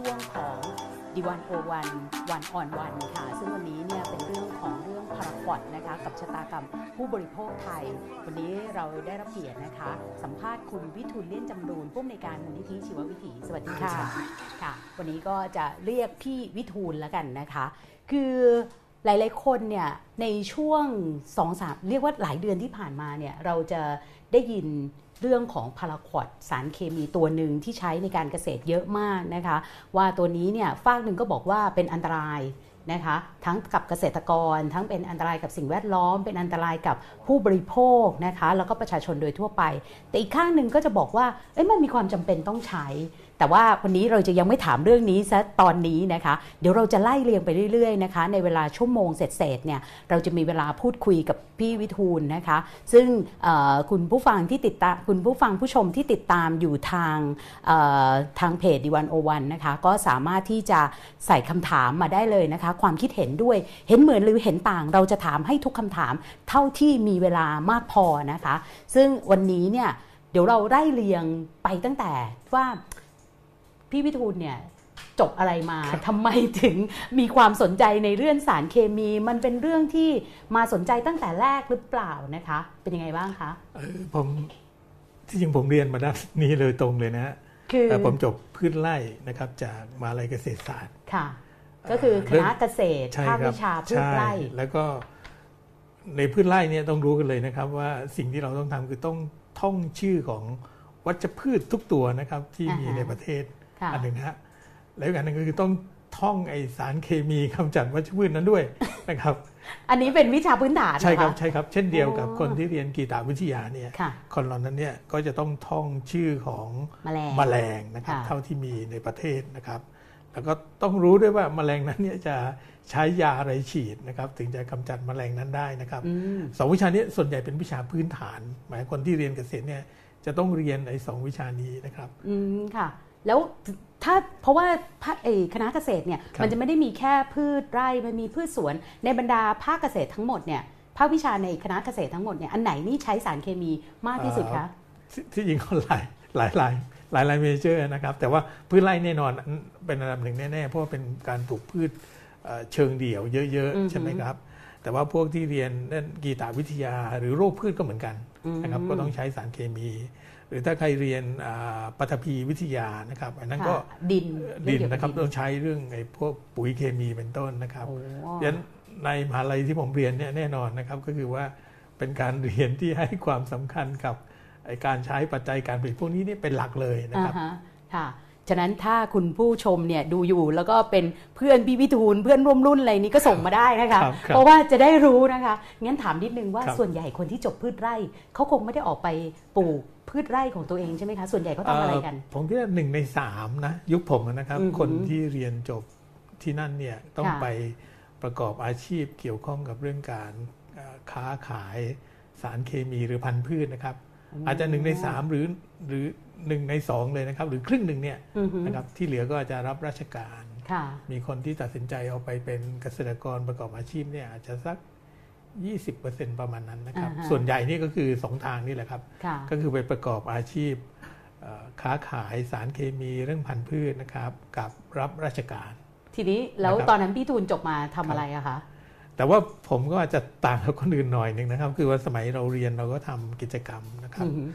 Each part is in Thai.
ช่วงของดีวันโอวันวันออนวันค่ะ ซึ่งวันนี้เนี่ยเป็นเรื่องของเรื่องพาราควอดนะคะ กับชะตากรรมผู้บริโภคไทย วันนี้เราได้รับเกียรตินะคะ สัมภาษณ์คุณวิทูลเลี่ยนจำรูนผู้อำนวยการมูลนิธิชีววิถีสวัสดีค่ะค่ะ วันนี้ก็จะเรียกพี่วิทูลแล้วกันนะคะ คือหลายๆคนเนี่ยในช่วง2อสามเรียกว่าหลายเดือนที่ผ่านมาเนี่ยเราจะได้ยิน เรื่องของพาราควอดสารเคมีตัวหนึ่งที่ใช้ในการเกษตรเยอะมากนะคะ ว่าตัวนี้เนี่ยฝากหนึ่งก็บอกว่าเป็นอันตรายนะคะทั้งกับเกษตรกร ทั้งเป็นอันตรายกับสิ่งแวดล้อม เป็นอันตรายกับผู้บริโภคนะคะแล้วก็ประชาชนโดยทั่วไป แต่อีกข้างหนึ่งก็จะบอกว่าเอ้ยมันมีความจำเป็นต้องใช้ แต่ว่าวันนี้เราจะยังไม่ถามเรื่องนี้ซะตอนนี้นะคะ เดี๋ยวเราจะไล่เรียงไปเรื่อยๆนะคะ ในเวลาชั่วโมงเสร็จๆเนี่ยเราจะมีเวลาพูดคุยกับพี่วิทูลนะคะ ซึ่งคุณผู้ฟังที่ติดตามคุณผู้ฟังผู้ชมที่ติดตามอยู่ทางทางเพจดีวันโอวันนะคะก็สามารถที่จะใส่คำถามมาได้เลยนะคะ ความคิดเห็นด้วยเห็นเหมือนหรือเห็นต่าง เราจะถามให้ทุกคำถามเท่าที่มีเวลามากพอนะคะ ซึ่งวันนี้เนี่ยเดี๋ยวเราไล่เรียงไปตั้งแต่ว่า พี่วิทูลเนี่ยจบอะไรมาทำไมถึงมีความสนใจในเรื่องสารเคมี มันเป็นเรื่องที่มาสนใจตั้งแต่แรกหรือเปล่านะคะ เป็นยังไงบ้างคะเออผมที่จริงผมเรียนมาด้านนี้เลยตรงเลยนะฮะคือเอ่อผมจบพืชไร่นะครับจากมหาลัยเกษตรศาสตร์ค่ะ ก็คือคณะเกษตรใช่ภาคครับวิชาพืชไร่ใช่แล้วก็ในพืชไร่เนี่ยต้องรู้กันเลยนะครับ ว่าสิ่งที่เราต้องทำคือต้องท่องชื่อของวัชพืชทุกตัวนะครับที่มีอ่าฮะในประเทศค่ะ อันหนึ่งนะฮะแล้วอีกอันหนึ่งก็คือต้องท่องไอสารเคมีกำจัดวัชพืชนั้นด้วยนะครับ อันนี้เป็นวิชาพื้นฐานใช่ครับเหอใช่ครับ เช่นเดียวกับอ๋อคนที่เรียนกีตาวิทยาเนี่ยค่ะคนเหล่านั้นเนี่ยก็จะต้องท่องชื่อของแมลงแมลงนะครับค่ะเท่าที่มีในประเทศนะครับ แล้วก็ต้องรู้ด้วยว่าแมลงนั้นเนี่ยจะใช้ยาอะไรฉีดนะครับ ถึงจะกำจัดแมลงนั้นได้นะครับอืมสองวิชานี้ส่วนใหญ่เป็นวิชาพื้นฐาน หมายคนที่เรียนเกษตรเนี่ยจะต้องเรียนไอ้สองวิชานี้นะครับ อืมค่ะ แล้วถ้าเพราะว่าภาคเอ่อคณะเกษตรเนี่ยครับมันจะไม่ได้มีแค่พืชไร่มันมีพืชสวน ในบรรดาภาคเกษตรทั้งหมดเนี่ยภาควิชาในคณะเกษตรทั้งหมดเนี่ยอันไหนนี่ใช้สารเคมีมากที่สุดคะที่ที่จริงก็หลายหลายหลายหลายหลายเมเจอร์นะครับ แต่ว่าพืชไร่แน่นอนเป็นอันดับหนึ่งแน่ๆ เพราะว่าเป็นการปลูกพืชเอ่อเชิงเดี่ยวเยอะอือฮึๆใช่ไหมครับ แต่ว่าพวกที่เรียนด้านกีตาวิทยาหรือโรคพืชก็เหมือนกันนะครับอืมก็ต้องใช้สารเคมี หรือถ้าใครเรียนอ่าปฐพีวิทยานะครับอันนั้นก็ค่ะดินดินเองเกี่ยวกันะครับดิต้องใช้เรื่องไอ้พวกปุ๋ยเคมีเป็นต้นนะครับโอ้ดังนั้นในมหาลัยที่ผมเรียนเนี่ยแน่นอนนะครับก็คือว่าเป็นการเรียนที่ให้ความสำคัญกับไอ้การใช้ปัจจัยการผลิตพวกนี้นี่เป็นหลักเลยนะครับอ่าฮะค่ะ ฉะนั้นถ้าคุณผู้ชมเนี่ยดูอยู่แล้วก็เป็นเพื่อนพี่วิทูลเพื่อนร่วมรุ่นอะไรนี้ก็ส่งมาได้นะคะครับครับเพราะว่าจะได้รู้นะคะ งั้นถามนิดนึงว่าครับส่วนใหญ่คนที่จบพืชไร่เขาคงไม่ได้ออกไปปลูกพืชไร่ของตัวเองใช่ไหมคะ ส่วนใหญ่เขาทำอะไรกันเผมคิดว่าหนึ่งในสามนะยุคผมนะครับอือหือคนที่เรียนจบที่นั่นเนี่ยต้องค่ะไปประกอบอาชีพเกี่ยวข้องกับเรื่องการเอ่อค้าขายสารเคมีหรือพันธุ์พืชนะครับ อาจจะหนึ่งในสามหรือหรือ หนึ่งในสองเลยนะครับ หรือครึ่งหนึ่งเนี่ยอือฮึนะครับที่เหลือก็อาจจะรับราชการค่ะมีคนที่ตัดสินใจเอาไปเป็นเกษตรกรประกอบอาชีพเนี่ยอาจจะสัก 20%ประมาณนั้นนะครับอ่าฮะส่วนใหญ่นี่ก็คือสองทางนี่แหละครับค่ะก็คือไปประกอบอาชีพเอ่อค้าขายสารเคมีเรื่องพันธุ์พืชนะครับ กับรับราชการ ทีนี้แล้วนะครับตอนนั้นพี่ทูลจบมาทำอะไรอะคะแต่ว่าผมก็อาจจะต่างกับคนอื่นหน่อยหนึ่งนะครับ คือว่าสมัยเราเรียนเราก็ทำกิจกรรมนะครับอือฮึเอ่อ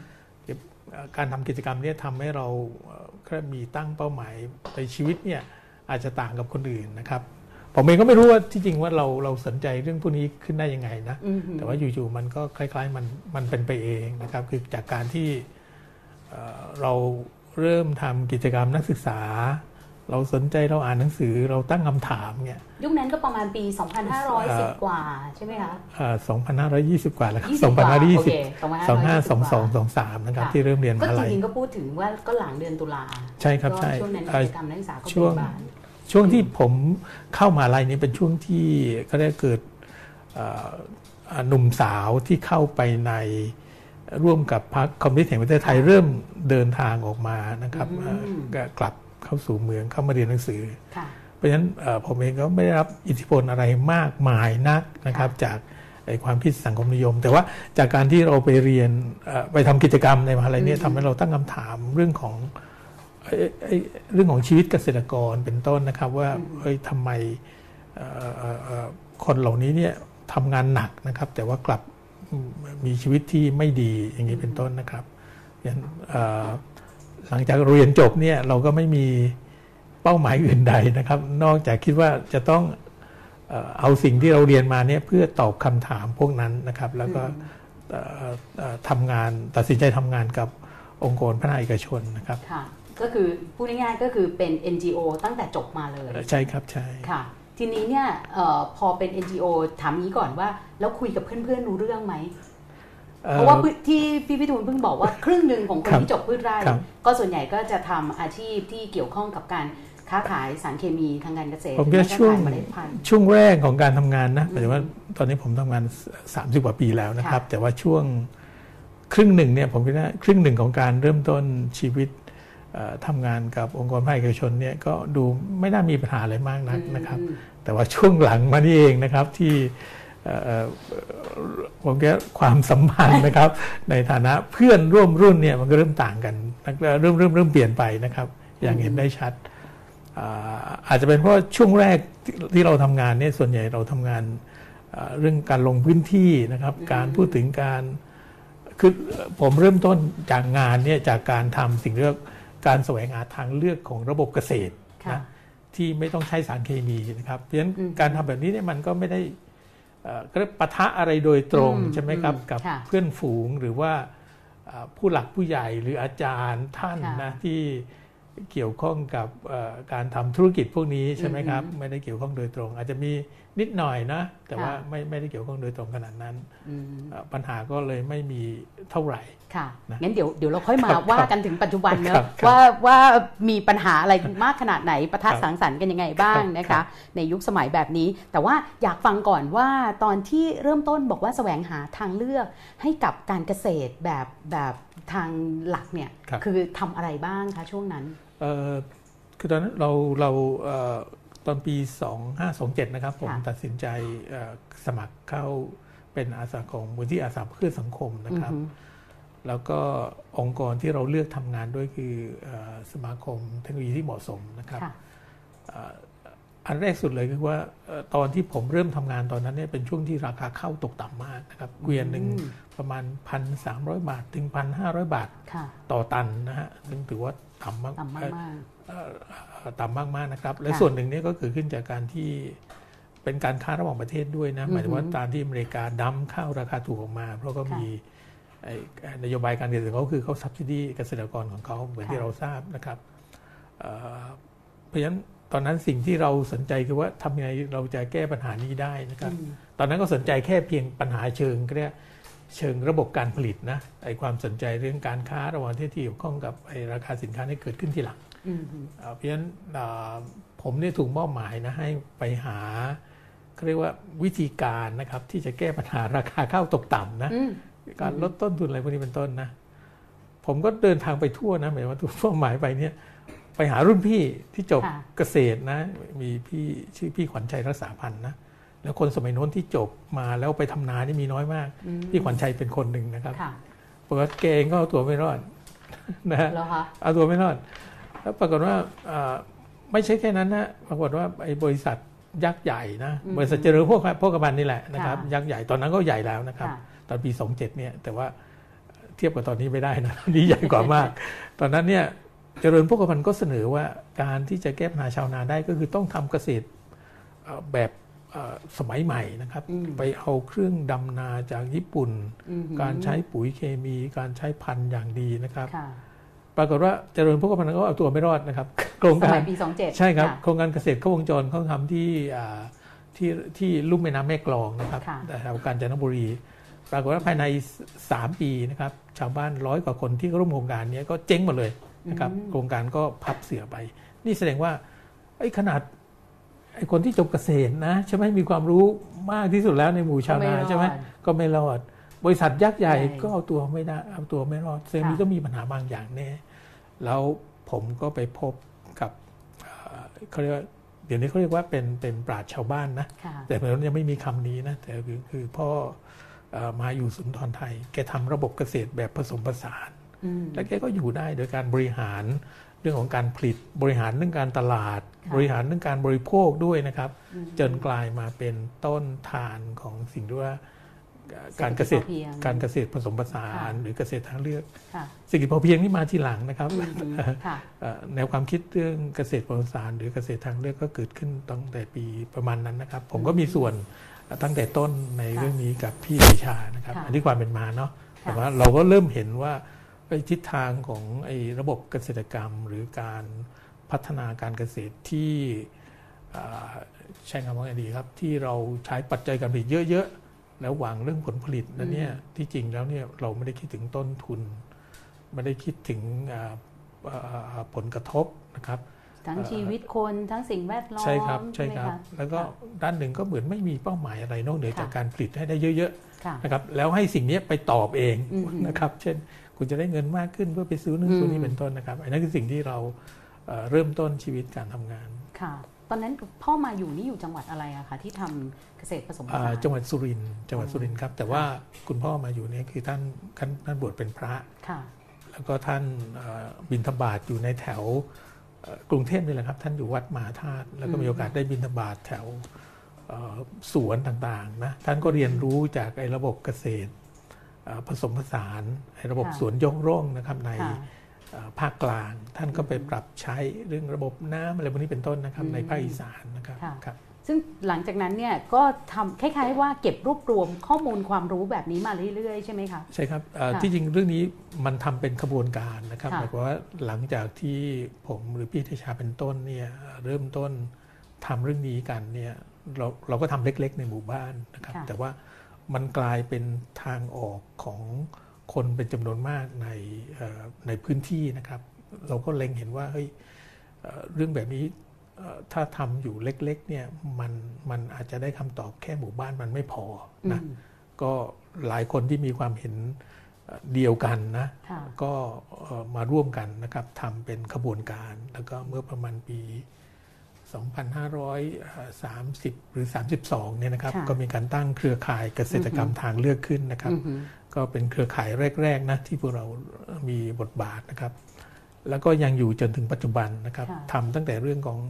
การทำกิจกรรมเนี่ยทำให้เราเอ่อแค่มีตั้งเป้าหมายในชีวิตเนี่ยอาจจะต่างกับคนอื่นนะครับ ผมเองก็ไม่รู้ว่าที่จริงว่าเราเราสนใจเรื่องพวกนี้ขึ้นได้ยังไงนะอือฮึแต่ว่าอยู่ๆมันก็คล้าย ๆ มันมันเป็นไปเองนะครับ คือจากการที่เอ่อเราเริ่มทำกิจกรรมนักศึกษา เราสนใจเราอ่านหนังสือเราตั้งคำถามเนี่ยยุคนั้นก็ประมาณปี 2510 กว่าใช่ไหมคะเอ่อ2520 กว่าแล้วครับ20กว่าโอเค2520 2522 2522นะครับค่ะที่เริ่มเรียนมก็หาจลัยริงๆก็พูดถึงว่าก็หลังเดือนตุลาใช่ครับก็ใช่ช่วงนั้นเอ่กิอจกรรมนักศึกษาก็ช่เป็วงนบานช่วงที่ผมเข้ามหาลัยนี้เป็นช่วงที่ก็ได้เกิดเอ่ออ่าหนุ่มสาวที่เข้าไปในร่วมกับพรรคคอมมิวนิสต์แห่งประเทศไทยเริ่มเดินทางออกมานะครับเอ่อก็กลับ เข้าสู่เมืองเข้ามาเรียนหนังสือค่ะเพราะฉะนั้นเอ่อผมเองก็ไม่ได้รับอิทธิพลอะไรมากมายนักนะครับ จากไอ้ความคิดสังคมนิยม แต่ว่าจากการที่เราไปเรียนเอ่อไปทำกิจกรรมในมหาลัยเนี่ยอืมทำให้เราตั้งคำถามเรื่องของเอ้ยเอ้ยเรื่องของชีวิตเกษตรกรเป็นต้นนะครับ ว่าเฮ้ยทำไมเอ่อเอ่อเอ่อคนเหล่านี้เนี่ยทำงานหนักนะครับ แต่ว่ากลับมีชีวิตที่ไม่ดีอย่างนี้เป็นต้นนะครับยันเอ่อ หลังจากเรียนจบเนี่ยเราก็ไม่มีเป้าหมายอื่นใดนะครับ นอกจากคิดว่าจะต้องเอ่อเอาสิ่งที่เราเรียนมาเนี่ยเพื่อตอบคำถามพวกนั้นนะครับ แล้วก็เอ่อเอ่อทำงานตัดสินใจทำงานกับองค์กรพัฒนาเอกชนนะครับค่ะก็คือพูดง่ายๆก็คือเป็น NGO ตั้งแต่จบมาเลย ใช่ครับใช่ค่ะ ทีนี้เนี่ยเออพอเป็น NGO ถามนี้ก่อนว่า แล้วคุยกับเพื่อนๆรู้เรื่องไหม เอ่อเพราะว่าพืที่พี่พิทูลเพิ่งบอกว่าครึ่งหนึ่งของคนครับที่จบพืชไร่ครับก็ส่วนใหญ่ก็จะทำอาชีพที่เกี่ยวข้องกับการค้าขายสารเคมีทางการเกษตรผมคิดว่าช่วงแม้กระทั่เมล็ดพันธุ์ช่วงแรกของการทำงานนะหมายถึงว่าตอนนี้ผมทำงาน 30 กว่าปีแล้วนะครับค่ะแต่ว่าช่วงครึ่งหนึ่งเนี่ยผมคิดว่าครึ่งหนึ่งของการเริ่มต้นชีวิตเอ่อทำงานกับองค์กรภาคเอกชนเนี่ยก็ดูไม่น่ามีปัญหาอะไรมากนักนะครับอืมแต่ว่าช่วงหลังมานี่เองนะครับที่เอ่อเอ่อ ผมคิดว่าความสัมพันธ์นะครับ ในฐานะเพื่อนร่วมรุ่นเนี่ยมันก็เริ่มต่างกันเริ่มเริ่มเริ่มเปลี่ยนไปนะครับ อย่างเห็นได้ชัดอ่าอาจจะเป็นเพราะว่าช่วงแรกที่ที่เราทำงานเนี่ยส่วนใหญ่เราทำงานอ่าเรื่องการลงพื้นที่นะครับ การพูดถึงการคือผมเริ่มต้นจากงานเนี่ยจากการทำสิ่งเรียกการแสวงหาทางเลือกของระบบเกษตรค่ะนะที่ไม่ต้องใช้สารเคมีนะครับเพราะฉะนั้นอืมการทำแบบนี้เนี่ยมันก็ไม่ได้เอ่อ ก็เรียกปะทะอะไรโดยตรงอืมใช่ไหมครับอืมกับค่ะเพื่อนฝูงหรือว่าอ่าผู้หลักผู้ใหญ่หรืออาจารย์ท่านค่ะนะที่เกี่ยวข้องกับเอ่อการทำธุรกิจพวกนี้ใช่ไหมครับอืมไม่ได้เกี่ยวข้องโดยตรง อาจจะมีนิดหน่อยนะ แต่ว่าค่ะไม่ไม่ได้เกี่ยวข้องโดยตรงขนาดนั้นอืมเอ่อปัญหาก็เลยไม่มีเท่าไหร่ ค่ะนะงั้นเดี๋ยวเดี๋ยวเราค่อยมาครับว่ากันถึงปัจจุบันเนครัอะบครับว่าว่ามีปัญหาอะไรมากขนาดไหนประทัดครับสังสรรค์กันยังไงบ้างครับนะครัคะบในยุคสมัยแบบนี้ แต่ว่าอยากฟังก่อนว่าตอนที่เริ่มต้นบอกว่าแสวงหาทางเลือกให้กับการเกษตรแบบแบบทางหลักเนี่ยครับอทำอะไรบ้างคะช่วงนั้นเอ่อคือตอนนั้นเราเราเอ่อตอนปี 2527 นะครับ ผมค่ะตัดสินใจเอ่อสมัครเข้าเป็นอาสาของมูลที่อาสาเพื่อสังคมนะครับอือฮึ แล้วก็องค์กรที่เราเลือกทำงานด้วยคือเอ่อสมาคมเทคโนโลยีที่เหมาะสมนะครับค่ะเอ่ออันแรกสุดเลยคือว่าเอ่อตอนที่ผมเริ่มทำงานตอนนั้นเนี่ยเป็นช่วงที่ราคาข้าวตกต่ำมากนะครับเกวียนหนึ่งอืมประมาณ 1,300 บาท ถึง 1,500 บาทค่ะต่อตันนะฮะซึ่งถือว่าต่ำมากต่ำมากมากเอ่อเอ่อต่ำมากๆนะครับ และค่ะส่วนหนึ่งเนี่ยก็เกิดขึ้นจากการที่เป็นการค้าระหว่างประเทศด้วยนะอือฮึหมายถึงว่าตามที่อเมริกาดั้มข้าวราคาถูกออกมา เพราะก็ค่ะมีไอ้ นโยบายการเกษตรของเขาคือเขาซับซิดีเกษตรกรของเขาเหมือนค่ะที่เราทราบนะครับเอ่อเพราะฉะนั้นตอนนั้นสิ่งที่เราสนใจคือว่าทำยังไงเราจะแก้ปัญหานี้ได้นะครับอืมตอนนั้นก็สนใจแค่เพียงปัญหาเชิงก็เรียกเชิงระบบการผลิตนะไอ้ความสนใจเรื่องการค้าระหว่างประเทศที่เกี่ยวข้องกับไอ้ราคาสินค้าที่เกิดขึ้นทีหลังอืมเอ่อเพราะฉะนั้นเอ่อผมเนี่ยถูกมอบหมายนะให้ไปหาเขาเรียกว่าวิธีการนะครับที่จะแก้ปัญหาราคาข้าวตกต่ำนะอืม การลดต้นทุนอะไรพวกนี้เป็นต้นนะ ผมก็เดินทางไปทั่วนะหมายว่าถูกมอบหมายไปเนี่ย ไปหารุ่นพี่ที่จบค่ะเกษตรนะ มีพี่ชื่อพี่ขวัญชัยรักษาพันธ์นะแล้วคนสมัยโน้นที่จบมาแล้วไปทำนานี่มีน้อยมากอืมพี่ขวัญชัยเป็นคนหนึ่งนะครับค่ะปรากฏว่าเกงก็เอาตัวไม่รอดนะฮะแล้วคะเอาตัวไม่รอด แล้วปรากฏว่าอ่าไม่ใช่แค่นั้นนะปรากฏว่าไอ้บริษัทยักษ์ใหญ่นะอืมบริษัทเจริญพวกพวกกระบันนี่แหละนะครับค่ะยักษ์ใหญ่ตอนนั้นก็ใหญ่แล้วนะครับค่ะ ตอนปี 27เนี่ยแต่ว่าเทียบกับตอนนี้ไม่ได้นะนี่ใหญ่กว่ามาก ตอนนั้นเนี่ยเจริญพวกกระพันก็เสนอว่าการที่จะแก้ปัญหาชาวนาได้ก็คือต้องทำเกษตรเอ่อแบบเอ่อสมัยใหม่นะครับอืมไปเอาเครื่องดำนาจากญี่ปุ่นอืมการใช้ปุ๋ยเคมี การใช้พันธุ์อย่างดีนะครับค่ะปรากฏว่าเจริญพวกกระพันก็เอาตัวไม่รอดนะครับ โครงสการมัยปีสองเจ็ดใช่ครับโครงการเกษตรครบวงจรเขาทำที่อ่าที่ที่ลุ่มแม่น้ำแม่กลองนะครับค่ะแถวกาญจนบุรี ปรากฏว่าภายใน 3 ปีนะครับชาวบ้านร้อยกว่าคนที่ร่วมโครงการเนี้ก็เจ๊งหมดเลยนะครับโครงการก็พับเสียไป นี่แสดงว่าไอ้ขนาดไอ้คนที่จบเกษตรนะใช่ไหมมีความรู้มากที่สุดแล้วในหมู่ชาวนาใช่ไหมก็ไม่รอด บริษัทยักษ์ใหญ่ใช่ก็เอาตัวไม่ได้เอาตัวไม่รอดแสดงค่ะมีต้องมีปัญหาบางอย่างแน่แล้วผมก็ไปพบกับเอ่อเขาเรียกว่าเดี๋ยวนี้เขาเรียกว่าเป็นเป็นปราชญ์ชาวบ้านนะค่ะแต่เมื่อนั้นยังไม่มีคำนี้นะแต่คือคือพ่อเอ่อ มาอยู่สุนทรไทย แกทำระบบเกษตรแบบผสมผสานอืมและแกก็อยู่ได้โดยการบริหารเรื่องของการผลิตบริหารเรื่องการตลาดค่ะบริหารเรื่องการบริโภคด้วยนะครับอืมจนกลายมาเป็นต้นทานของสิ่งที่ว่าเอ่อการเกษตรเศรษฐกิจพอเพียงการเกษตรผสมผสานค่ะหรือเกษตรทางเลือกค่ะเศรษฐกิจพอเพียงนี่มาทีหลังนะครับอืมค่ะเอ่อแนวความคิดเรื่องเกษตรผสมผสานหรือเกษตรทางเลือกก็เกิดขึ้นตั้งแต่ปีประมาณนั้นนะครับ ผมก็มีส่วน ตั้งแต่ต้นในค่ะเรื่องนี้กับพี่เดชานะครับค่ะอันนี้ความเป็นมาเนาะค่ะแต่ว่าเราก็เริ่มเห็นว่าไอ้ทิศทางของไอ้ระบบเกษตรกรรม หรือการพัฒนาการเกษตรที่อ่าใช้คำว่าไงดีครับ ที่เราใช้ปัจจัยการผลิตเยอะๆ แล้วหวังเรื่องผลผลิตนั้นเนี่ยที่จริงแล้วเนี่ยเราไม่ได้คิดถึงต้นทุน ไม่ได้คิดถึงอ่าอ่าผลกระทบนะครับ ทั้งชีวิตคนทั้งสิ่งแวดล้อมใช่ครับใช่ไหมครับะแล้วก็ด้านหนึ่งก็เหมือนไม่มีเป้าหมายอะไรนอกเหนือค่ะจากการผลิตให้ได้เยอะค่ะๆนะครับแล้วให้สิ่งนี้ไปตอบเองอืมนะครับ เช่นคุณจะได้เงินมากขึ้นเพื่อไปซื้อนู่นซื้อนี่อืมเป็นต้นนะครับอันนั้นคือสิ่งที่เราเอ่อเริ่มต้นชีวิตการทำงานค่ะตอนนั้นพ่อมาอยู่นี่อยู่จังหวัดอะไรอะคะที่ทำเกษตรผสมผอ่าสานจังหวัดสุรินทร์จังหวัดสุรินทร์ครับ แต่ว่าคุณพ่อมาอยู่เนี่ยคือท่านท่านท่านบวชเป็นพระค่ะแล้วก็ท่านเอ่อบินธบาตอยู่ในแถวเอ่อ กรุงเทพนี่แหละครับ ท่านอยู่วัดมหาธาตุแล้วก็อืมมีโอกาสได้บินธบาตแถวเอ่อสวนต่างๆนะท่านก็เรียนรู้จากไอ้ระบบเกษตรเอ่อผสมผสานไอ้ระบบค่ะสวนยกร่องนะครับในค่ะเอ่อภาคกลาง ท่านก็ไปปรับใช้เรื่องระบบน้ำอะไรพวกนี้เป็นต้นนะครับอืมในภาคอีสานนะครับค่ะครับ ซึ่งหลังจากนั้นเนี่ยก็ทำคล้ายๆว่าเก็บรวบรวมข้อมูลความรู้แบบนี้มาเรื่อยๆใช่ไหมคะใช่ครับเอ่อค่ะที่จริงเรื่องนี้มันทำเป็นขบวนการนะครับค่ะหมายความว่าหลังจากที่ผมหรือพี่เทชาเป็นต้นเนี่ยเริ่มต้นทำเรื่องนี้กันเนี่ยเราเราก็ทำเล็ก ๆ ในหมู่บ้านนะครับค่ะแต่ว่ามันกลายเป็นทางออกของคนเป็นจำนวนมากในเอ่อในพื้นที่นะครับ เราก็เล็งเห็นว่าเฮ้ยเอ่อเรื่องแบบนี้เอ่อ ถ้าทำอยู่เล็กๆเนี่ยมันมันอาจจะได้คำตอบแค่หมู่บ้านมันไม่พอนะอืมก็หลายคนที่มีความเห็นเอ่อเดียวกันนะค่ะก็เอ่อมาร่วมกันนะครับทำเป็นขบวนการ แล้วก็เมื่อประมาณปี 2530 หรือ 32 เนี่ยนะครับค่ะก็มีการตั้งเครือข่ายเกษตรกรรมทางเลือกขึ้นนะครับอือหือก็เป็นเครือข่ายแรก ๆ นะ ที่พวกเรามีบทบาทนะครับ แล้วก็ยังอยู่จนถึงปัจจุบันนะครับค่ะทำตั้งแต่เรื่องของ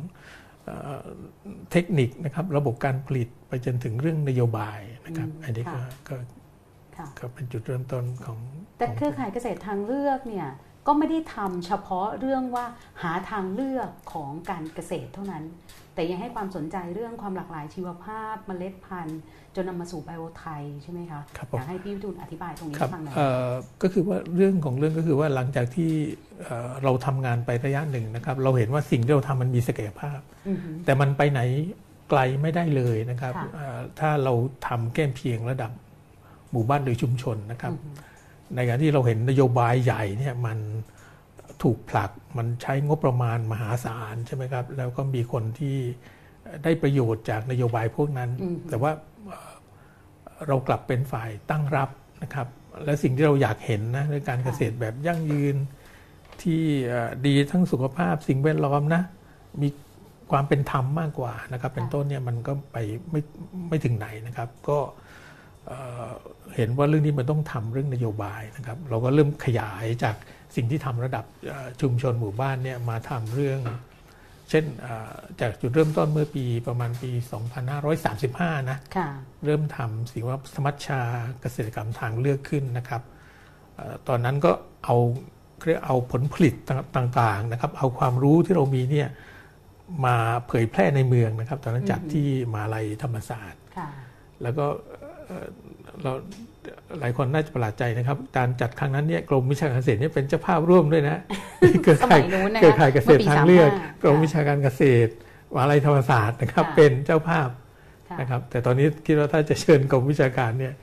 เอ่อเทคนิคนะครับ ระบบการผลิตไปจนถึงเรื่องนโยบายนะครับ อันนี้ก็ก็ค่ะก็เป็นจุดเริ่มต้นของแต่ของเครือข่ายเกษตรทางเลือกเนี่ยก็ไม่ได้ทำเฉพาะเรื่องว่าหาทางเลือกของการเกษตรเท่านั้น แต่ยังให้ความสนใจเรื่องความหลากหลายชีวภาพเมล็ดพันธุ์ จนนำมาสู่ไบโอไทยใช่ไหมคะครับผอมยากให้พี่วิทูลอธิบายตรงนี้ครับให้ฟังหน่อยเอ่อก็คือว่าเรื่องของเรื่องก็คือว่าหลังจากที่เอ่อเราทำงานไประยะหนึ่งนะครับ เราเห็นว่าสิ่งที่เราทำมันมีศักยภาพอือหือแต่มันไปไหนไกลไม่ได้เลยนะครับค่ะเอ่อถ้าเราทำแก้มเพียงระดับหมู่บ้านหรือชุมชนนะครับอือหือในการที่เราเห็นนโยบายใหญ่เนี่ยมันถูกผลักมันใช้งบประมาณมหาศาลใช่ไหมครับ แล้วก็มีคนที่ได้ประโยชน์จากนโยบายพวกนั้นอืมแต่ว่า เรากลับเป็นฝ่ายตั้งรับนะครับ และสิ่งที่เราอยากเห็นนะในการเกษตรแบบยั่งยืนที่ดีทั้งสุขภาพสิ่งแวดล้อมนะมีความเป็นธรรมมากกว่านะครับ เป็นต้นเนี่ยมันก็ไปไม่ไม่ถึงไหนนะครับ ก็เห็นว่าเรื่องนี้มันต้องทำเรื่องนโยบายนะครับ เราก็เริ่มขยายจากสิ่งที่ทำระดับชุมชนหมู่บ้านเนี่ยมาทำเรื่อง เช่นเอ่อจากจุดเริ่มต้นเมื่อปีประมาณปี 2535 นะค่ะเริ่มทำสิ่งว่าสมัชชาเกษตรกรรมทางเลือกขึ้นนะครับเออตอนนั้นก็เอาเรียกเอาผลผลิตต่างๆนะครับ เอาความรู้ที่เรามีเนี่ยมาเผยแพร่ในเมืองนะครับ ตอนนั้นจัดอืมที่มหาลัยธรรมศาสตร์ค่ะแล้วก็ เอ่อเราหลายคนน่าจะประหลาดใจนะครับ การจัดครั้งนั้นเนี่ยกรมวิชาการเกษตรเนี่ยเป็นเจ้าภาพร่วมด้วยนะเครือสข่ามัยยนู้นนะคะเครือข่ายเกษตรทางเลือกมื่ปี35กรมวิชาการเกษตรมหาลัยธรรมศาสตร์นะครับค่ะเป็นเจ้าภาพค่ะ นะครับแต่ตอนนี้คิดว่าถ้าจะเชิญกรมวิชาการเนี่ย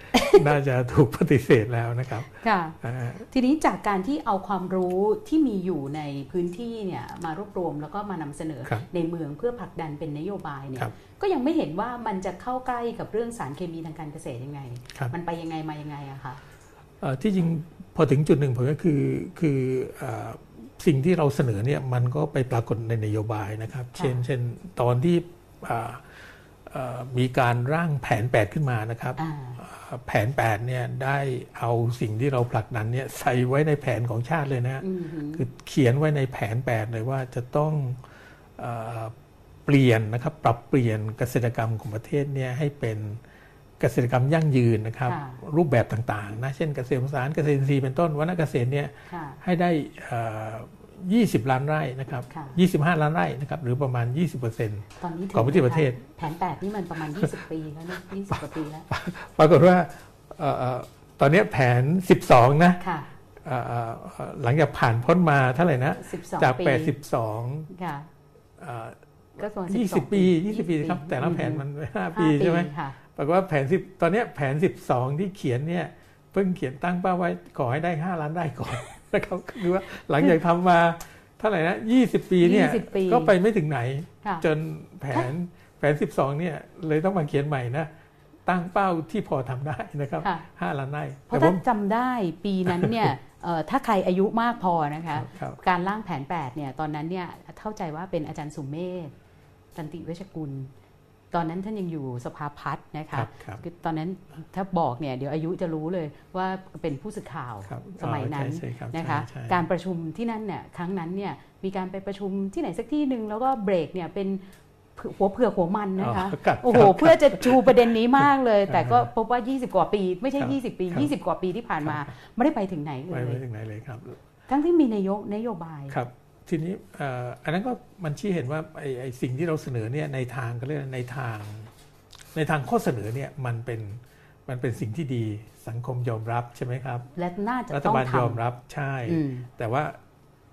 น่าจะถูกปฏิเสธแล้วนะครับค่ะอ่าทีนี้จากการที่เอาความรู้ที่มีอยู่ในพื้นที่เนี่ยมารวบรวมแล้วก็มานำเสนอครับในเมืองเพื่อผลักดันเป็นนโยบายเนี่ครัยบก็ยังไม่เห็นว่ามันจะเข้าใกล้กับเรื่องสารเคมีทางการเกษตรยังไงครับมันไปยังไงมายังไงอะคะเอ่อที่จริงพอถึงจุดหนึ่งผมก็คือคืออ่าสิ่งที่เราเสนอเนี่ยมันก็ไปปรากฏในนโยบายนะครับ เช่นเช่นตอนที่อ่าอ่า มีการร่างแผน 8 ขึ้นมานะครับอ่าอ่าอ่อแผน 8 เนี่ยได้เอาสิ่งที่เราผลักดันเนี่ยใส่ไว้ในแผนของชาติเลยนะอืมฮึคือเขียนไว้ในแผน 8 เลยว่าจะต้องเออเปลี่ยนนะครับปรับเปลี่ยนเกษตรกรรมของประเทศเนี่ยให้เป็นเกษตรกรรมยั่งยืนนะครับค่ะรูปแบบต่างๆนะเช่นเกษตรผสานเกษตรอินทรีย์เป็นต้นวัฒนเกษตรเนี่ยค่ะให้ได้เอ่อ 20 ล้านไร่นะครับค่ะ25 ล้านไร่นะครับ หรือประมาณ 20%ตอนนี้ถึของประเทศ แผนแปดนี่มันประมาณ 20 ปีแล้วนะ20กว่าปีแล้ว ปรากฏว่าเอ่อเอ่อตอนนี้แผน 12 นะค่ะเอ่อเอ่อเอ่อหลังจากผ่านพ้นมาเท่าไหร่นะ12จากปี82ค่ะเอ่อก็ส่วน20 ปี 20 ปีครับ แต่ละแผนมัน 5 ปีใช่ไหมค่ะปรากฏว่าแผน 10 ตอนเนี้ยแผน 12 ที่เขียนเนี่ย เพิ่งเขียนตั้งเป้าไว้ขอให้ได้ 5 ล้านได้ก่อน นะครับคือว่าหลังจากทำมาเท่าไหร่นะ20ปีเนี่ย20ปีก็ไปไม่ถึงไหน ค่ะจนแผนแผน 12เนี่ยเลยต้องมาเขียนใหม่นะตั้งเป้าที่พอทำได้นะครับค่ะ5ล้านได้เพราะถ้าจำได้ปีนั้นเนี่ยเอ่อถ้าใครอายุมากพอนะคะ ครับ การร่างแผน 8 เนี่ย ตอนนั้นเนี่ยเข้าใจว่าเป็นอาจารย์สุเมธตันติเวชกุล ตอนนั้นท่านยังอยู่สภาพัฒน์นะคคะรับครับคือตอนนั้นถ้าบอกเนี่ยเดี๋ยวอายุจะรู้เลยว่าเป็นผู้สื่อข่าวครับสมัยนั้นอ๋อใช่ใช่รับนะคะใช่ใช่การประชุมที่นั่นเนี่ยครั้งนั้นเนี่ยมีการไปประชุมที่ไหนสักที่หนึ่งแล้วก็เบรกเนี่ยเป็นหัวเผือกหัวมันนะคะอ๋อครับโอ้โหครับเพื่อจะชูประเด็นนี้มากเลย แต่ก็อ่าพบว่า 20 กว่าปี ไม่ใช่ครับ20 ปีครับ20 กว่าปีที่ผ่านมา ไม่ได้ไปถึงไหนเลไม่ยไม่ถึงไหนเลยครับ ทั้งที่มีนายกนโยบายครับ ทีนี้เอ่ออันนั้นก็มันชี้เห็นว่าไอ้ไอ้สิ่งที่เราเสนอเนี่ยในทางก็เรียกว่าในทาง ในทางข้อเสนอเนี่ยมันเป็นมันเป็นสิ่งที่ดีสังคมยอมรับใช่ไหมครับ และน่าจะรัฐต้องบาลทยอมรับใช่ำอืมแต่ว่า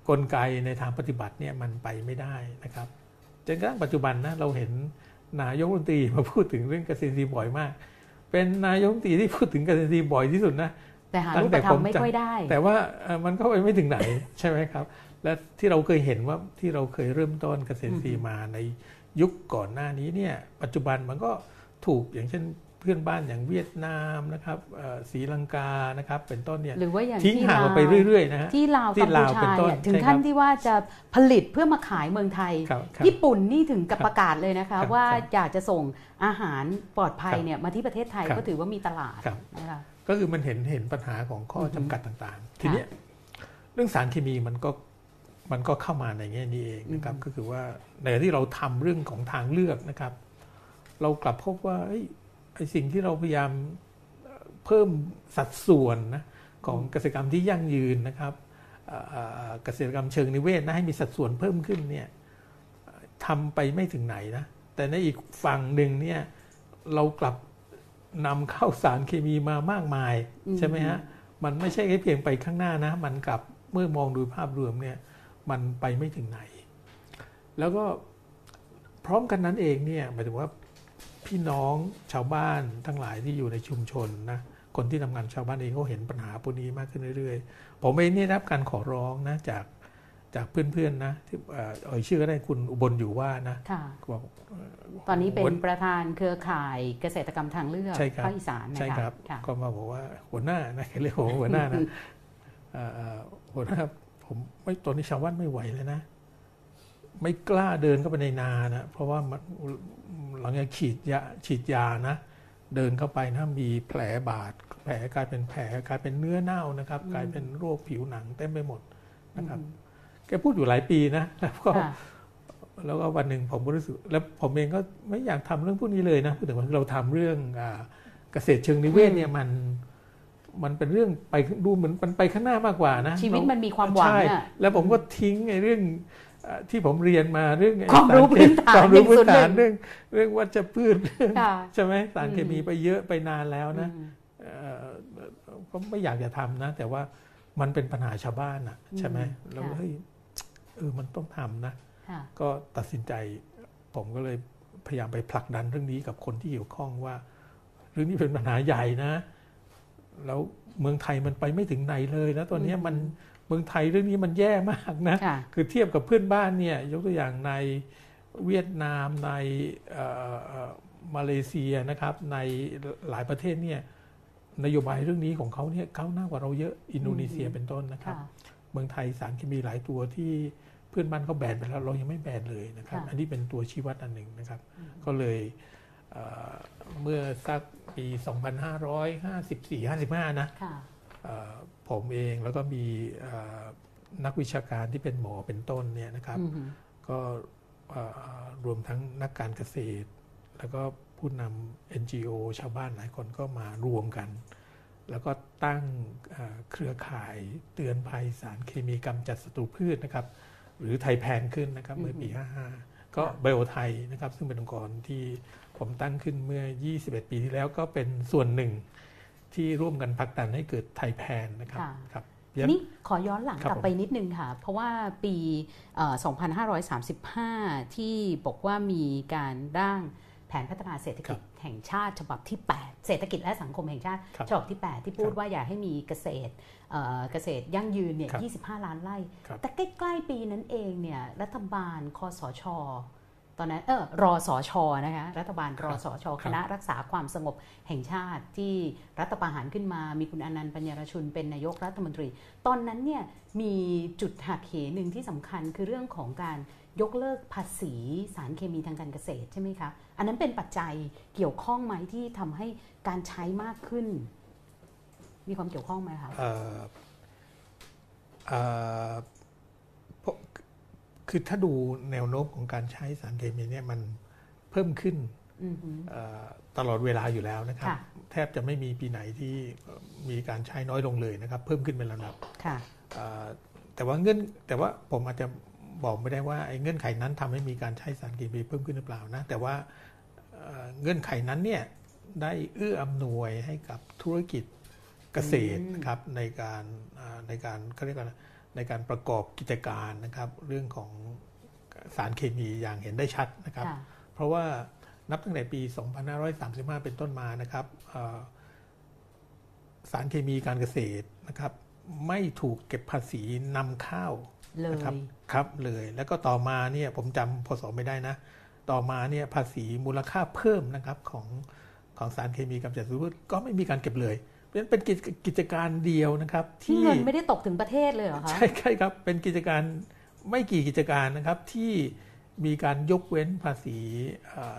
กลไกในทางปฏิบัติเนี่ยมันไปไม่ได้นะครับจนกระทั่งปัจจุบันนะเราเห็นนายกรัฐมนตรีมาพูดถึงเรื่องเกษตรอินทรีย์บ่อยมาก เป็นนายกรัฐมนตรีที่พูดถึงเกษตรอินทรีย์บ่อยที่สุดนะแต่หาตั้รูงปแต่ธรรผมมไม่จำค่อยได้ แต่ว่าเอ่อมันก็ไปไม่ถึงไหนใช่ไหมครับ และที่เราเคยเห็นว่าที่เราเคยเริ่มต้นเกษตรอินทรีย์มาในยุคก่อนหน้านี้เนี่ยปัจจุบันมันก็ถูกอย่างเช่นเพื่อนบ้านอย่างเวียดนามนะครับเอ่อศรีลังกานะครับเป็นต้นเนี่ยหรือว่าอย่างทิ้งที่ห่างลาออกวไปเรื่อยๆนะฮะที่ลาวที่กัมพูลาวเป็นชาต้นเนี่ยถึงใช่ครับขั้นที่ว่าจะผลิตเพื่อมาขายเมืองไทยครับครับญี่ปุ่นนี่ถึงกับครับประกาศเลยนะคะครับว่าครับอยากจะส่งอาหารปลอดภัยครับเนี่ยมาที่ประเทศไทยครับก็ถือว่ามีตลาดครับนะคะก็คือมันเห็นเห็นปัญหาของข้อออฮึจำกัดต่างๆ ทีเนี้ยเรื่องสารเคมีมันก็ มันก็เข้ามาในแง่นี้เองนะครับ ก็คือว่าในที่เราทำเรื่องของทางเลือกนะครับ เรากลับพบว่าเอ้ยไอ้สิ่งที่เราพยายามเอ่อเพิ่มสัดส่วนนะของเกษตรกรรมที่ยั่งยืนนะครับเอ่อเอ่อเกษตรกรรมเชิงนิเวศนะให้มีสัดส่วนเพิ่มขึ้นเนี่ยเอ่อทำไปไม่ถึงไหนนะแต่ในอีกฝั่งหนึ่งเนี่ยเรากลับนำเข้าสารเคมีมามากมายอืมใช่ไหมฮะ มันไม่ใช่แค่เพียงไปข้างหน้านะ มันกลับเมื่อมองดูภาพรวมเนี่ย มันไปไม่ถึงไหน แล้วก็พร้อมกันนั้นเองเนี่ยหมายถึงว่าพี่น้องชาวบ้านทั้งหลายที่อยู่ในชุมชนนะคนที่ทำงานชาวบ้านเองก็เห็นปัญหาพวกนี้มากขึ้นเรื่อยๆ ผมเองเนี่ยได้รับการขอร้องนะจากจากเพื่อนๆนะที่เอ่อเอ่ยชื่อก็ได้คุณอุบลอยู่ว่านะค่ะบอกตอนนี้เป็นโหประธานเครือข่ายเกษตรกรรมทางเลือกใช่ครับภาคอีสานนะคะใช่ครับค่ะก็มาบอกว่าหัวหน้านะเรียกผมว่าหัวหน้านะเอ่อเอ่อหัวหน้า ผมไม่ตอนนี้ชาวบ้านไม่ไหวเลยนะ ไม่กล้าเดินเข้าไปในนานะเพราะว่ามันหลังจากฉีดยาฉีดยานะ เดินเข้าไปนะมีแผลบาดแผลกลายเป็นแผลกลายเป็นเนื้อเน่านะครับอืมกลายเป็นโรคผิวหนังเต็มไปหมดนะครับอืมแกพูดอยู่หลายปีนะแล้วก็ค่ะแล้วก็วันหนึ่งผมก็รู้สึกแล้วผมเองก็ไม่อยากทำเรื่องพวกนี้เลยนะพูดถึงว่าเราทำเรื่องอาเกษตรเชิงนิเวศเนี่ยมัน มันเป็นเรื่องไปดูเหมือนมันไปข้างหน้ามากกว่านะชีวิตเรามันมีความหวังใช่อะแล้วผมก็ทิ้งไอ้เรื่องอ่าที่ผมเรียนมาเรื่องไอ้ความรู้สเคพื้นฐานความรู้พื้นฐาน101เรื่อง เรื่องวัชพืชเรื่องค่ะใช่ไหมสารอืมเคมีไปเยอะไปนานแล้วนะอืมเอ่อก็ไม่อยากจะทำนะ แต่ว่ามันเป็นปัญหาชาวบ้านอะ ใช่ไหมอืมแล้วค่ะเฮ้ยเออมันต้องทำนะค่ะก็ตัดสินใจ ผมก็เลยพยายามไปผลักดันเรื่องนี้กับคนที่เกี่ยวข้องว่า เรื่องนี้เป็นปัญหาใหญ่นะ แล้วเมืองไทยมันไปไม่ถึงไหนเลยนะตอนเนี้ยมันเมืองไทยเรื่องนี้มันแย่มากนะค่ะคือเทียบกับเพื่อนบ้านเนี่ยยกตัวอย่างในเวียดนามในเอ่อเอ่อมาเลเซียนะครับในหลายประเทศเนี่ยนโยบายเรื่องนี้ของเขาเนี่ยก้าวหน้ากว่าเราเยอะอินโดนีเซียเป็นต้นนะครับค่ะเมืองไทยสารเคมีหลายตัวที่เพื่อนบ้านเขาแบนไปแล้วเรายังไม่แบนเลยนะครับค่ะอันนี้เป็นตัวชี้วัดอันหนึ่งนะครับอืมก็เลยเอ่อเมื่อสัก ปี 2554-55 นะค่ะเอ่อผมเองแล้วก็มีเอ่อนักวิชาการที่เป็นหมอเป็นต้นเนี่ยนะครับอือหือก็เอ่อรวมทั้งนักการเกษตร แล้วก็ผู้นำ NGO ชาวบ้านหลายคนก็มารวมกัน แล้วก็ตั้งเอ่อเครือข่ายเตือนภัยสารเคมีกำจัดศัตรูพืชนะครับ หรือไทยแพนขึ้นนะครับเมื่อปี 55 ก็ไบโอไทยนะครับ ซึ่งเป็นองค์กรที่ ผมตั้งขึ้นเมื่อ 21 ปีที่แล้วก็เป็นส่วนหนึ่งที่ร่วมกันผลักดันให้เกิดไทยแพนนะครับค่ะครับทีนี้ขอย้อนหลังครับกลับผมไปนิดนึงค่ะ เพราะว่าปีเอ่อ2535 ที่บอกว่ามีการร่างแผนพัฒนาเศรษฐกิจแห่งชาติฉบับที่ 8 เศรษฐกิจและสังคมแห่งชาติครับฉบับที่ 8 ที่พูดครับว่าอยากให้มีเกษตรเอ่อเกษตรยั่งยืนเนี่ยครับ25 ล้านไร่ครับแต่ใกล้ ๆ ปีนั้นเองเนี่ย รัฐบาลคอสช ตอนนั้นเออรอสอชนะคะรัฐบาลรอสอชครับคณะรักษาความสงบแห่งชาติที่รัฐประหารขึ้นมา มีคุณอนันต์ปัญญารชุนเป็นนายกรัฐมนตรี ตอนนั้นเนี่ยมีจุดหักเหหนึ่งที่สำคัญคือเรื่องของการยกเลิกภาษีสารเคมีทางการเกษตรใช่ไหมคะ อันนั้นเป็นปัจจัยเกี่ยวข้องไหมที่ทำให้การใช้มากขึ้น มีความเกี่ยวข้องไหมคะ เอ่อเอ่อเพราะ คือถ้าดูแนวโน้มของการใช้สารเคมีเนี่ยมันเพิ่มขึ้นอือหือเอ่อตลอดเวลาอยู่แล้วนะครับค่ะแทบจะไม่มีปีไหนที่มีการใช้น้อยลงเลยนะครับ เพิ่มขึ้นเป็นลำดับค่ะเอ่อแต่ว่าเงื่อนแต่ว่าผมอาจจะบอกไม่ได้ว่าไอ้เงื่อนไขนั้นทำให้มีการใช้สารเคมีเพิ่มขึ้นหรือเปล่านะแต่ว่าเอ่อเงื่อนไขนั้นเนี่ยได้เอื้ออำนวยให้กับธุรกิจเกษตรอืมนะครับในการอ่าในการเขาเรียกว่าอะไร ในการประกอบกิจการนะครับ เรื่องของสารเคมีอย่างเห็นได้ชัดนะครับค่ะเพราะว่านับตั้งแต่ปี 2535 เป็นต้นมานะครับเอ่อสารเคมีการเกษตรนะครับ ไม่ถูกเก็บภาษีนำเข้าเลนะครับยครับเลย แล้วก็ต่อมาเนี่ยผมจำพศไม่ได้นะ ต่อมาเนี่ยภาษีมูลค่าเพิ่มนะครับของของสารเคมีกำจัดศัตรูพืชก็ไม่มีการเก็บเลย เพราะฉะนั้นเป็นกิจกิจการเดียวนะครับที่ที่เงินไม่ได้ตกถึงประเทศเลยเหรอคะใช่ใช่ครับ เป็นกิจการไม่กี่กิจการนะครับที่มีการยกเว้นภาษีเอ่อ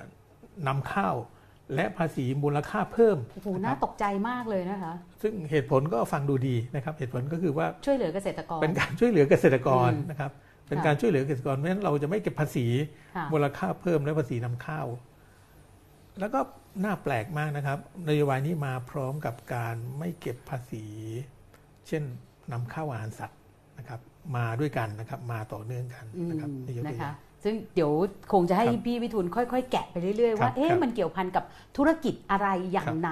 นำเข้า และภาษีมูลค่าเพิ่มโอ้โหน่าตกใจมากเลยนะคะ ซึ่งเหตุผลก็ฟังดูดีนะครับ เหตุผลก็คือว่าช่วยเหลือเกษตรกร เป็นการช่วยเหลือเกษตรกรอืมนะครับ เป็นค่ะการช่วยเหลือเกษตรกรเพราะฉะนั้นเราจะไม่เก็บภาษีค่ะมูลค่าเพิ่มและภาษีนำเข้า แล้วก็น่าแปลกมากนะครับนโยบายนี้มาพร้อมกับการไม่เก็บภาษี เช่นนำเข้าอาหารสัตว์นะครับ มาด้วยกันนะครับ มาต่อเนื่องกันอืมนะครับนี่ยกตัวนะอย่าคะงซึ่งเดี๋ยวคงจะให้ครับพี่วิทูลค่อย ๆ แกะไปเรื่อยๆครัว่าบเอ๊ะครับมันเกี่ยวพันกับธุรกิจอะไรอย่าครังบไหน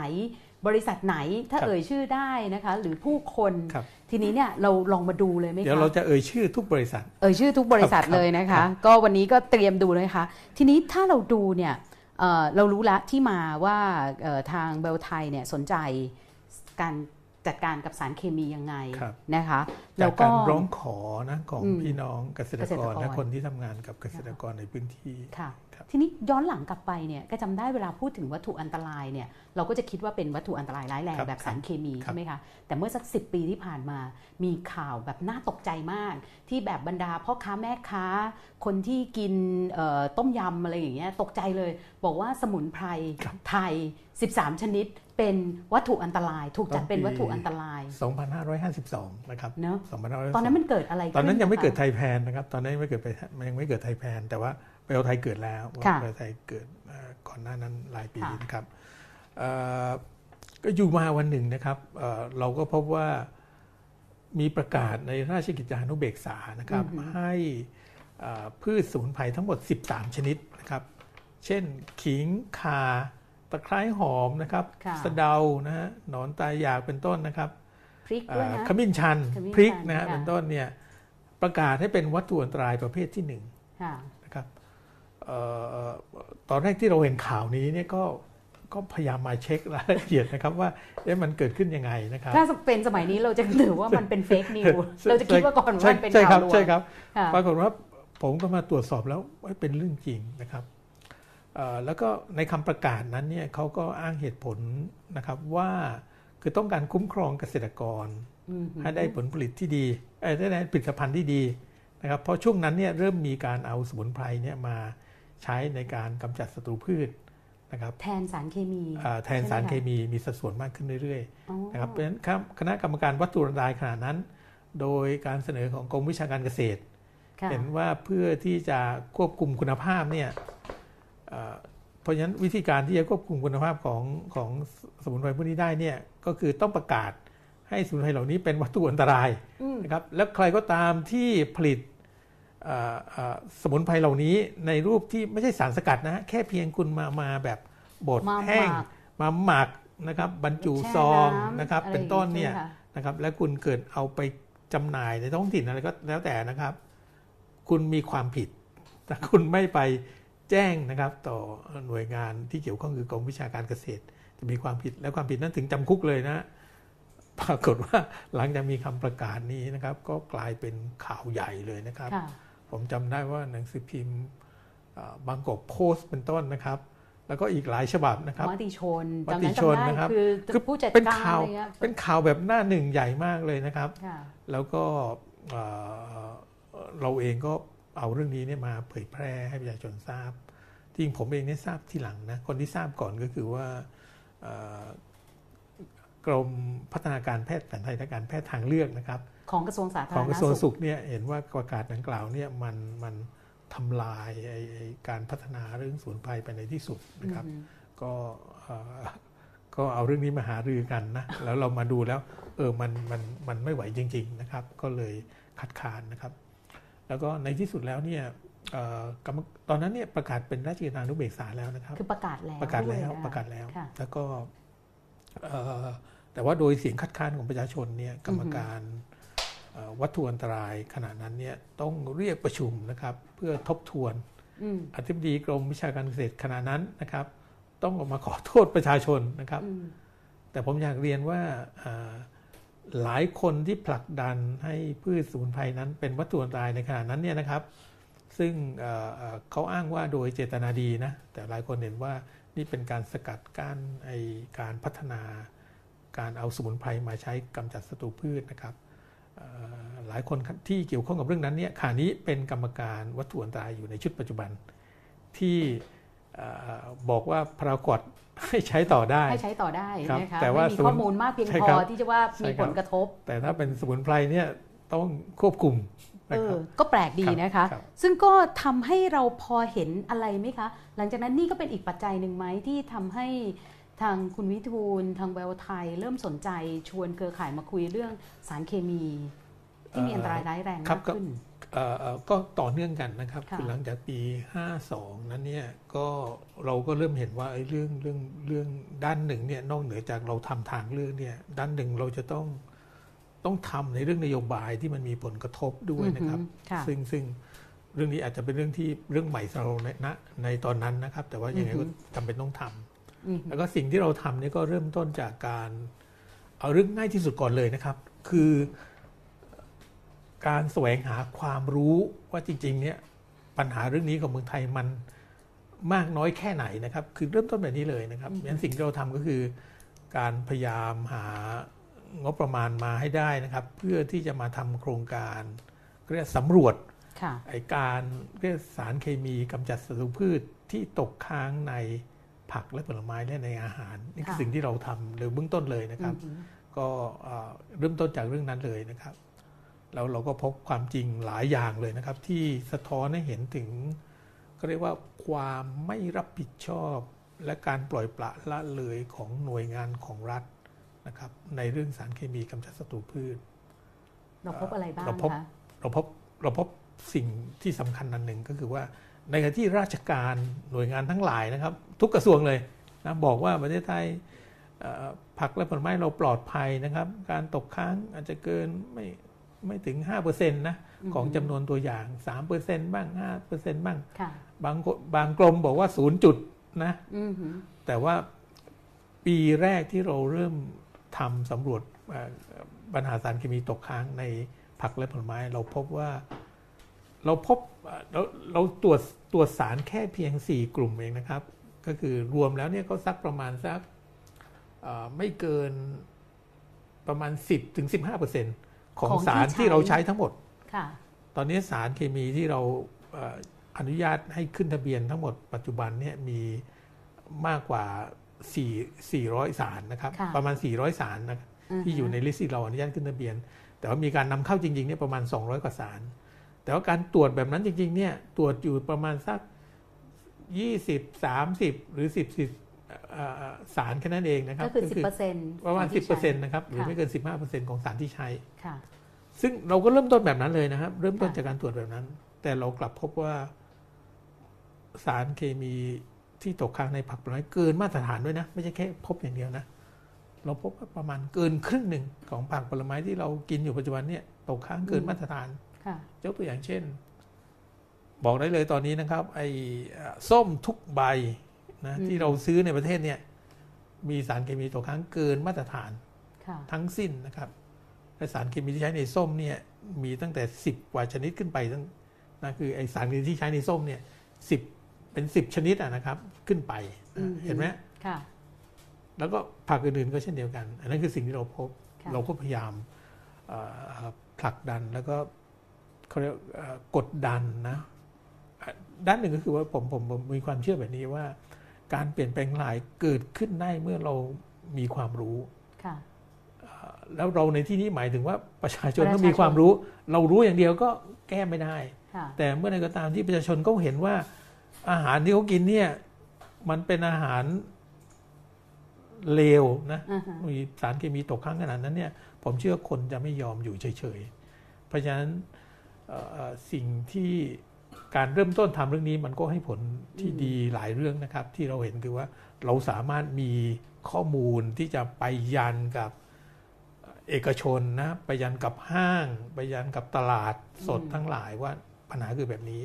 บริษัทไหนถ้าครับเอ่ยชื่อได้นะคะ หรือผู้คนครับทีนี้เนี่ยเราลองมาดูเลยไหมเดี๋ยวคะเราจะเอ่ยชื่อทุกบริษัท เอ่ยชื่อทุกบริษัทครับเลยนะครัคะบก็วันนี้ก็เตรียมดูเลยค่ะ ทีนี้ถ้าเราดูเนี่ย เอ่อเรารู้ละที่มาว่าเอ่อทางเบลไทยเนี่ยสนใจการจัดการกับสารเคมียังไงครับนะคะจาแล้กวก็การร้องขอนะของอืมพี่น้องเกษตรเกษตกรรกรและคนที่ทำงานกับเกษตรกรในพื้นที่ค่ะครับ ทีนี้ย้อนหลังกลับไปเนี่ยก็จำได้เวลาพูดถึงวัตถุอันตรายเนี่ยเราก็จะคิดว่าเป็นวัตถุอันตรายร้ายแรงครับแบบสารเคมีครับใช่ไหมคะแต่เมื่อสักสิปีที่ผ่านมามีข่าวแบบน่าตกใจมาก ที่แบบบรรดาพ่อค้าแม่ค้า คนที่กินเอ่อต้มยำอะไรอย่างเงี้ยตกใจเลย บอกว่าสมุนไพรครับไทย 13 ชนิดเป็นวัตถุอันตราย ถูกจัดเป็นวัตถุอันตราย 2552 นะครับเนอะ2552ตอนนั้นมันเกิดอะไรขึ้นตอนนั้นยังไม่ะคะเกิดไทยแพนนะครับ ตอนนั้นยังไม่เกิดไปมันยังไม่เกิดไทยแพนแต่ว่า เปลไทยเกิดแล้วค่ะเปลไทยเกิดเอ่อก่อนหน้านั้นหลายปีค่ะนะครับเอ่อก็อยู่มาวันหนึ่งนะครับเอ่อเราก็พบว่ามีประกาศในราชกิจจานุเบกษานะครับ ให้เอ่อพืชสมุนไพรทั้งหมด 13 ชนิดนะครับ เช่นขิงข่าตะไคร้หอมนะครับค่ะสะเดานะฮะหนอนตายอยากเป็นต้นนะครับพริกด้วยอ่านะขมิ้นชันขมิ้นพริกชันนะฮะค่ะเป็นต้นเนี่ยประกาศให้เป็นวัตถุอันตรายประเภทที่หนึ่ง ตอนแรกที่เราเห็นข่าวนี้เนี่ยก็ก็พยายามมาเช็ครายละเอียดนะครับว่าเอ๊ะมันเกิดขึ้นยังไงนะครับ ถ้าเป็นสมัยนี้เราจะถือว่ามันเป็นเฟกนิวเราจะคิดว่าก่อนว่าใช่มันเป็นใช่คข่ารัวบลวงใช่ครับค่ะปรากฏว่าผมก็มาตรวจสอบแล้วเอ้ยเป็นเรื่องจริงนะครับเอ่อแล้วก็ในคำประกาศนั้นเนี่ยเขาก็อ้างเหตุผลนะครับว่าคือต้องการคุ้มครองเกษตรกรอืมให้ได้ผลผลิตที่ดีเอ้ยได้ได้ผลิตภัณฑ์ที่ดีนะครับเพราะช่วงนั้นเนี่ยเริ่มมีการเอาสมุนไพรเนี่ยมา ใช้ในการกำจัดศัตรูพืชนะครับแทนสารเคมีอ่าแทนสารเคใช่ไหมมีมีสัดส่วนมากขึ้นเรื่อยอ๋อๆนะครับเพราะฉะนั้นครับคณะกรรมการวัตถุอันตรายขนาดนั้น โดยการเสนอของกรมวิชาการเกษตรค่ะเห็นว่าเพื่อที่จะควบคุมคุณภาพเนี่ยเอ่อเพราะฉะนั้นวิธีการที่จะควบคุมคุณภาพของของสมุนไพรพวกนี้ได้เนี่ยก็คือต้องประกาศให้สมุนไพรเหล่านี้เป็นวัตถุอันตรายอืมนะครับแล้วใครก็ตามที่ผลิตเอ่อเอ่อ สมุนไพรเหล่านี้ในรูปที่ไม่ใช่สารสกัดนะฮะแค่เพียงคุณมามาแบบบดมาแห้งหมักมาหมักนะครับบรรจุแช่ซองำนะครับอะไรเป็นต้นเนี่ยใช่ไหมคะนะครับ และคุณเกิดเอาไปจำหน่ายในท้องถิ่นอะไรก็แล้วแต่นะครับ คุณมีความผิด แต่คุณไม่ไปแจ้งนะครับ ต่อหน่วยงานที่เกี่ยวข้องคือกรมวิชาการเกษตร จะมีความผิดและความผิดนั้นถึงจำคุกเลยนะ ปรากฏว่าหลังจากมีคำประกาศนี้นะครับ ก็กลายเป็นข่าวใหญ่เลยนะครับค่ะ ผมจำได้ว่าหนังสือพิมพ์เอ่อบางกอกโพสต์เป็นต้นนะครับ แล้วก็อีกหลายฉบับนะครับมติชนมจำตินั้นชนจำได้นะครับคือคือผู้จัดเป็นการข่าวอะไรเงี้ยเป็นข่าวแบบหน้าหนึ่งใหญ่มากเลยนะครับค่ะแล้วก็เอ่อเราเองก็เอาเรื่องนี้เนี่ยมาเผยแพร่ให้ประชาชนทราบจริงผมเองเนี่ยทราบที่หลังนะคนที่ทราบก่อนก็คือว่าเอ่อกรมพัฒนาการแพทย์แผนไทยและการแพทย์ทางเลือกนะครับ ของกระทรวงสาธารของณกระทรวงสุสุขขเนี่ยเห็นว่าประกาศดังกล่าวเนี่ยมันมันทำลายไอ้ไอ้การพัฒนาเรื่องสมุนไพรไปในที่สุดนะครับอืมก็เอ่อก็เอาเรื่องนี้มาหารือกันนะ แล้วเรามาดูแล้วเออมันมันมันไม่ไหวจริง ๆนะครับ ก็เลยคัดค้านนะครับ แล้วก็ในที่สุดแล้วเนี่ยเอ่อกรรมตอนนั้นเนี่ยประกาศเป็นราชกิจนานุเบกษาแล้วนะครับ คือประกาศแล้วประกาศแล้วด้วยนประกาศแล้วค่ะแล้วก็เอ่อแต่ว่าโดยเสียงคัดค้านของประชาชนเนี่ยกรรมการเอ่อ วัตถุอันตรายขณะนั้นเนี่ยต้องเรียกประชุมนะครับ เพื่อทบทวนอืมอธิบดีกรมวิชาการเกษตรขณะนั้นนะครับ ต้องออกมาขอโทษประชาชนนะครับอืมแต่ผมอยากเรียนว่าอ่าหลายคนที่ผลักดันให้พืชสมุนไพรนั้นเป็นวัตถุอันตรายในขณะนั้นเนี่ยนะครับ ซึ่งเอ่อเอ่อเขาอ้างว่าโดยเจตนาดีนะแต่หลายคนเห็นว่านี่เป็นการสกัดกั้นไอการพัฒนาการเอาสมุนไพรมาใช้กำจัดศัตรูพืชนะครับเอ่อ หลายคนที่เกี่ยวข้องกับเรื่องนั้นเนี่ยขณะนี้เป็นกรรมการวัตถุอันตรายอยู่ในชุดปัจจุบัน ที่เอ่อบอกว่าพารากอดให้ใช้ต่อได้ให้ใช้ต่อได้ครับนะคะแต่ว่าไม่มีศูนย์ข้อมูลมากเพียงใช่พครัอบที่จะว่าใช่มีครัผบลกระทบ แต่ถ้าเป็นสมุนไพรเนี่ยต้องควบคุมเอนะคอรับก็แปลกดีนะคะครับซึ่งก็ทำให้เราพอเห็นอะไรไหมคะ หลังจากนั้นนี่ก็เป็นอีกปัจจัยหนึ่งไหมที่ทำให้ ทางคุณวิทูลทางแววไทย เริ่มสนใจชวนเครือข่ายมาคุยเรื่องสารเคมีที่มีอันตรายร้ายแรงครัมาบกก็ขึ้นเอ่อเอ่อก็ต่อเนื่องกันนะครับค่ะคือหลังจากปี 52 นั้นเนี่ยก็เราก็เริ่มเห็นว่าไอ้เรื่องเรื่องเรื่องด้านหนึ่งเนี่ยนอกเหนือจากเราทำทางเรื่องเนี่ยด้านหนึ่งเราจะต้องต้องทำในเรื่องนโยบายที่มันมีผลกระทบด้วยนะครับอือหือค่ะซึ่งซึ่งเรื่องนี้อาจจะเป็นเรื่องที่เรื่องใหม่สำหรับเราในณในตอนนั้นนะครับ แต่ว่ายังไงก็จำเป็นต้องทำอืม แล้วก็สิ่งที่เราทำเนี่ยก็เริ่มต้นจากการเอาเรื่องง่ายที่สุดก่อนเลยนะครับ คือการแสวงหาความรู้ว่าจริงๆเนี่ยปัญหาเรื่องนี้ของเมืองไทยมันมากน้อยแค่ไหนนะครับ คือเริ่มต้นแบบนี้เลยนะครับงั้นสิ่งที่เราทำก็คือการพยายามหางบประมาณมาให้ได้นะครับ เพื่อที่จะมาทำโครงการเรียกสำรวจค่ะไอการเรียกสารเคมีกำจัดศัตรูพืชที่ตกค้างใน ผักและผลไม้และในอาหาร นี่คือค่ะสิ่งที่เราทำเลยเบื้องต้นเลยนะครับอือหือก็เอ่อเริ่มต้นจากเรื่องนั้นเลยนะครับแล้วเราก็พบความจริงหลายอย่างเลยนะครับ ที่สะท้อนให้เห็นถึงก็เรียกว่าความไม่รับผิดชอบ และการปล่อยปละละเลยของหน่วยงานของรัฐนะครับ ในเรื่องสารเคมีกำจัดศัตรูพืช เราพบอะไรบ้างเราพบคะเราพบเราพบสิ่งที่สำคัญอันหนึ่งก็คือว่า ในขณะที่ราชการหน่วยงานทั้งหลายนะครับ ทุกกระทรวงเลยนะบอกว่าประเทศไทยเอ่อผักและผลไม้เราปลอดภัยนะครับ การตกค้างอาจจะเกินไม่ไม่ถึง 5%นะของจำนวนตัวอย่าง 3%บ้าง 5%บ้างค่ะบางคนบางกรมบอกว่า 0 จุดนะอือหือแต่ว่าปีแรกที่เราเริ่มทำสำรวจเอ่อปัญหาสารเคมีตกค้างในผักและผลไม้ เราพบว่า เราพบเอ่อเราเราตรวจ ตรวจสารแค่เพียง 4 กลุ่มเองนะครับ ก็คือรวมแล้วเนี่ยก็สักประมาณสักเอ่อไม่เกินประมาณ 10ถึง15%ของของที่สารที่ใช้เราใช้ทั้งหมดค่ะตอนนี้สารเคมีที่เราเอ่ออนุญาตให้ขึ้นทะเบียนทั้งหมดปัจจุบันเนี่ยมีมากกว่า 4 400 สารนะครับค่ะประมาณ 400 สารนะมที่อยู่ในลิสต์ที่เราอนุญาตขึ้นทะเบียน แต่ว่ามีการนำเข้าจริงๆเนี่ยประมาณ 200 กว่าสาร แต่ว่าการตรวจแบบนั้นจริงๆเนี่ยตรวจอยู่ประมาณสัก 20 30 หรือ 10 10เอ่อสารแค่นั้นเองนะครับก็คือสิบเปอร์เซ็นต์ประมาณ 10%นะครับหรือไม่เกิน 15%ของสารที่ใช้ค่ะซึ่งเราก็เริ่มต้นแบบนั้นเลยนะครับ เริ่มต้นค่ะจากการตรวจแบบนั้น แต่เรากลับพบว่าสารเคมีที่ตกค้างในผักผลไม้เกินมาตรฐานด้วยนะ ไม่ใช่แค่พบอย่างเดียวนะ เราพบว่าประมาณเกินครึ่งหนึ่งของผักผลไม้ที่เรากินอยู่ปัจจุบันเนี่ยตกค้างเกินมาตรฐานค่ะ ยกตัวอย่างเช่น บอกได้เลยตอนนี้นะครับ ไอ้เอ่อส้มทุกใบนะอืมที่เราซื้อในประเทศเนี่ย มีสารเคมีตกค้างเกินมาตรฐานค่ะทั้งสิ้นนะครับและสารเคมีที่ใช้ในส้มเนี่ย มีตั้งแต่10กว่าชนิดขึ้นไปทั้งนะคือไอสารเคมีที่ใช้ในส้มเนี่ยสิเป็น10ชนิดอะนะครับ ขึ้นไปอืมเห็นไหมค่ะ แล้วก็ผักอื่นๆก็เช่นเดียวกัน อันนั้นคือสิ่งที่เราพบค่ะเราก็พยายามเอ่อผลักดันแล้วก็ เขาเรียกเอ่อกดดันนะอะด้านหนึ่งก็คือว่าผมผมผมมีความเชื่อแบบนี้ว่า การเปลี่ยนแปลงหลายเกิดขึ้นได้เมื่อเรามีความรู้ค่ะแล้วเราในที่นี้หมายถึงว่าประชาชนประชาชนต้องมีความรู้ เรารู้อย่างเดียวก็แก้ไม่ได้ค่ะแต่เมื่อใดก็ตามที่ประชาชนเขาเห็นว่า อาหารที่เขากินเนี่ย มันเป็นอาหารเลวนะอ่าฮะมีสารเคมีตกค้างขนาดนั้นเนี่ย ผมเชื่อคนจะไม่ยอมอยู่เฉยๆ เพราะฉะนั้นเอ่อเอ่อ สิ่งที่การเริ่มต้นทำเรื่องนี้มันก็ให้ผลที่ดีหลายเรื่องนะครับ ที่เราเห็นคือว่าเราสามารถมีข้อมูลที่จะไปยันกับเอกชนนะไปยันกับห้าง ไปยันกับตลาดสดอืมทั้งหลายว่าปัญหาคือแบบนี้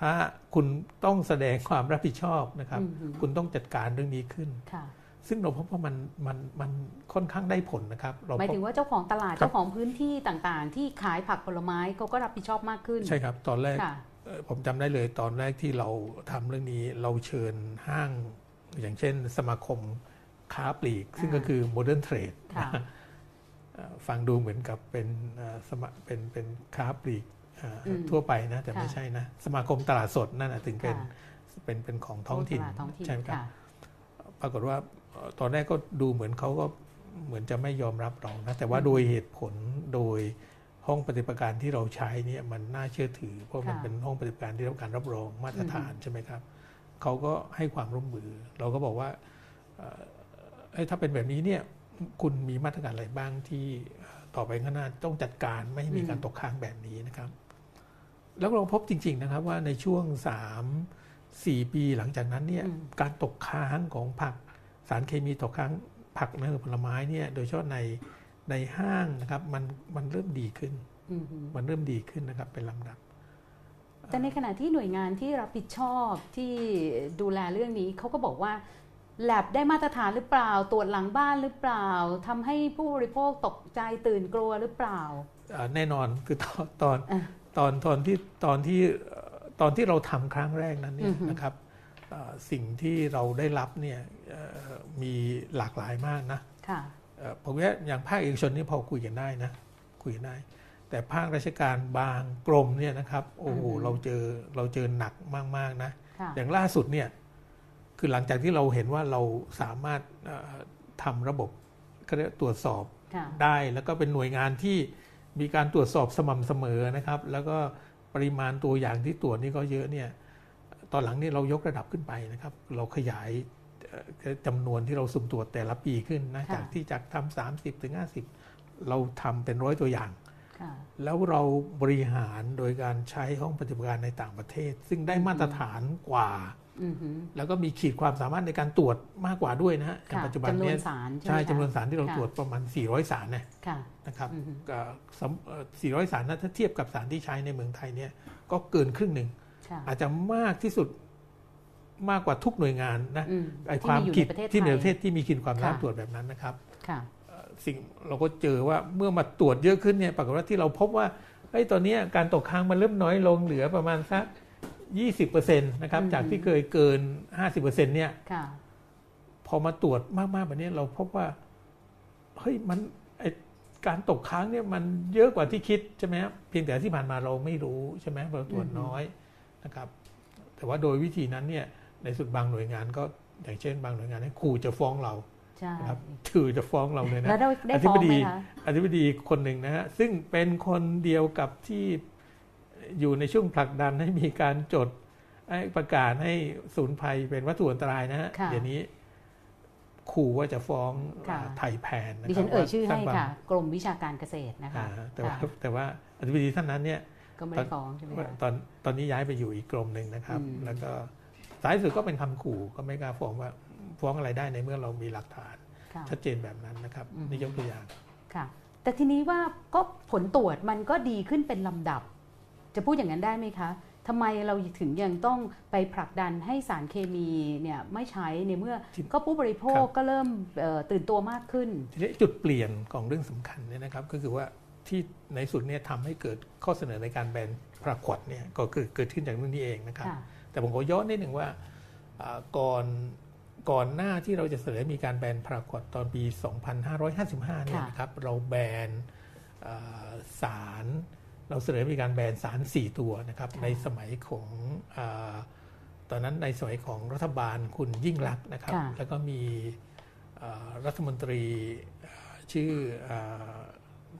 ถ้าคุณต้องแสดงความรับผิดชอบนะครับอืมคุณต้องจัดการเรื่องนี้ขึ้นค่ะ ซึ่งเราพบว่ามันมันมันค่อนข้างได้ผลนะครับเราหมายพบถึงว่าเจ้าของตลาดครับเจ้าของพื้นที่ต่างๆ ที่ขายผักผลไม้เขาก็รับผิดชอบมากขึ้น ใช่ครับตอนแรกค่ะเอ่อผมจำได้เลยตอนแรกที่เราทำเรื่องนี้เราเชิญห้าง อย่างเช่น สมาคมค้าปลีก ซึ่งอ่าก็คือ Modern Trade ค่ะเอ่อฟังดูเหมือนกับเป็นเอ่อสมาเป็นเป็นค้าปลีกเอ่ออมทั่วไปนะ แต่ค่ะไม่ใช่นะ สมาคมตลาดสดนั่นนะถึงเป็นค่ะเป็นเป็นของท้องถิ่นตลาดท้องถิ่นใช่ไหมครับค่ะปรากฏว่าเอ่อ ตอนแรกก็ดูเหมือนเขาก็เหมือนจะไม่ยอมรับเรานะแต่ว่าโดยเหตุผลโดยห้องปฏิบัติการที่เราใช้เนี่ยมันน่าเชื่อถือ เพราะมันค่ะเป็นห้องปฏิบัติการที่ได้รับการรับรองมาตรฐานใช่ไหมครับเขาก็ให้ความร่วมมือ เราก็บอกว่าเอ่อเอ้ยถ้าเป็นแบบนี้เนี่ยคุณมีมาตรการอะไรบ้างที่เอ่อต่อไปข้างหน้าต้องจัดการไม่ให้มีการตกค้างแบบนี้นะครับ แล้วเราพบจริง ๆนะครับว่าในช่วงสามสี่ปีหลังจากนั้นเนี่ยอืมการตกค้างของผัก สารเคมีตกค้างผักและผลไม้เนี่ยโดยเฉพาะในในห้างนะครับมันมันเริ่มดีขึ้นอืมฮึมันเริ่มดีขึ้นนะครับเป็นลำดับ แต่ในขณะที่หน่วยงานที่รับผิดชอบที่ดูแลเรื่องนี้เขาก็บอกว่าแลบได้มาตรฐานหรือเปล่า ตรวจหลังบ้านหรือเปล่าทำให้ผู้บริโภคตกใจตื่นกลัวหรือเปล่าอ่าแน่นอนคือตอนตอนอะตอนตอนที่ตอนที่เอ่อตอนที่เราทำครั้งแรกนั้นเนี่อืยอฮึนะครับอ่า สิ่งที่เราได้รับเนี่ยเอ่อมีหลากหลายมากนะค่ะเอ่อผมว่าอย่างภาคเอกชนนี่พอคุยกันได้นะคุยกันได้ แต่ภาคราชการบางกรมเนี่ยนะครับโอ้โหอือฮึเราเจอเราเจอหนักมากๆนะค่ะอย่างล่าสุดเนี่ยคือหลังจากที่เราเห็นว่าเราสามารถเอ่อทำระบบก็เรียกตรวจสอบค่ะได้แล้วก็เป็นหน่วยงานที่มีการตรวจสอบสม่ำเสมอนะครับ แล้วก็ปริมาณตัวอย่างที่ตรวจนี่ก็เยอะเนี่ย ตอนหลังนี่เรายกระดับขึ้นไปนะครับ เราขยายเอ่อจำนวนที่เราสุ่มตรวจแต่ละปีขึ้นนะค่ะจากที่จากทำสามสิบถึงห้าสิบเราทำเป็นร้อยตัวอย่างค่ะแล้วเราบริหารโดยการใช้ห้องปฏิบัติการในต่างประเทศ ซึ่งได้มาตรฐานกว่าอือฮึแล้วก็มีขีดความสามารถในการตรวจมากกว่าด้วยนะฮะอย่างค่ะปัจจุบันจำนวเนี้นสารใช่ไหมใช่คะจำนวนสารที่เราค่ะตรวจประมาณ 400 สารนะค่ะนะครับอือฮึก็สำเอ่อ400 สารนะถ้าเทียบกับสารที่ใช้ในเมืองไทยเนี่ยก็เกินครึ่งหนึ่งค่ะ อาจจะมากที่สุดมากกว่าทุกหน่วยงานนะอืมไอ้ที่ความมีอยู่ขีดในประเทศที่ในไทยประเทศที่มีขีดความสามารถค่ะตรวจแบบนั้นนะครับค่ะสิ่งเราก็เจอว่าเมื่อมาตรวจเยอะขึ้นเนี่ยปรากฏว่าที่เราพบว่าเฮ้ยตอนเนี้ยการตกค้างมันเริ่มน้อยลงเหลือประมาณสัก 20%นะครับอืมจากที่เคยเกิน 50%เนี่ยค่ะพอมาตรวจมากๆแบบนี้เราพบว่าเฮ้ยมันไอการตกค้างเนี่ยมันเยอะกว่าที่คิดใช่ไหมครับเพียงแต่ที่ผ่านมาเราไม่รู้ใช่ไหมเราตรวจอือฮึน้อย นะครับ แต่ว่าโดยวิธีนั้นเนี่ยในสุดบางหน่วยงานก็อย่างเช่น บางหน่วยงานให้ขู่จะฟ้องเราใช่นะครับถือจะฟ้องเราเลยนะแล้วได้ได้อธิฟ้อบงไหมดีคะอธิบดีคนหนึ่งนะฮะซึ่งเป็นคนเดียวกับที่อยู่ในช่วงผลักดันให้มีการจดให้ประกาศให้ศูนย์ภัยเป็นวัตถุอันตรายนะฮะค่ะเดี๋ยวนี้ขู่ว่าจะฟ้องค่ะไทยแพนนะดิครัฉับนเอ่ยชื่อว่าสร้าให้งความค่ะ กรมวิชาการเกษตรนะคะอ่าแต่ว่าค่ะแต่ว่าอธิบดีท่านนั้นเนี่ย ก็ไม่ได้ฟ้องใช่ไหมคะตอนตอนนี้ย้ายไปอยู่อีกกรมหนึ่งนะครับอืมแล้วก็สายสุดก็เป็นคำขู่ก็ไม่กล้าฟ้องว่าฟ้องอะไรได้ในเมื่อเรามีหลักฐานค่ะชัดเจนแบบนั้นนะครับอืมนี่ยกตัวอย่างค่ะ แต่ทีนี้ว่าก็ผลตรวจมันก็ดีขึ้นเป็นลำดับ จะพูดอย่างนั้นได้ไหมคะทำไมเราถึงยังต้องไปผลักดันให้สารเคมีเนี่ยไม่ใช้ในเมื่อที่ก็ผู้บริโภคครับก็เริ่มเอ่อตื่นตัวมากขึ้นทีนี้จุดเปลี่ยนของเรื่องสำคัญเนี่ยนะครับ ก็คือว่า ที่ในสุดเนี่ยทำให้เกิดข้อเสนอในการแบนพระขวดเนี่ยก็เกิดเกิดขึ้นจากเรื่องนี้เองนะครับค่ะแต่ผมขอย้อนนิดหนึ่งว่าอ่าก่อนก่อนหน้าที่เราจะเสนอให้มีการแบนพระขวดตอนปี 2555 เนี่ยค่ะนะครับเราแบนอ่าสารเราเสนอให้มีการแบนสาร 4 ตัวนะครับค่ะในสมัยของอาตอนนั้นในสมัยของรัฐบาลคุณยิ่งรักษณ์นะครับค่ะแล้วก็มีอ่ารัฐมนตรีอ่าชื่ออ่า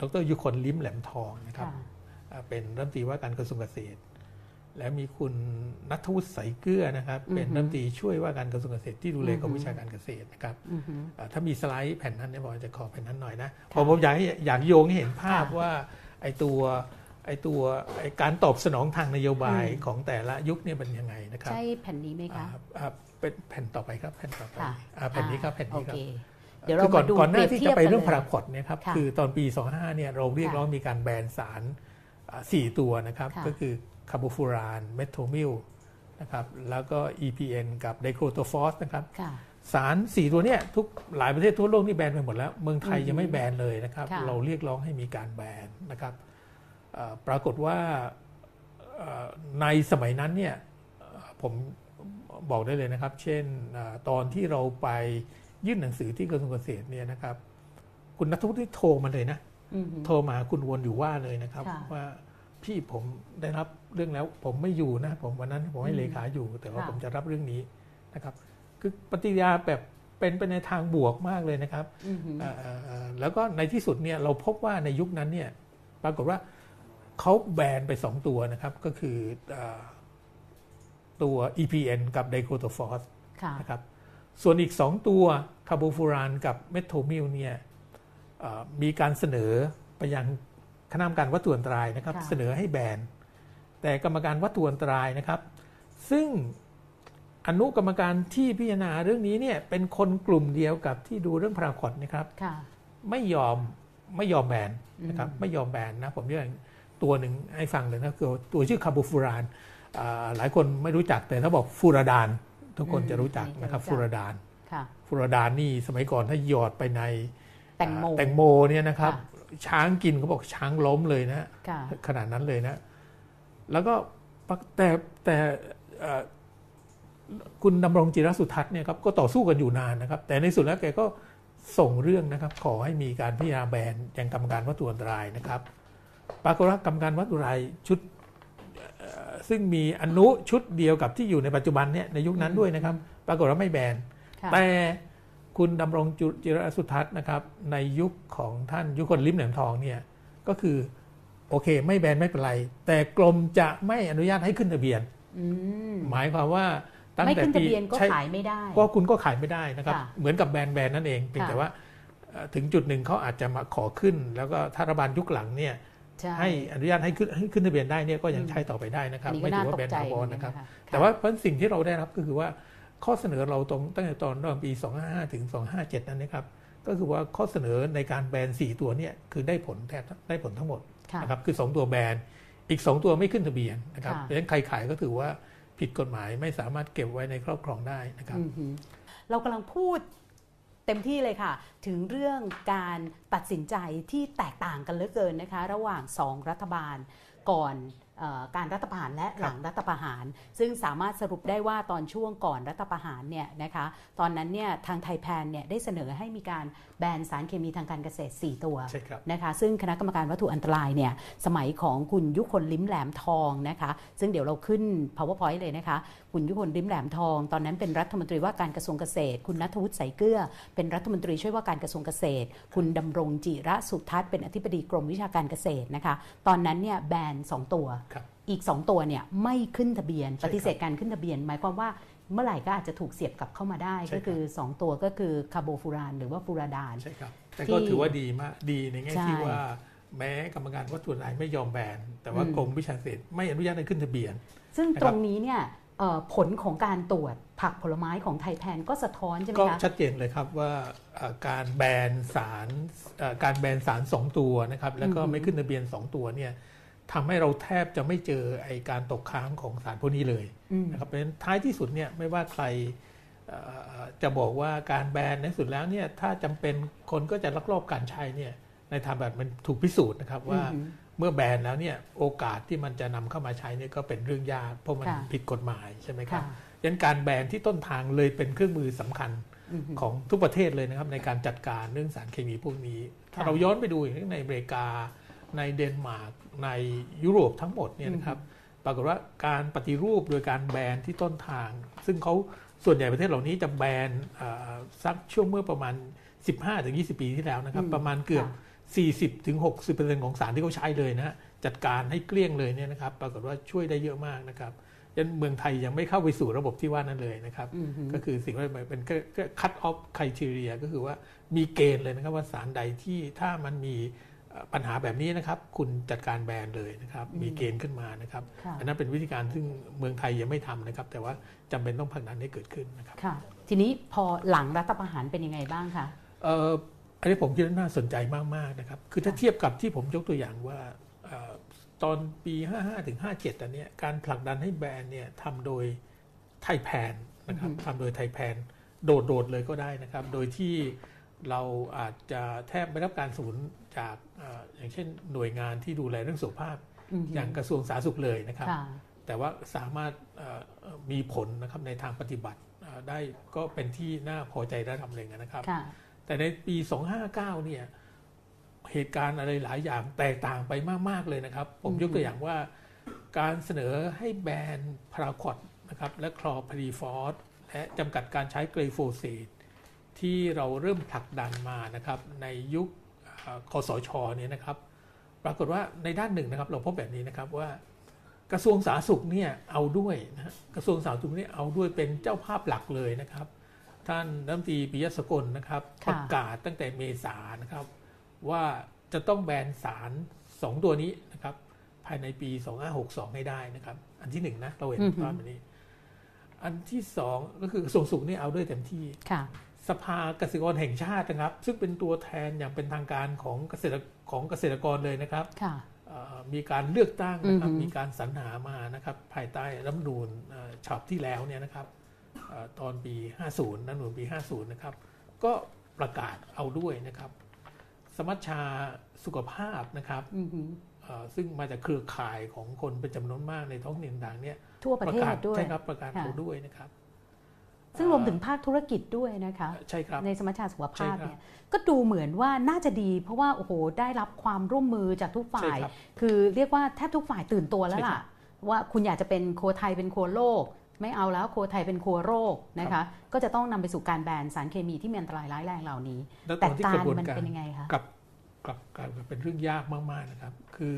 ดรยุคนลิ้มแหลมทองนะครับค่ะอ่าเป็นรัฐมนตรีว่าการกระทรวงเกษตร และมีคุณนัทวุฒิใสเกลือนะครับอือฮึเป็นรัฐมนตรีช่วยว่าการกระทรวงเกษตรที่ดูแลอือฮึกรมวิชาการเกษตรนะครับอือฮึอ่าถ้ามีสไลด์แผ่นนั้นเนี่ยผมจะขอแผ่นนั้นหน่อยนะค่ะเพอผมอยากให้อยากโยงให้เห็นภาพค่ะว่าไอ้ตัวไอ้ตัวไอ้การตอบสนองทางนโยบายอืมของแต่ละยุคเนี่ยเป็นยังไงนะครับ ใช่แผ่นนี้ไหมคะอ่าอ่าเป็นแผ่นต่อไปครับแผ่นต่อไปค่ะอ่าแผ่นนี้ครับแผ่นโอนี้ครัเคบ เดี๋ยวเราคือก่อมานดูก่อนหเปรีน้ายบที่เทียจะบไปกันเรื่องเลพายราควดเนี่ยครับค่ะคือตอนปี 25เนี่ยเราเรียกร้องมีการแบนสารอ่าสี่ตัวนะครับค่ะก็คือคาร์โบฟูรานเมทโทมิลนะครับแล้วก็ EPN กับไดโครโตฟอสนะครับค่ะสารสี่ตัวเนี่ยทุกหลายประเทศทั่วโลกนี่แบนไปหมดแล้ว เมืองไทยอืมยังไม่แบนเลยนะครับค่ะเราเรียกร้องให้มีการแบนนะครับเอ่อปรากฏว่าเอ่อในสมัยนั้นเนี่ยเอ่อผมบอกได้เลยนะครับ เช่นเออตอนที่เราไป ยื่นหนังสือที่กระทรวงเกษตรเนี่ยนะครับ คุณนัทวุฒิโทรมาเลยนะอือฮึโทรมาคุณวนอยู่ว่าเลยนะครับค่ะว่าพี่ผมได้รับเรื่องแล้วผมไม่อยู่นะ ผมวันนั้นผมให้อืมเลขาอยู่ แต่ว่าค่ะผมจะรับเรื่องนี้นะครับ คือปฏิกิริยาแบบเป็นไปในทางบวกมากเลยนะครับอือฮึเอ่อเอ่อเอ่อแล้วก็ในที่สุดเนี่ยเราพบว่าในยุคนั้นเนี่ยปรากฏว่าเขาแบนไปสองตัวนะครับ ก็คือเอ่อตัว EPN กับไดโคโตฟอสค่ะนะครับ ส่วนอีก 2 ตัวคาร์โบฟูรานกับเมทโทมิลเนี่ยเอ่อมีการเสนอไปยังคณะกรรมการวัตถุอันตรายนะครับค่ะเสนอให้แบนแต่กรรมการวัตถุอันตรายนะครับ ซึ่งอนุกรรมการที่พิจารณาเรื่องนี้เนี่ยเป็นคนกลุ่มเดียวกับที่ดูเรื่องพาราควอตนะครับค่ะไม่ยอมไม่ยอมแบนนะครับอืมไม่ยอมแบนนะผมยกตัวหนึ่งให้ฟังเลยนะคือตัวชื่อคาร์โบฟูรานอ่าหลายคนไม่รู้จักแต่ถ้าบอกฟูราดาน ทุกคนจะรู้จักนะครับฟูราดานค่ะฟูราดานนี่สมัยก่อนถ้าหยอดไปในแตงโมอ่าแตงโมเนี่ยนะครับค่ะช้างกินเขาบอกช้างล้มเลยนะค่ะขนาดนั้นเลยนะ แล้วก็ปะแต่แต่เอ่อคุณดำรงจิรสุทัศน์เนี่ยครับก็ต่อสู้กันอยู่นานนะครับ แต่ในสุดแล้วแกก็ส่งเรื่องนะครับ ขอให้มีการพิจารณาแบนยังกรรมการวัตถุอันตรายนะครับ ปรากฏว่ากรรมการวัตถุอันตรายชุดเอ่อ ซึ่งมีอนุชุดเดียวกับที่อยู่ในปัจจุบันเนี่ยในยุคนั้นด้วยนะครับ ปรากฏว่าไม่แบนค่ะแต่คุณดำรงจุจิรสุทัศน์นะครับ ในยุคของท่านยุคนลิ้มแหลมทองเนี่ยก็คือโอเค ไม่แบนไม่เป็นไร แต่กรมจะไม่อนุญาตให้ขึ้นทะเบียนอืมหมายความว่าตั้งไม่แต่ขึ้นทะปีเบียนก็ใช่ขายไม่ได้ ก็คุณก็ขายไม่ได้นะครับค่ะเหมือนกับแบรนด์แบรนด์นั่นเองเพียงค่ะแต่ว่าเอ่อถึงจุดหนึ่งเขาอาจจะมาขอขึ้น แล้วก็ถ้ารัฐบาลยุคหลังเนี่ย ใช่ให้อนุญาตให้ขึ้นให้ขึ้นทะเบียนได้เนี่ยก็ยังอืมใช้ต่อไปได้นะครับอันนี้ก็ไม่ถืน่าอว่าตแบกนใจถาวรเหมือนะครับกัแต่ว่าเพราะสิ่งที่เราได้รับก็คือว่าข้อเสนอเราตรงตั้งแต่ตอนระหว่างปี 255 ถึง 257 นั้นนะครับ ก็คือว่าข้อเสนอในการแบน 4 ตัวเนี่ยคือได้ผลแทบได้ผลทั้งหมดค่ะนะครับคือ 2 ตัวแบนอีก 2 ตัวไม่ขึ้นทะเบียนนะครับค่ะเพราะฉะนั้นใครขายก็ถือว่าผิดกฎหมายไม่สามารถเก็บไว้ในครอบครองได้นะครับอือหือเรากำลังพูด เต็มที่เลยค่ะ ถึงเรื่องการตัดสินใจที่แตกต่างกันเหลือเกินนะคะ ระหว่างสองรัฐบาลก่อนเอ่อการรัฐประหารและหลังรัฐประหาร ซึ่งสามารถสรุปได้ว่าตอนช่วงก่อนรัฐประหารเนี่ยนะคะตอนนั้นเนี่ยทางไทยแพนเนี่ยได้เสนอให้มีการแบนสารเคมีทางการเกษตร 4 ตัวใช่ครับนะคะซึ่งคณะกรรมการวัตถุอันตรายเนี่ยสมัยของคุณยุคนลิ้มแหลมทองนะคะซึ่งเดี๋ยวเราขึ้น powerpoint เลยนะคะ คุณยุคนลิ้มแหลมทอง ตอนนั้นเป็นรัฐมนตรีว่าการกระทรวงเกษตร คุณนัทวุฒิใสเกลือ เป็นรัฐมนตรีช่วยว่าการกระทรวงเกษตร คุณดำรงจิระสุทัศน์เป็นอธิบดีกรมวิชาการเกษตรนะคะ ตอนนั้นเนี่ยแบนสองตัวครับอีก 2 ตัวเนี่ยไม่ขึ้นทะเบียนใช่ครับปฏิเสธการขึ้นทะเบียน หมายความว่าเมื่อไหร่ก็อาจจะถูกเสียบกลับเข้ามาได้ใช่ครับก็คือ 2 ตัวก็คือคาร์โบฟูรานหรือว่าฟูราดานใช่ครับแต่ที่ก็ถือว่าดีมากดีในแง่ใช่ที่ว่าแม้กรรมการวัตถุไหนไม่ยอมแบน แต่ว่าอืมกรมวิชาเกษตรไม่อนุญาตให้ขึ้นทะเบียน ซึ่งนะครับตรงนี้เนี่ยเอ่อ ผลของการตรวจผักผลไม้ของไทยแพนก็สะท้อนใช่ไหมก็คะชัดเจนเลยครับว่าเอ่อการแบนสารเอ่อการแบนสารสองตัวนะครับแล้วก็อือฮึไม่ขึ้นทะเบียนสองตัวเนี่ยทำให้เราแทบจะไม่เจอไอการตกค้างของสารพวกนี้เลยอืมนะครับเพราะฉะนั้นท้ายที่สุดเนี่ยไม่ว่าใครเอ่อจะบอกว่าการแบนในสุดแล้วเนี่ยถ้าจำเป็นคนก็จะลักลอบการใช้เนี่ยในทางแบบมันถูกพิสูจน์นะครับว่าอือฮึ เมื่อแบนแล้วเนี่ยโอกาสที่มันจะนำเข้ามาใช้เนี่ยก็เป็นเรื่องยากเพราะมันค่ะผิดกฎหมายใช่ไหมครับค่ะยันการแบนที่ต้นทางเลยเป็นเครื่องมือสำคัญอือฮึของทุกประเทศเลยนะครับในการจัดการเรื่องสารเคมีพวกนี้ ถ้าค่ะเราย้อนไปดูอย่างในอเมริกา ในเดนมาร์กในยุโรปทั้งหมดเนี่ยนะครับปรากฏว่าการปฏิรูปโดยการแบนที่ต้นทาง ซึ่งเขาส่วนใหญ่ประเทศเหล่านี้จะแบนเอ่อสักช่วงเมื่อประมาณ 15-20 ปีที่แล้วนะครับอืมประมาณเกือบค่ะ 40-60%ของสารที่เขาใช้เลยนะฮะจัดการให้เกลี้ยงเลยเนี่ยนะครับ ปรากฏว่าช่วยได้เยอะมากนะครับยันเมืองไทยยังไม่เข้าไปสู่ระบบที่ว่านั้นเลยนะครับอือฮึก็คือสิ่งที่เป็นคัดออฟไคทีเรียก็คือว่ามีเกณฑ์เลยนะครับว่าสารใดที่ถ้ามันมีเอ่อปัญหาแบบนี้นะครับ คุณจัดการแบนเลยนะครับ มีเกณฑ์ขึ้นมานะครับค่ะอันนั้นเป็นวิธีการซึ่งเมืองไทยยังไม่ทำนะครับ แต่ว่าจำเป็นต้องผลักดันให้เกิดขึ้นนะครับค่ะทีนี้พอหลังรัฐประหารเป็นยังไงบ้างคะเอ่ออันนี้ผมคิดว่าน่าสนใจมาก ๆ นะครับ คือถ้าค่ะเทียบกับที่ผมยกตัวอย่างว่าเอ่อตอนปี 55 ถึง 57 อันเนี้ยการผลักดันให้แบรนด์เนี่ยทำโดยไทยแพนนะครับทำโดยไทยแพนโดด ๆ เลยก็ได้นะครับ โดยที่เราอาจจะแทบไม่รับการสนับสนุนจากเอ่ออย่างเช่นหน่วยงานที่ดูแลเรื่องสุขภาพอือฮึอย่างกระทรวงสาธารณสุขเลยนะครับค่ะแต่ว่าสามารถเอ่อเอ่อมีผลนะครับในทางปฏิบัติเอ่อได้ก็เป็นที่น่าพอใจระดับหนึ่งนะครับค่ะ แต่ในปี 259 เนี่ยเหตุการณ์อะไรหลายอย่างแตกต่างไปมาก ๆ เลยนะครับ ผมยกตัวอย่างว่าการเสนอให้แบนพาราควอตนะครับและคลอร์ไพริฟอสและจำกัดการใช้ไกลโฟเซตที่เราเริ่มผลักดันมานะครับในยุคเอ่อคสชเนี่ยนะครับ ปรากฏว่าในด้านหนึ่งนะครับ เราพบแบบนี้นะครับว่ากระทรวงสาธารณสุขเนี่ยเอาด้วยนะฮะกระทรวงสาธารณสุขเนี่ยเอาด้วยเป็นเจ้าภาพหลักเลยนะครับ ท่านรัฐมนตรีปิยะสกลนะครับ ค่ะ ประกาศตั้งแต่เมษานะครับ ว่าจะต้องแบนสารสองตัวนี้นะครับ ภายในปี 2562 ให้ได้นะครับ อันที่หนึ่งนะเราเห็นอือฮึภาพอันนี้ อันที่สองก็คือกระทรวงสุขนี่เอาด้วยเต็มที่ ค่ะ สภาเกษตรกรแห่งชาตินะครับ ซึ่งเป็นตัวแทนอย่างเป็นทางการของเกษตรของเกษตรกรเลยนะครับ ค่ะ เอ่อมีการเลือกตั้งนะครับ อือฮึมีการสรรหามานะครับ ภายใต้รัฐธรรมนูญเอ่อฉบับที่แล้วเนี่ยนะครับเอ่อ ตอนปี 50รัฐธรรมนูญปี 50 นะครับ ก็ประกาศเอาด้วยนะครับ สมัชชาสุขภาพนะครับอือฮึเอ่อซึ่งมาจากเครือข่ายของคนเป็นจำนวนมากในท้องถิ่นต่างๆเนี่ยทั่วประเทกาศศด้วยใช่ครับประกาศค่ะเอาด้วยนะครับ ซึ่งรวมถึงภาคธุรกิจด้วยนะคะใช่ครับในสมัชชาสุขภาพใช่ครับเนี่ยก็ดูเหมือนว่าน่าจะดี เพราะว่าโอ้โหได้รับความร่วมมือจากทุกฝ่ายใช่ครับคือเรียกว่าแทบทุกฝ่ายตื่นตัวแล้วใช่ครัล่ะบว่าคุณอยากจะเป็นโครัวไทยเป็นครัวโลก ไม่เอาแล้วครัวไทยเป็นครัวโรคนะคะ ก็จะต้องนำไปสู่การแบนสารเคมีที่มีอันตรายร้ายแรงเหล่านี้แล้วตแต่อนที่กากรระบวนมันการเป็นยังไงคะกลับกลับกลายเป็นเรื่องยากมากๆนะครับ คือ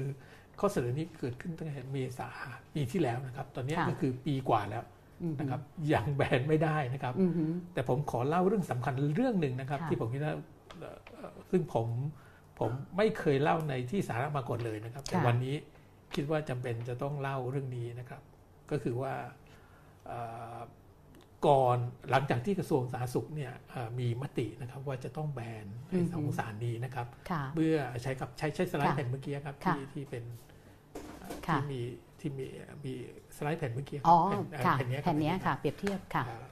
ข้อเสนอนี้เกิดขึ้นตั้งแต่เมษาปีที่แล้วนะครับ ตอนนี้ค่ะก็คือปีกว่าแล้วอือฮึนะครับยังแบนไม่ได้นะครับอือฮึแต่ผมขอเล่าเรื่องสำคัญเรื่องหนึ่งนะครับค่ะที่ผมคิดว่าเอ่อเอ่อซึ่งผมผมไม่เคยเล่าในที่สาธารณะมาก่อนเลยนะครับ แต่วันนี้คิดว่าจำเป็นจะต้องเล่าเรื่องนี้นะครับ ก็คือว่าเอ่อ ก่อนหลังจากที่กระทรวงสาธารณสุขเนี่ยเอ่อมีมตินะครับว่าจะต้องแบนไอ้สองสารนี้นะครับค่ะเมื่อใช้กับใช้ใช้สไลด์ค่ะแผ่นเมื่อกี้ครับค่ะที่ที่เป็นเอ่อค่ะที่มีที่มีมีสไลด์แผ่นเมื่อกี้ครัอ๋อแผ่นเอ่อค่ะแผ่นเนี้ยรับแผ่นเนี้ยค่ะเปรียบเทียบค่ะอ่า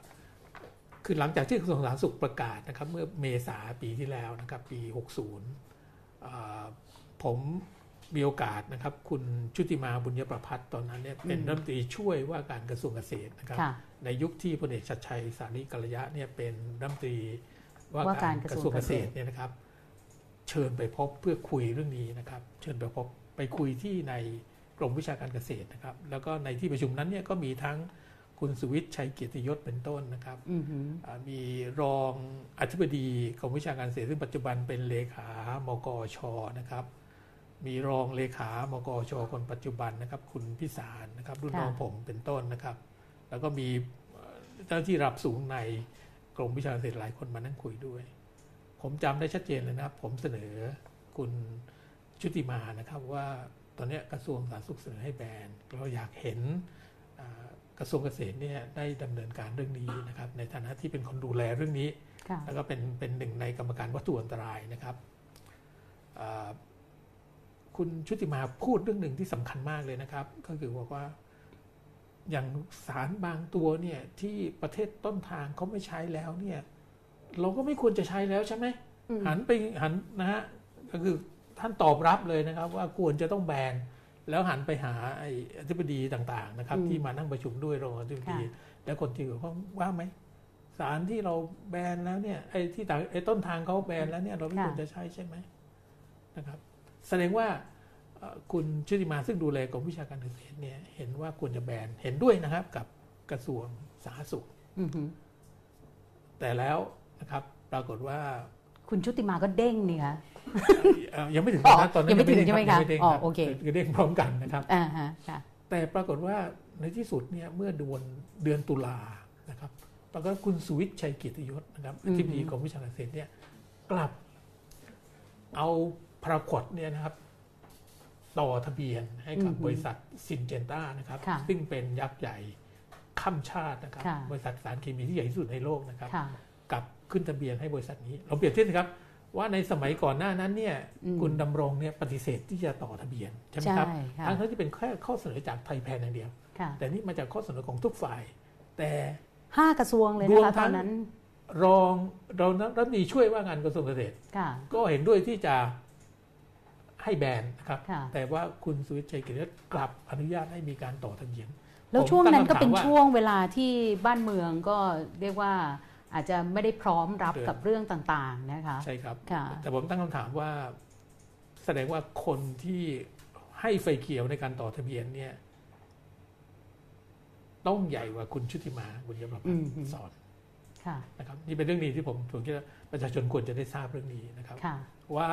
คือหลังจากที่กระทรวงสาธารณสุขประกาศนะครับ เมื่อเมษาปีที่แล้วนะครับ ปี 60อ่าผม มีโอกาสนะครับ คุณชุติมาบุญยประพัฒน์ตอนนั้นเนี่ยเป็นอืมรัฐมนตรีช่วยว่าการกระทรวงเกษตรนะครับค่ะในยุคที่พลเอกชัดชัยสารีกัลยะเนี่ยเป็นรัฐมนตรีว่าว่าการการกกระระททรรววงงเกเกษษตตรรเนี่ยนะครับ เชิญไปพบเพื่อคุยเรื่องนี้นะครับ เชิญไปพบไปคุยที่ในกรมวิชาการเกษตรนะครับ แล้วก็ในที่ประชุมนั้นเนี่ยก็มีทั้งคุณสุวิทย์ชัยเกียรติยศเป็นต้นนะครับอือหืออ่ามีรองอธิบดีกรมวิชาการเกษตรซึ่งปัจจุบันเป็นเลขามกชนะครับ มีรองเลขามกชคนปัจจุบันนะครับ คุณพิสารนะครับ รุ่นน้องค่ะผมเป็นต้นนะครับ แล้วก็มีเอ่อเจ้าหน้าที่ระดับสูงในกรมวิชาการเกษตรหลายคนมานั่งคุยด้วย ผมจำได้ชัดเจนเลยนะครับ ผมเสนอคุณชุติมานะครับว่าตอนเนี้ยกระทรวงสาธารณสุขเสนอให้แบนเราอยากเห็นอ่ากระทรวงเกษตรเนี่ยได้ดำเนินการเรื่องนี้นะครับ ในฐานะที่เป็นคนดูแลเรื่องนี้ค่ะแล้วก็เป็นเป็นหนึ่งในกรรมการวัตถุอันตรายนะครับอ่า คุณชุติมาพูดเรื่องหนึ่งที่สำคัญมากเลยนะครับ ก็คือบอกว่า อย่างสารบางตัวเนี่ยที่ประเทศต้นทางเขาไม่ใช้แล้วเนี่ย เราก็ไม่ควรจะใช้แล้วใช่ไหมอืมหันไปหันนะฮะก็คือท่านตอบรับเลยนะครับ ว่าควรจะต้องแบนแล้วหันไปหาไอ้อธิบดีต่าง ๆ นะครับอืมที่มานั่งประชุมด้วยรองอธิบดีค่ะแล้วคนที่เกี่ยวข้องว่าไหมสารที่เราแบนแล้วเนี่ยไอ้ที่ต่างไอ้ต้นทางเขาแบนแล้วเนี่ย เราไม่ค่ะควรจะใช้ใช่ไหมนะครับ แสดงว่าเอ่อคุณชุติมาซึ่งดูแลกรมวิชาการเกษตรเนี่ยเห็นว่าควรจะแบนเห็นด้วยนะครับกับกระทรวงสาธารณสุขอือหือแต่แล้วนะครับ ปรากฏว่า คุณชุติมาก็เด้งนี่คะเอ่อยังไม่ถึงอ๋อนะตอนนั้นยังไม่ถึงด้ใช่ไหมรับคะยังด้งอ๋อรับโอเคคือเด้งพร้อมกันนะครับอ่าฮะค่ะแต่ปรากฏว่าในที่สุดเนี่ยเมื่อเดือนเดือนตุลานะครับปรากฏว่าคุณสุวิทย์ชัยเกียรติยศนะครับอืมที่ปดีกรมวิชาการเกษตรเนี่ยกลับเอา พาราควดเนี่ยนะครับต่อทะเบียนให้กับบริษัทซินเจนต้านะครับค่ะซึ่งเป็นยักษ์ใหญ่ข้ามชาตินะครับค่ะบริษัทสารเคมีที่ใหญ่ที่สุดในโลกนะครับค่ะกลับขึ้นทะเบียนให้บริษัทนี้ เราเปรียบเทียบนะครับ ว่าในสมัยก่อนหน้านั้นเนี่ยอืมคุณดำรงเนี่ยปฏิเสธที่จะต่อทะเบียนใช่ไหมครับใช่ค่ะทั้งที่เป็นแค่ข้อเสนอจากไทยแพนอย่างเดียวค่ะแต่นี่มาจากข้อเสนอของทุกฝ่าย แต่ห้ากระทรวงเลยรนะวมคะทั้ตองนนั้น รองเรารัฐมนตรีช่วยว่างานกระทรวงเกษตรค่ะก็เห็นด้วยที่จะ ให้แบนนะครับค่ะแต่ว่าคุณสุวิทย์ชัยเกียรติยศกลับอนุญาตให้มีการต่อทะเบียน แล้วผมช่วงนั้นก็เป็นตั้งคำถามว่าช่วงเวลาที่บ้านเมืองก็เรียกว่าอาจจะไม่ได้พร้อมรับเดือนกับเรื่องต่างๆนะคะ ใช่ครับค่ะแต่ผมตั้งคำถามว่า แสดงว่าคนที่ให้ไฟเขียวในการต่อทะเบียนเนี่ย ต้องใหญ่กว่าคุณชุติมาบุญยประพัอืฒมน์สอนค่ะนะครับนี่เป็นเรื่องนี้ที่ผมผมคิดว่าประชาชนควรจะได้ทราบเรื่องนี้นะครับค่ะว่า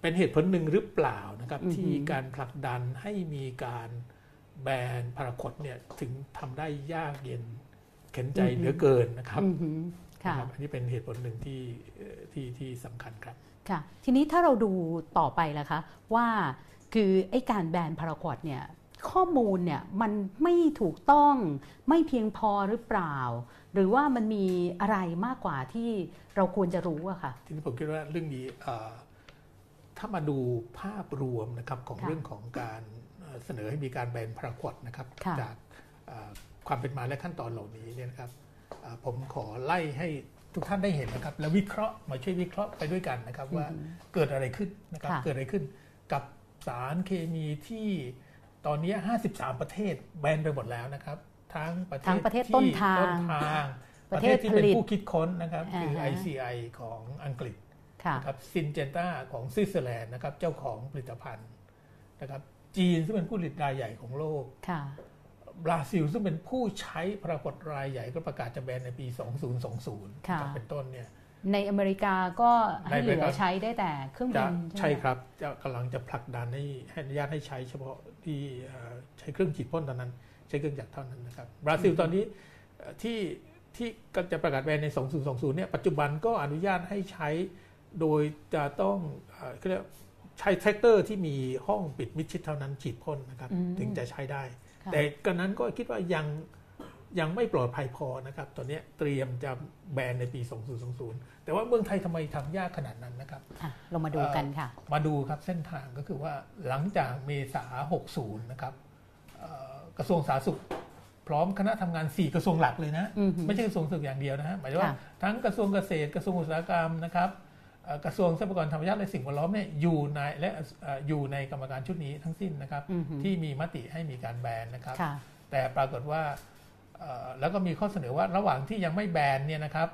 เป็นเหตุผลหนึ่งหรือเปล่านะครับอือหือที่การผลักดันให้มีการแบนพาราคอตเนี่ยถึงทำได้ยากเย็นเข็นใจเหลือเกินนะครับอือหือค่ะนะครับอันนี้เป็นเหตุผลหนึ่งที่เอ่อที่ที่สำคัญครับค่ะทีนี้ถ้าเราดูต่อไปล่ะคะ ว่าคือไอ้การแบนพาราควอดเนี่ยข้อมูลเนี่ยมันไม่ถูกต้องไม่เพียงพอหรือเปล่า หรือว่ามันมีอะไรมากกว่าที่เราควรจะรู้อะค่ะทีนี้ผมคิดว่าเรื่องนี้เอ่อ ถ้ามาดูภาพรวมนะครับของค่ะเรื่องของการเอ่อเสนอให้มีการแบนพาราควอตนะครับค่ะจากเอ่อความเป็นมาและขั้นตอนเหล่านี้เนี่ยนะครับเอ่อผมขอไล่ให้ทุกท่านได้เห็นนะครับ และวิเคราะห์มาช่วยวิเคราะห์ไปด้วยกันนะครับ ว่าเกิดอะไรขึ้นนะครับค่ะเกิดอะไรขึ้นกับสารเคมีที่ตอนนี้ 53 ประเทศแบนไปหมดแล้วนะครับ ทั้งประเทศทั้งประเทศที่ต้นทางต้นทางปประระเทเทศศที่เป็นผลิตผู้คิดค้นนะครับ คืออ่าฮะ ICI ของอังกฤษค่ะ นะครับซินเจนตาของสวิตเซอร์แลนด์นะครับเจ้าของผลิตภัณฑ์นะครับจีนซึ่งเป็นผู้ผลิตรายใหญ่ของโลกค่ะบราซิลซึ่งเป็นผู้ใช้ปรากฏรายใหญ่ก็ประกาศจะแบนในปี 2020ค่ะนะครับเป็นต้นเนี่ยในอเมริกาก็ให้เหลือในอเมริกาใช้ได้แต่เครื่องบินใช่ไหมคะครับจะกำลังจะผลักดันให้ให้อนุญาตให้ใช้เฉพาะที่เอ่อใช้เครื่องฉีดพ่นตอนนั้น ใช้เครื่องจักรเท่านั้นนะครับบราซิลตอนนี้เอ่อที่ที่ก็จะประกาศแบนใน 2020 เนี่ยปัจจุบันก็อนุญาตให้ใช้ โดยจะต้องเอ่อเขาเรียกใช้แทรกเตอร์ที่มีห้องปิดมิดชิดเท่านั้นฉีดพ่นนะครับอืมถึงจะใช้ได้ค่ะแต่กันนั้นก็คิดว่ายังยังไม่ปลอดภัยพอนะครับ ตอนนี้เตรียมจะแบนในปี 2020 แต่ว่าเมืองไทยทำไมทำยากขนาดนั้นนะครับอะเรามาดูกันค่ะ มาดูครับเส้นทางก็คือว่าหลังจากเมษา 60 นะครับเอ่อกระทรวงสาธารณสุขพร้อมคณะทำงาน 4 กระทรวงหลักเลยนะอือหือไม่ใช่กระทรวงสาธารณสุขอย่างเดียวนะฮะหมายถึงว่าค่ะทั้งกระทรวงเกษตรกระทรวงอุตสาหกรรมนะครับเอ่อ กระทรวงทรัพยากรธรรมชาติและสิ่งแวดล้อมเนี่ยอยู่ในและเอ่ออยู่ในกรรมการชุดนี้ทั้งสิ้นนะครับอือฮึที่มีมติให้มีการแบนนะครับค่ะแต่ปรากฏว่าเอ่อแล้วก็มีข้อเสนอว่าระหว่างที่ยังไม่แบนเนี่ยนะครับ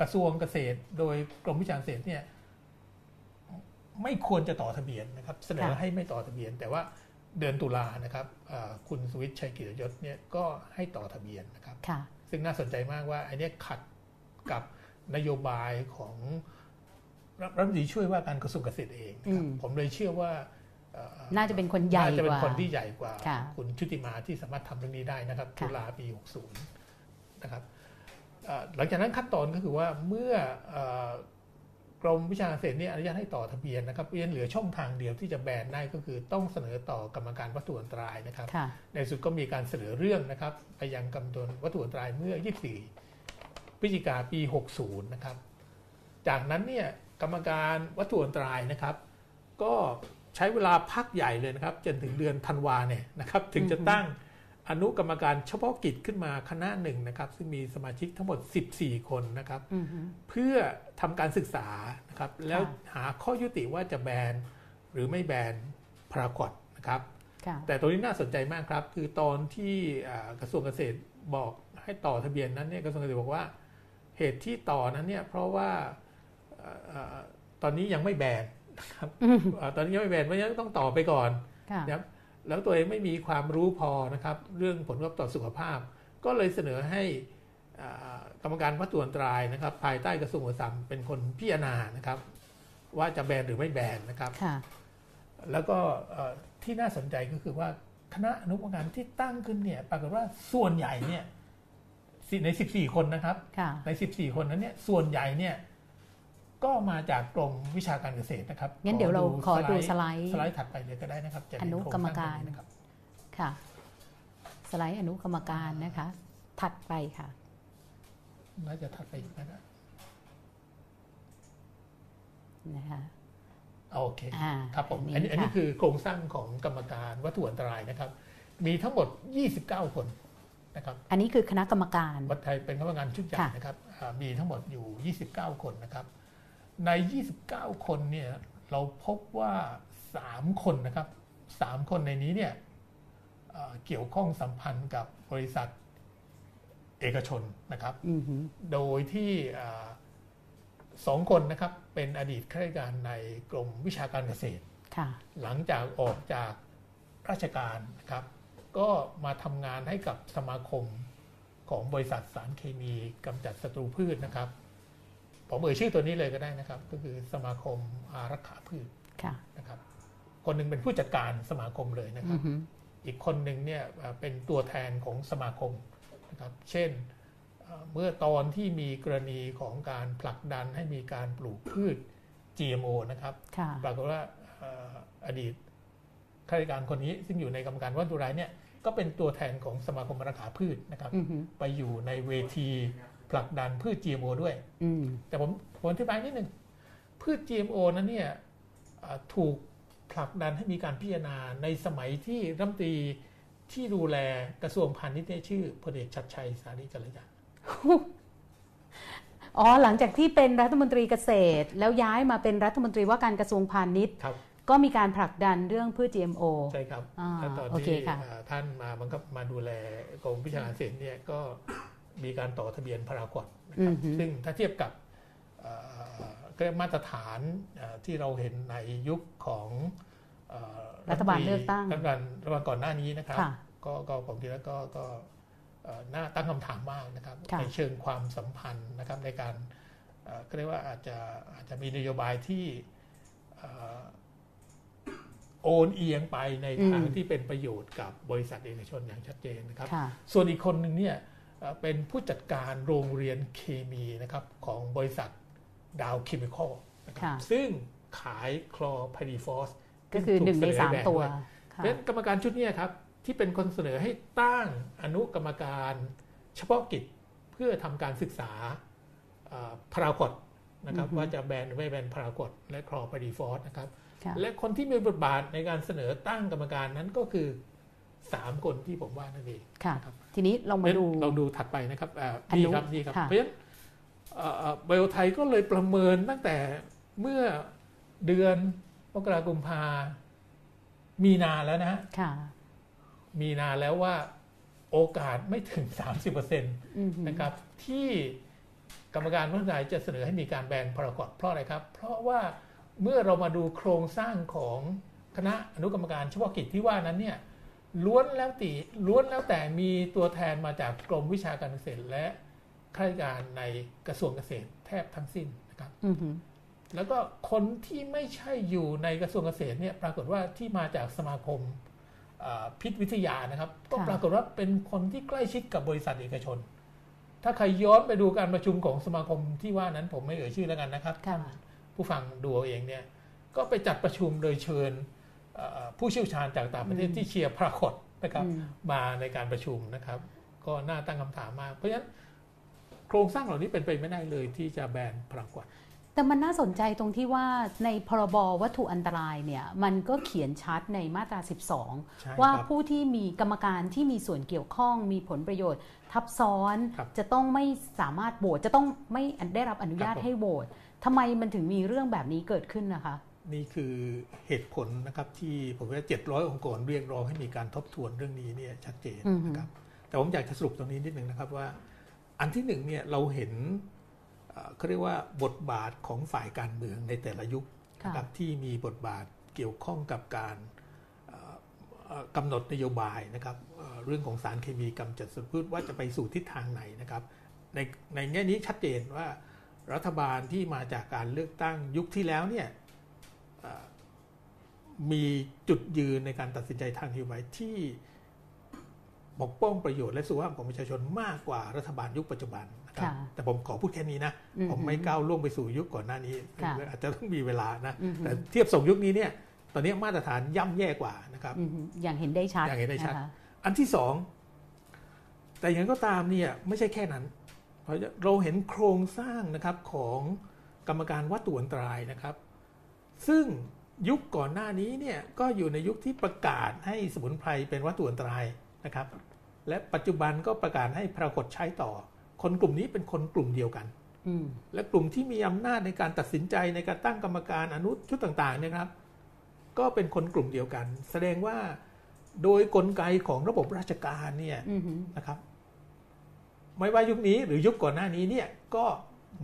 กระทรวงเกษตร โดยกรมวิชาเกษตรเนี่ยไม่ควรจะต่อทะเบียนนะครับ เสนอค่ะให้ไม่ต่อทะเบียน แต่ว่าเดือนตุลานะครับเอ่อคุณสวิตชัยกิรยศเนี่ยก็ให้ต่อทะเบียนนะครับค่ะซึ่งน่าสนใจมากว่าไอ้เนี่ยขัดกับนโยบายของ รัฐรัฐมนตรีช่วยว่าการกระทรวงเกษตรเองนะครับอืมผมเลยเชื่อว่าเอ่อน่าจะเป็นคนใหญ่น่าจะเป็กนว่าคนที่ใหญ่กว่าค่ะคุณชุติมาที่สามารถทำเรื่องนี้ได้นะครับค่ะตุลาปี 60 นะครับเอ่อหลังจากนั้นขั้นตอนก็คือว่าเมื่อเอ่อกรมวิชาเกษตรเนี่ยอนุญาตให้ต่อทะเบียนนะครับเรียนเหลือช่องทางเดียวที่จะแบนได้ก็คือต้องเสนอต่อกรรมการวัตถุอันตรายนะครับค่ะในสุดก็มีการเสนอเรื่องนะครับไปยังกรรมการวัตถุอันตรายเมื่อ 24 พฤศจิกาปี 60 นะครับ จากนั้นเนี่ย กรรมการวัตถุอันตรายนะครับ ก็ใช้เวลาพักใหญ่เลยนะครับจนถึงเดือนธันวาเนี่ยนะครับถึงจะตั้งอนุกรรมการเฉพาะกิจขึ้นมาคณะหนึ่งนะครับ ซึ่งมีสมาชิกทั้งหมด 14 คนนะครับอือฮึเพื่อทำการศึกษานะครับ แล้วหาข้อยุติว่าจะแบนหรือไม่แบนพารากอตนะครับค่ะแต่ตรงนี้น่าสนใจมากครับ คือตอนที่อ่ากระทรวงเกษตรบอกให้ต่อทะเบียนนั้นเนี่ยกระทรวงเกษตรบอกว่า เหตุที่ต่อนั้นเนี่ยเพราะว่าเอ่อเอ่อ ตอนนี้ยังไม่แบนนะครับเอ่อตอนนี้ยังไม่แบนเพราะฉะนั้นต้องต่อไปก่อนค่ะนะครับแล้วตัวเองไม่มีความรู้พอนะครับ เรื่องผลกระทบต่อสุขภาพ ก็เลยเสนอให้อ่ากรรมการวัตถุอันตรายนะครับ ภายใต้กระทรวงอุตสาหกรรมเป็นคนพิจารณานะครับ ว่าจะแบนหรือไม่แบนนะครับค่ะแล้วก็เอ่อที่น่าสนใจก็คือว่าคณะอนุกรรมการที่ตั้งขึ้นเนี่ย ปรากฏว่าส่วนใหญ่เนี่ยสิใน 14 คนนะครับค่ะใน 14 คนนั้นเนี่ยส่วนใหญ่เนี่ย ก็มาจากกรมวิชาการเกษตรนะครับงั้นเดี๋ยวเราขอดูสไลด์ สไลด์ถัดไปเลยก็ได้นะครับจะอเห็นนุโคงกรรมสการตงนี้นะครับค่ะ สไลด์อนุกรรมการนะคะ ถัดไปค่ะ น่าจะถัดไปอีกนะครับนะคะโอเคอ่าครับผมอัอันนนี้นี้อันนี้ค่ะคือโครงสร้างของกรรมการวัตถุอันตรายนะครับ มีทั้งหมด 29 คนนะครับอันนี้คือคณะกรรมการวัดไทยเป็นคณะกรรมการชุดใหญ่ค่ะนะครับอ่ามีทั้งหมดอยู่ 29 คนนะครับ ใน 29 คนเนี่ยเราพบว่า 3 คนนะครับ 3 คนในนี้เนี่ยเอ่อเกี่ยวข้องสัมพันธ์กับบริษัทเอกชนนะครับอือฮึโดยที่อ่าสองคนนะครับเป็นอดีตข้าราชการในกรมวิชาการเกษตรค่ะหลังจากออกจากราชการนะครับ ก็มาทำงานให้กับสมาคมของบริษัทสารเคมีกำจัดศัตรูพืชนะครับ ผมเอ่ยชื่อตัวนี้เลยก็ได้นะครับ ก็คือสมาคมอารักขาพืชค่ะนะครับ คนหนึ่งเป็นผู้จัดการสมาคมเลยนะคอืรับอฮึอีกคนหนึ่งเนี่ยเอ่อเป็นตัวแทนของสมาคมนะครับ เช่นเอ่อเมื่อตอนที่มีกรณีของการผลักดันให้มีการปลูกพืช GMO นะครับค่ะปรากฏว่าเอ่ออดีตข้าราชการคนนี้ซึ่งอยู่ในกรรมการวัตถุรายเนี่ยก็เป็นตัวแทนของสมาคมรักษาพืชนะครับอือฮึไปอยู่ในเวที ผลักดันพืช GMO ด้วยอืมแต่ผมผมอธิบายนิดนึงพืช GMO นั้นเนี่ยเอ่อถูกผลักดันให้มีการพิจารณาในสมัยที่รัฐมนตรีที่ดูแลกระทรวงพาณิชย์เนี่ยชื่อพลเอกชัดชัยสารีกัลยาอ๋อหลังจากที่เป็นรัฐมนตรีเกษตร แล้วย้ายมาเป็นรัฐมนตรีว่าการกระทรวงพาณิชย์ครับก็มีการผลักดันเรื่องพืช GMO ใช่ครับอ่าแล้วตอนโอเคที่ค่ะเอ่อท่านมาบังคับมาดูแลกรมวิชาการเกษตรเนี่ยก็ มีการต่อทะเบียนพารากอตนะครับอือฮึซึ่งถ้าเทียบกับเอ่อก็เรียกมาตรฐานเอ่อที่เราเห็นในยุคของเอ่อรัฐบาลเลือกตั้งรัฐบาลรัฐบาลก่อนหน้านี้นะครับค่ะก็ก็ผมคิดว่าก็ก็เอ่อน่าตั้งคำถามมากนะครับค่ะในเชิงความสัมพันธ์นะครับในการเอ่อก็เรียกว่าอาจจะอาจจะมีนโยบายที่เอ่อโอนเอียงไปในทางอืมที่เป็นประโยชน์กับบริษัทเอกชนอย่างชัดเจนนะครับค่ะส่วนอีกคนหนึ่งเนี่ย เอ่อเป็นผู้จัดการโรงเรียนเคมีนะครับของบริษัทดาวเคมิคอลนะครับค่ะซึ่งขายคลอร์ไพริฟอสก็คือหนึ่งในสามตัวค่ะราะฉะนั้นกรรมการชุดเนี้ยครับ ที่เป็นคนเสนอให้ตั้งอนุกรรมการเฉพาะกิจเพื่อทำการศึกษาพาราควอตนะครับอือฮึว่าจะแบนหรือไม่แบนพาราควอตและคลอร์ไพริฟอสนะครับค่ะและคนที่มีบทบาทในการเสนอตั้งกรรมการนั้นก็คือ 3 คนที่ผมว่านั่นเองค่ะครับ ทีนี้เรามาดูเราดูถัดไปนะครับอ่าอนุนี่ครับนี่ครับค่ะเพราะฉะนั้นไบโอไทยก็เลยประเมินตั้งแต่เมื่อเดือนมกราคมพามีนาแล้วนะค่ะมีนาแล้วว่าโอกาสไม่ถึง 30%อือหือนะครับ ที่กรรมการวัฒนายจะเสนอให้มีการแบนพารากอตเพราะอะไรครับ เพราะว่าเมื่อเรามาดูโครงสร้างของคณะอนุกรรมการเฉพาะกิจที่ว่านั้นเนี่ย ล้วนแล้วตีล้วนแล้วแต่มีตัวแทนมาจากกรมวิชาการเกษตรและข้าราชการในกระทรวงเกษตรแทบทั้งสิ้นนะครับอือหือแล้วก็คนที่ไม่ใช่อยู่ในกระทรวงเกษตรเนี่ยปรากฏว่าที่มาจากสมาคมเอ่อพิษวิทยานะครับ ก็ปรากฏว่าเป็นคนที่ใกล้ชิดกับบริษัทเอกชน ถ้าใครย้อนไปดูการประชุมของสมาคมที่ว่านั้นผมไม่เอ่ยชื่อแล้วกันนะครับค่ะผู้ฟังดูเอาเองเนี่ย ก็ไปจัดประชุมโดยเชิญเอ่อ ผู้เชี่ยวชาญจากต่างประเทศอืมที่เชียร์พระคดนะครับอืมมาในการประชุมนะครับ ก็น่าตั้งคำถามมาก เพราะฉะนั้นโครงสร้างเหล่านี้เป็นไปไม่ได้เลยที่จะแบนพรากวัดแต่มันน่าสนใจตรงที่ว่าในพรบวัตถุอันตรายเนี่ยมันก็เขียนชัดในมาตราใช่12 ว่าครับผู้ที่มีกรรมการที่มีส่วนเกี่ยวข้องมีผลประโยชน์ ทับซ้อนครับจะต้องไม่สามารถโหวตจะต้องไม่ได้รับอนุญาตครับผมให้โหวตทำไมมันถึงมีเรื่องแบบนี้เกิดขึ้นนะคะ นี่คือเหตุผลนะครับที่ผมว่า700องค์กรเรียกร้องให้มีการทบทวนเรื่องนี้เนี่ยชัดเจนอือฮึนะครับแต่ผมอยากจะสรุปตรงนี้นิดนึงนะครับว่า อันที่หนึ่งเนี่ยเราเห็นเอ่อเขาเรียกว่าบทบาทของฝ่ายการเมืองในแต่ละยุคค่ะนะครับที่มีบทบาทเกี่ยวข้องกับการเอ่อเอ่อกำหนดนโยบายนะครับเอ่อเรื่องของสารเคมีกำจัดศัตรูพืชว่าจะไปสู่ทิศทางไหนนะครับ ในในแง่นี้ชัดเจนว่ารัฐบาลที่มาจากการเลือกตั้งยุคที่แล้วเนี่ยเอ่อ มีจุดยืนในการตัดสินใจทางนโยบายที่ปกป้องประโยชน์และสุขภาพของประชาชนมากกว่ารัฐบาลยุคปัจจุบันนะครับค่ะแต่ผมขอพูดแค่นี้นะอือฮึผมไม่ก้าวล่วงไปสู่ยุคก่อนหน้านี้ค่ะอาจจะต้องมีเวลานะอือฮึแต่เทียบส่งยุคนี้เนี่ย ตอนนี้มาตรฐานย่ำแย่กว่านะครับอือหืออย่างเห็นได้ชัดอย่างเห็นได้ชัดะคะอันที่สอง แต่อย่างนั้นก็ตามเนี่ยไม่ใช่แค่นั้น เพราะเราเห็นโครงสร้างนะครับของกรรมการวัตถุอันตรายนะครับ ซึ่งยุคก่อนหน้านี้เนี่ยก็อยู่ในยุคที่ประกาศให้สมุนไพรเป็นวัตถุอันตรายนะครับ และปัจจุบันก็ประกาศให้ปรากฏใช้ต่อ คนกลุ่มนี้เป็นคนกลุ่มเดียวกันอืมและกลุ่มที่มีอำนาจในการตัดสินใจในการตั้งกรรมการอนุชุดต่างๆเนยนะครับ ก็เป็นคนกลุ่มเดียวกัน แสดงว่าโดยกลไกของระบบราชการเนี่ยอือหือนะครับ ไม่ว่ายุคนี้หรือยุคก่อนหน้านี้เนี่ยก็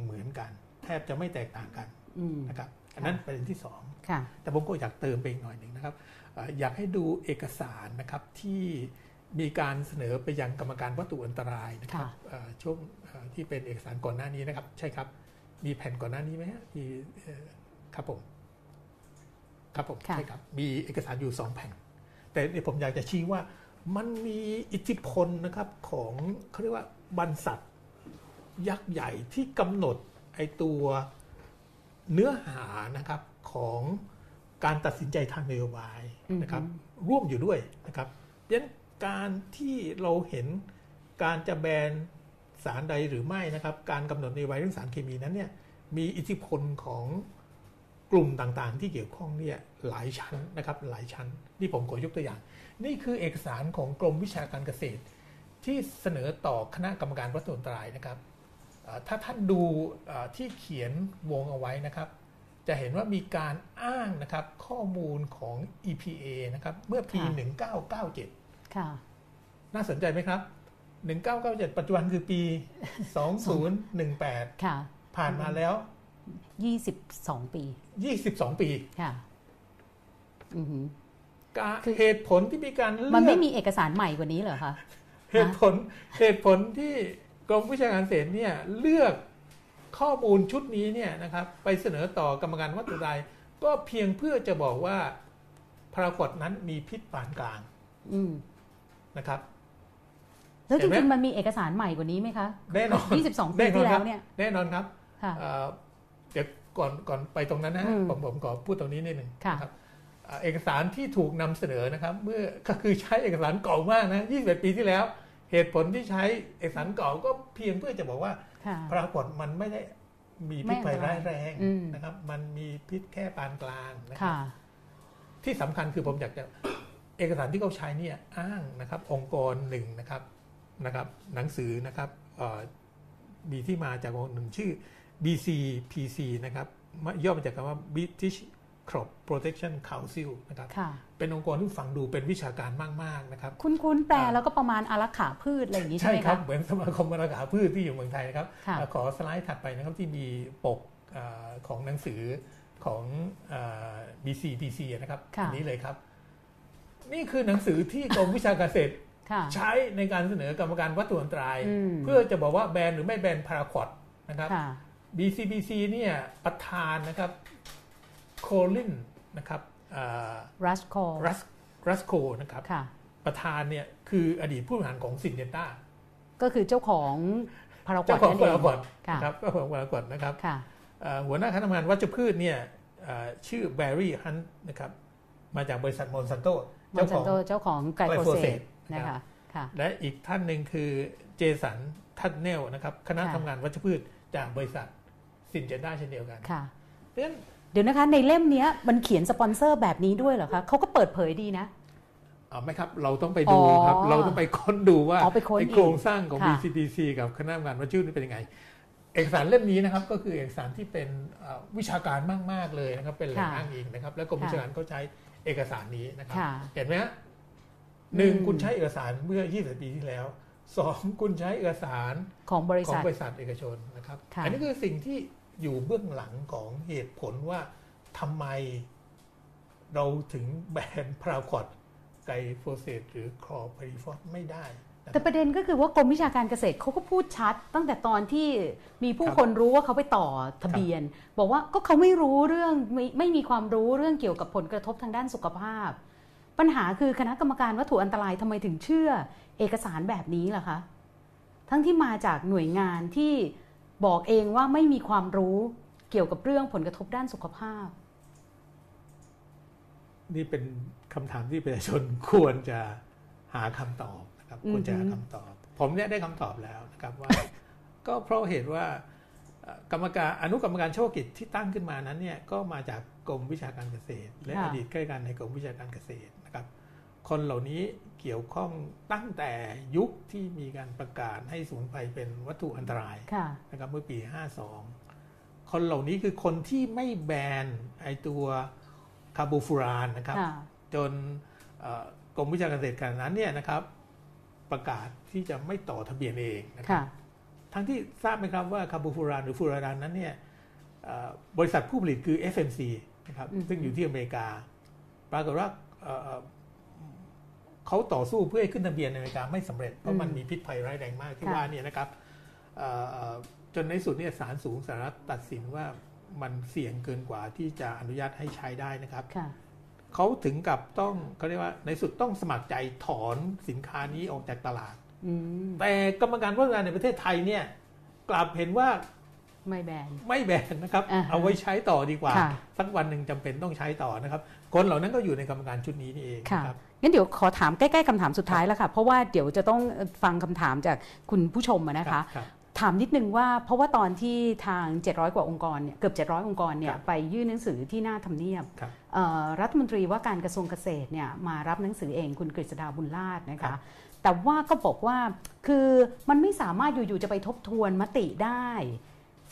เหมือนกัน แทบจะไม่แตกต่างกันอืมนะครับ อันนั้นประเด็นที่สองค่ะแต่ผมก็อยากเติมไปอีกหน่อยหนึ่งนะครับเอ่ออยากให้ดูเอกสารนะครับที่มีการเสนอไปยังกรรมการวัตถุอันตรายนะครับค่ะเอ่อช่วงเอ่อที่เป็นเอกสารก่อนหน้านี้นะครับ ใช่ครับ มีแผ่นก่อนหน้านี้ไหมฮะที่เอ่อครับผมครับผมค่ะใช่ครับ มีเอกสารอยู่สองแผ่น แต่เนี่ยผมอยากจะชี้ว่ามันมีอิทธิพลนะครับของเขาเรียกว่าบรรษัทยักษ์ใหญ่ที่กำหนดไอตัว เนื้อหานะครับของการตัดสินใจทางนโยบายนะครับร่วมอยู่ด้วยนะครับเพราะฉะนั้นการที่เราเห็นการจะแบนสารใดหรือไม่นะครับ การกำหนดนโยบายเรื่องสารเคมีนั้นเนี่ยมีอิทธิพลของกลุ่มต่างๆ ที่เกี่ยวข้องเนี่ยหลายชั้นนะครับหลายชั้นนี่ผมขอยกตัวอย่าง นี่คือเอกสารของกรมวิชาการเกษตร ที่เสนอต่อคณะกรรมการวัตถุอันตรายนะครับเอ่อ ถ้าท่านดูเอ่อที่เขียนวงเอาไว้นะครับ จะเห็นว่ามีการอ้างนะครับข้อมูลของ EPA นะครับเมื่อปีค่ะ1997 ค่ะ น่าสนใจไหมครับ 1997 ปัจจุบันคือปี 2018 ค่ะ ผ่านมาแล้วยี่สิบสองปี 22 ปี ค่ะอือหือการคือเหตุผลที่มีการเลือกมันไม่มีเอกสารใหม่กว่านี้เหรอคะ เหตุผลเหตุผลที่ กรมวิชาการเกษตรเนี่ยเลือกข้อมูลชุดนี้เนี่ยนะครับไปเสนอต่อกรรมการวัตถุใดก็เพียงเพื่อจะบอกว่าพารากอตนั้นมีพิษปานกลางอืมนะครับ แล้วเห็จนไหมริงๆมันมีเอกสารใหม่กว่านี้ไหมคะแน่นอน22ปีแน่นอนที่คแล้รับวเนี่ยแน่นอนครับค่ะเอ่อเดี๋ยวก่อนก่อนไปตรงนั้นนะฮะอืมผมผมขอพูดตรงนี้นิดหนึ่งค่ะนะครับเอ่อเอกสารที่ถูกนำเสนอนะครับ เมื่อก็คือใช้เอกสารเก่ามากนะ21 ปีที่แล้ว เหตุผลที่ใช้เอกสารเก่าก็เพียงเพื่อจะบอกว่าค่ะปรากฏมันไม่ได้มีพิษภัยไม่อันตรายร้ายแรงอืมนะครับ มันมีพิษแค่ปานกลางนะครัค่ะบที่สำคัญคือผมอยากจะเอกสารที่เขาใช้เนี่ยอ้างนะครับ องค์กรหนึ่งนะครับนะครับ หนังสือนะครับเอ่อมีที่มาจากองค์หนึ่งชื่อ BCPC นะครับย่อมาจากคำว่า British Crop Protection Council นะครับค่ะเป็นองค์กรที่ฟังดูเป็นวิชาการมาก ๆ นะครับคุ้นคุ้นๆ แปลแล้วก็ประมาณอารักขาพืชอะไรอย่างนี้ใช่ใช่ไหมครัคะบเหมือนสมาคมราคาพืชที่อยู่เมืองไทยนะครับค่ะเอ่อขอสไลด์ถัดไปนะครับที่มีปกเออของหนังสือของเออ BCPC นะครับค่ะอันี้เลยครับ นี่คือหนังสือที่กรมวิชาการเกษตรค่ะใช้ในการเสนอกรรมการวัตถุอันตรายอืมเพื่อจะบอกว่าแบนหรือไม่แบนพาราควอดนะครับค่ะ BCBC เนี่ยประธานนะครับ โคลินนะครับรัสโครัสรัสโคนะครับค่ะประธานเนี่ยคืออดีตผู้บริหารของซินเจนทาก็คือเจ้าของพารากอเจ้าของพาราควอตค่ะนะครับเจ้าของพาราควอตนะครับค่ะเอ่อหัวหน้าคณะทำงานวัชพืชเนี่ยเอ่อชื่อแบร์รี่ฮันนะครับมาจากบริษัทมอนซันโตมอนซันโตเจ้าของไกลโฟเซต glyphosate นะครัคะบค่ะและอีกท่านหนึ่งคือเจสันทัดเนลนะครับค่ะคณะทำงานวัชพืชจากบริษัทซินเจนทาเช่นเดียวกันค่ะเพราะฉะนั้น เดี๋ยวนะคะในเล่มเนี้ยมันเขียนสปอนเซอร์แบบนี้ด้วยเหรอคะเขาก็เปิดเผยดีนะเอาไหมครับ เราต้องไปดูครับอ๋อเราต้องไปค้นดูว่าอ๋อไปค้นไอ้อีกโครงสร้างของค่ะ BCDC กับคณะทำงานวัชพืชนี่เป็นยังไง เอกสารเล่มนี้นะครับก็คือเอกสารที่เป็นเอ่อวิชาการมาก ๆ เลยนะครับ เป็นแหล่งค่ะอ้างอิงนะครับ แล้วกรมค่ะวิชาการก็ใช้เอกสารนี้นะครับค่ะเห็นไหมฮะหนึ่งอืมคุณใช้เอกสารเมื่อ 20 ปีที่แล้วสองคุณใช้เอกสารของบริษัท ของบริษัทเอกชนนะครับค่ะอันนี้คือสิ่งที่ อยู่เบื้องหลังของเหตุผลว่าทำไมเราถึงแบนพาราควอตไกลโฟเซตหรือคลอร์ไพริฟอสไม่ได้นะคแต่ประเด็นก็คือว่ากรมวิชาการเกษตรเขาก็พูดชัด ตั้งแต่ตอนที่มีผู้ครับคนรู้ว่าเขาไปต่อทะเบียน บอกว่าก็เขาไม่รู้เรื่องไม่ไม่มีความรู้เรื่องเกี่ยวกับผลกระทบทางด้านสุขภาพ ปัญหาคือคณะกรรมการวัตถุอันตรายทำไมถึงเชื่อ เอกสารแบบนี้ล่ะคะ ทั้งที่มาจากหน่วยงานที่ บอกเองว่าไม่มีความรู้เกี่ยวกับเรื่องผลกระทบด้านสุขภาพ นี่เป็นคำถามที่ประชาชนควรจะหาคำตอบนะครับอือฮึควรจะหาคำตอบ ผมเนี่ยได้คำตอบแล้วนะครับว่า ก็เพราะเหตุว่าเอ่อกรรมการอนุกรรมการเฉพาะกิจที่ตั้งขึ้นมานั้นเนี่ยก็มาจากกรมวิชาการเกษตร และค่ะอดีตข้าราชการในกรมวิชาการเกษตรนะ ครับคนเหล่านี้เกี่ยวข้องตั้งแต่ยุคที่มีการประกาศให้สมุนไพรเป็นวัตถุอันตรายค่ะนะครับเมื่อปี 52 คนเหล่านี้คือคนที่ไม่แบนไอตัวคาร์โบฟูรานนะครับค่ะจนเอ่อกรมวิชาการเกษตรการนั้นเนี่ยนะครับ ประกาศที่จะไม่ต่อทะเบียนเองนะครัค่ะบทั้งที่ทราบไหมครับว่าคาร์โบฟูรานหรือฟูราน นั้นเนี่ยเอ่อบริษัทผู้ผลิตคือ FMC นะครับอืมซึ่งอยู่ที่อเมริกา ปรากฏว่า เอ่อเขาต่อสู้เพื่อให้ขึ้นทะเบียนในอเมริกาไม่สำเร็จ เพราะมันมีพิษภัยร้ายแรงมากที่ว่าเนี่ยนะครับเอ่อเอ่อจนในที่สุดเนี่ยศาลสูงสหรัฐตัดสินว่ามันเสี่ยงเกินกว่าที่จะอนุญาตให้ใช้ได้นะครับค่ะเขาถึงกับต้องเขาเรียกว่าในสุดต้องสมัครใจถอนสินค้านี้ออกจากตลาดอืมแต่กรรมการพัฒนาในประเทศไทยเนี่ย กลับเห็นว่าไม่แบนไม่แบนนะครับอ่าฮะเอาไว้ใช้ต่อดีกว่าค่ะสักวันหนึ่งจำเป็นต้องใช้ต่อนะครับ คนเหล่านั้นก็อยู่ในกรรมการชุดนี้นี่เองค่ะนะครับ งั้นเดี๋ยวขอถามใกล้ๆคำถามสุดท้ายแล้วค่ะ เพราะว่าเดี๋ยวจะต้องฟังคำถามจากคุณผู้ชมอะนะคะครับถามนิดนึงว่าเพราะว่าตอนที่ทาง 700 กว่าองค์กรเนี่ยเกือบ 700 องค์กรเนี่คยรับไปยื่นหนังสือที่หน้าทำเนียบครับเอ่อรัฐมนตรีว่าการกระทรวงเกษตรเนี่ยมารับหนังสือเองคุณกฤษดาบุญราชนะครัคะบแต่ว่าก็บอกว่าคือมันไม่สามารถอยู่ๆจะไปทบทวนมติได้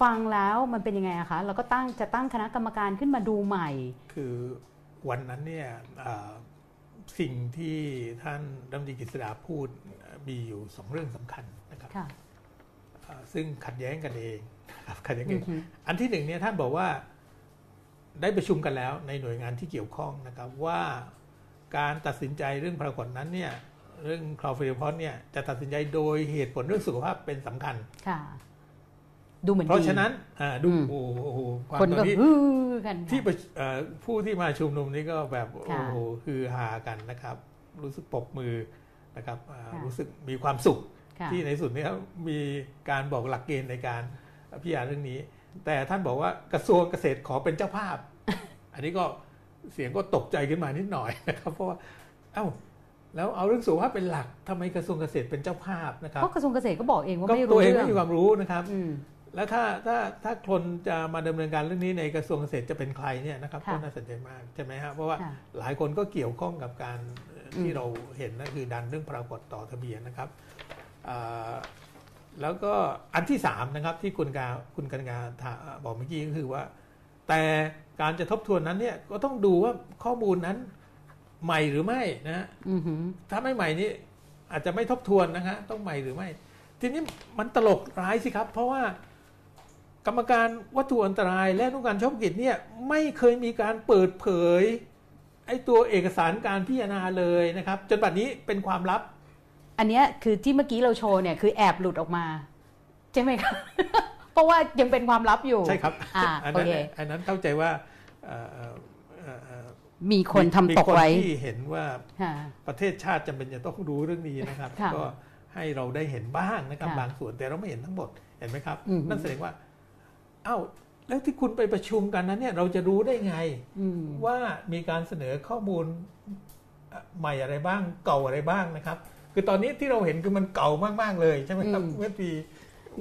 ฟังแล้วมันเป็นยังไงอะคะเราก็ตั้งจะตั้งคณะกรรมการขึ้นมาดูใหม่ คือวันนั้นเนี่ยเอ่อ สิ่งที่ท่านรัฐมนตรีกฤษดาพูดมีอยู่สองเรื่องสำคัญนะครับค่ะเอ่อซึ่งขัดแย้งกันเองนะครับขัดแย้งกันอืเอองฮึอันที่หนึ่งเนี่ยท่านบอกว่าได้ประชุมกันแล้วในหน่วยงานที่เกี่ยวข้องนะครับว่าการตัดสินใจเรื่องพาราควอดนั้นเนี่ยเรื่องคลอฟิลพอสเนี่ยจะตัดสินใจโดยเหตุผลเรื่องสุขภาพเป็นสำคัญค่ะ ดูเหมือนเพราะดีฉะนั้นอ่าดูอืมโอ้โหความคนตอก็นนี้ฮือกันค่ะที่ประชุเอ่อผู้ที่มาชุมนุมนี้ก็แบบโอ้ค่ะโหคือฮากันนะครับ รู้สึกปรบมือนะครับอ่าค่ะรู้สึกมีความสุขค่ะที่ในสุดเนี้มีการบอกหลักเกณฑ์ในการพิจารณาเรื่องนี้ แต่ท่านบอกว่ากระทรวงเกษตรขอเป็นเจ้าภาพ อันนี้ก็เสียงก็ตกใจขึ้นมานิดหน่อยนะครับเพราะว่าเอ้าแล้วเอาเรื่องสุขภาพเป็นหลักทำไมกระทรวงเกษตรเป็นเจ้าภาพนะครับเพราะกระทรวงเกษตรก็บอกเองว่าก็ไม่ตัรู้วเองเรื่อไม่งมีความรู้นะครับอืม แล้วถ้าถ้าถ้าคนจะมาดำเนินการเรื่องนี้ในกระทรวงเกษตรจะเป็นใครเนี่ยนะครับค่ะก็น่าสนใจมากใช่ไหมฮะเพราะว่าค่ะหลายคนก็เกี่ยวข้องกับการเอ่ออมที่เราเห็นนั่นคือดันเรื่องปรากฏต่อทะเบียนนะครับอ่าแล้วก็อันที่สามนะครับที่คุณกาคุณกันกาถาบอกเมื่อกี้ก็คือว่า แต่การจะทบทวนนั้นเนี่ยก็ต้องดูว่าข้อมูลนั้นใหม่หรือไม่นะฮะอือหือถ้าไม่ใหม่นี่อาจจะไม่ทบทวนนะฮะต้องใหม่หรือไม่ ทีนี้มันตลกร้ายสิครับ เพราะว่า กรรมการวัตถุอันตรายและนุการชอบกิจเนี่ยไม่เคยมีการเปิดเผยไอ้ตัวเอกสารการพิจารณาเลยนะครับ จนบัดนี้เป็นความลับ อันเนี้ยคือที่เมื่อกี้เราโชว์เนี่ยคือแอบหลุดออกมา ใช่ไหมครับ เพราะว่ายังเป็นความลับอยู่ใช่ครับอ่าอันโอนั้นเคอันนั้นเข้าใจว่าเอ่อเอ่อเอ่อเอ่อมีคนทำตกไว้มีคนที่เห็นว่าค่ะประเทศชาติจำเป็นจะต้องรู้เรื่องนี้นะครับค่ะก็ให้เราได้เห็นบ้างนะครับค่ะบางส่วนแต่เราไม่เห็นทั้งหมดเห็นไหมครับอืมนั่นแสดงว่า เอ้าแล้วที่คุณไปประชุมกันนั้นเนี่ยเราจะรู้ได้ไงอืมว่ามีการเสนอข้อมูลเอ่อใหม่อะไรบ้างเก่าอะไรบ้างนะครับ คือตอนนี้ที่เราเห็นคือมันเก่ามากๆเลยใช่ไหมครับอืมเมื่อปี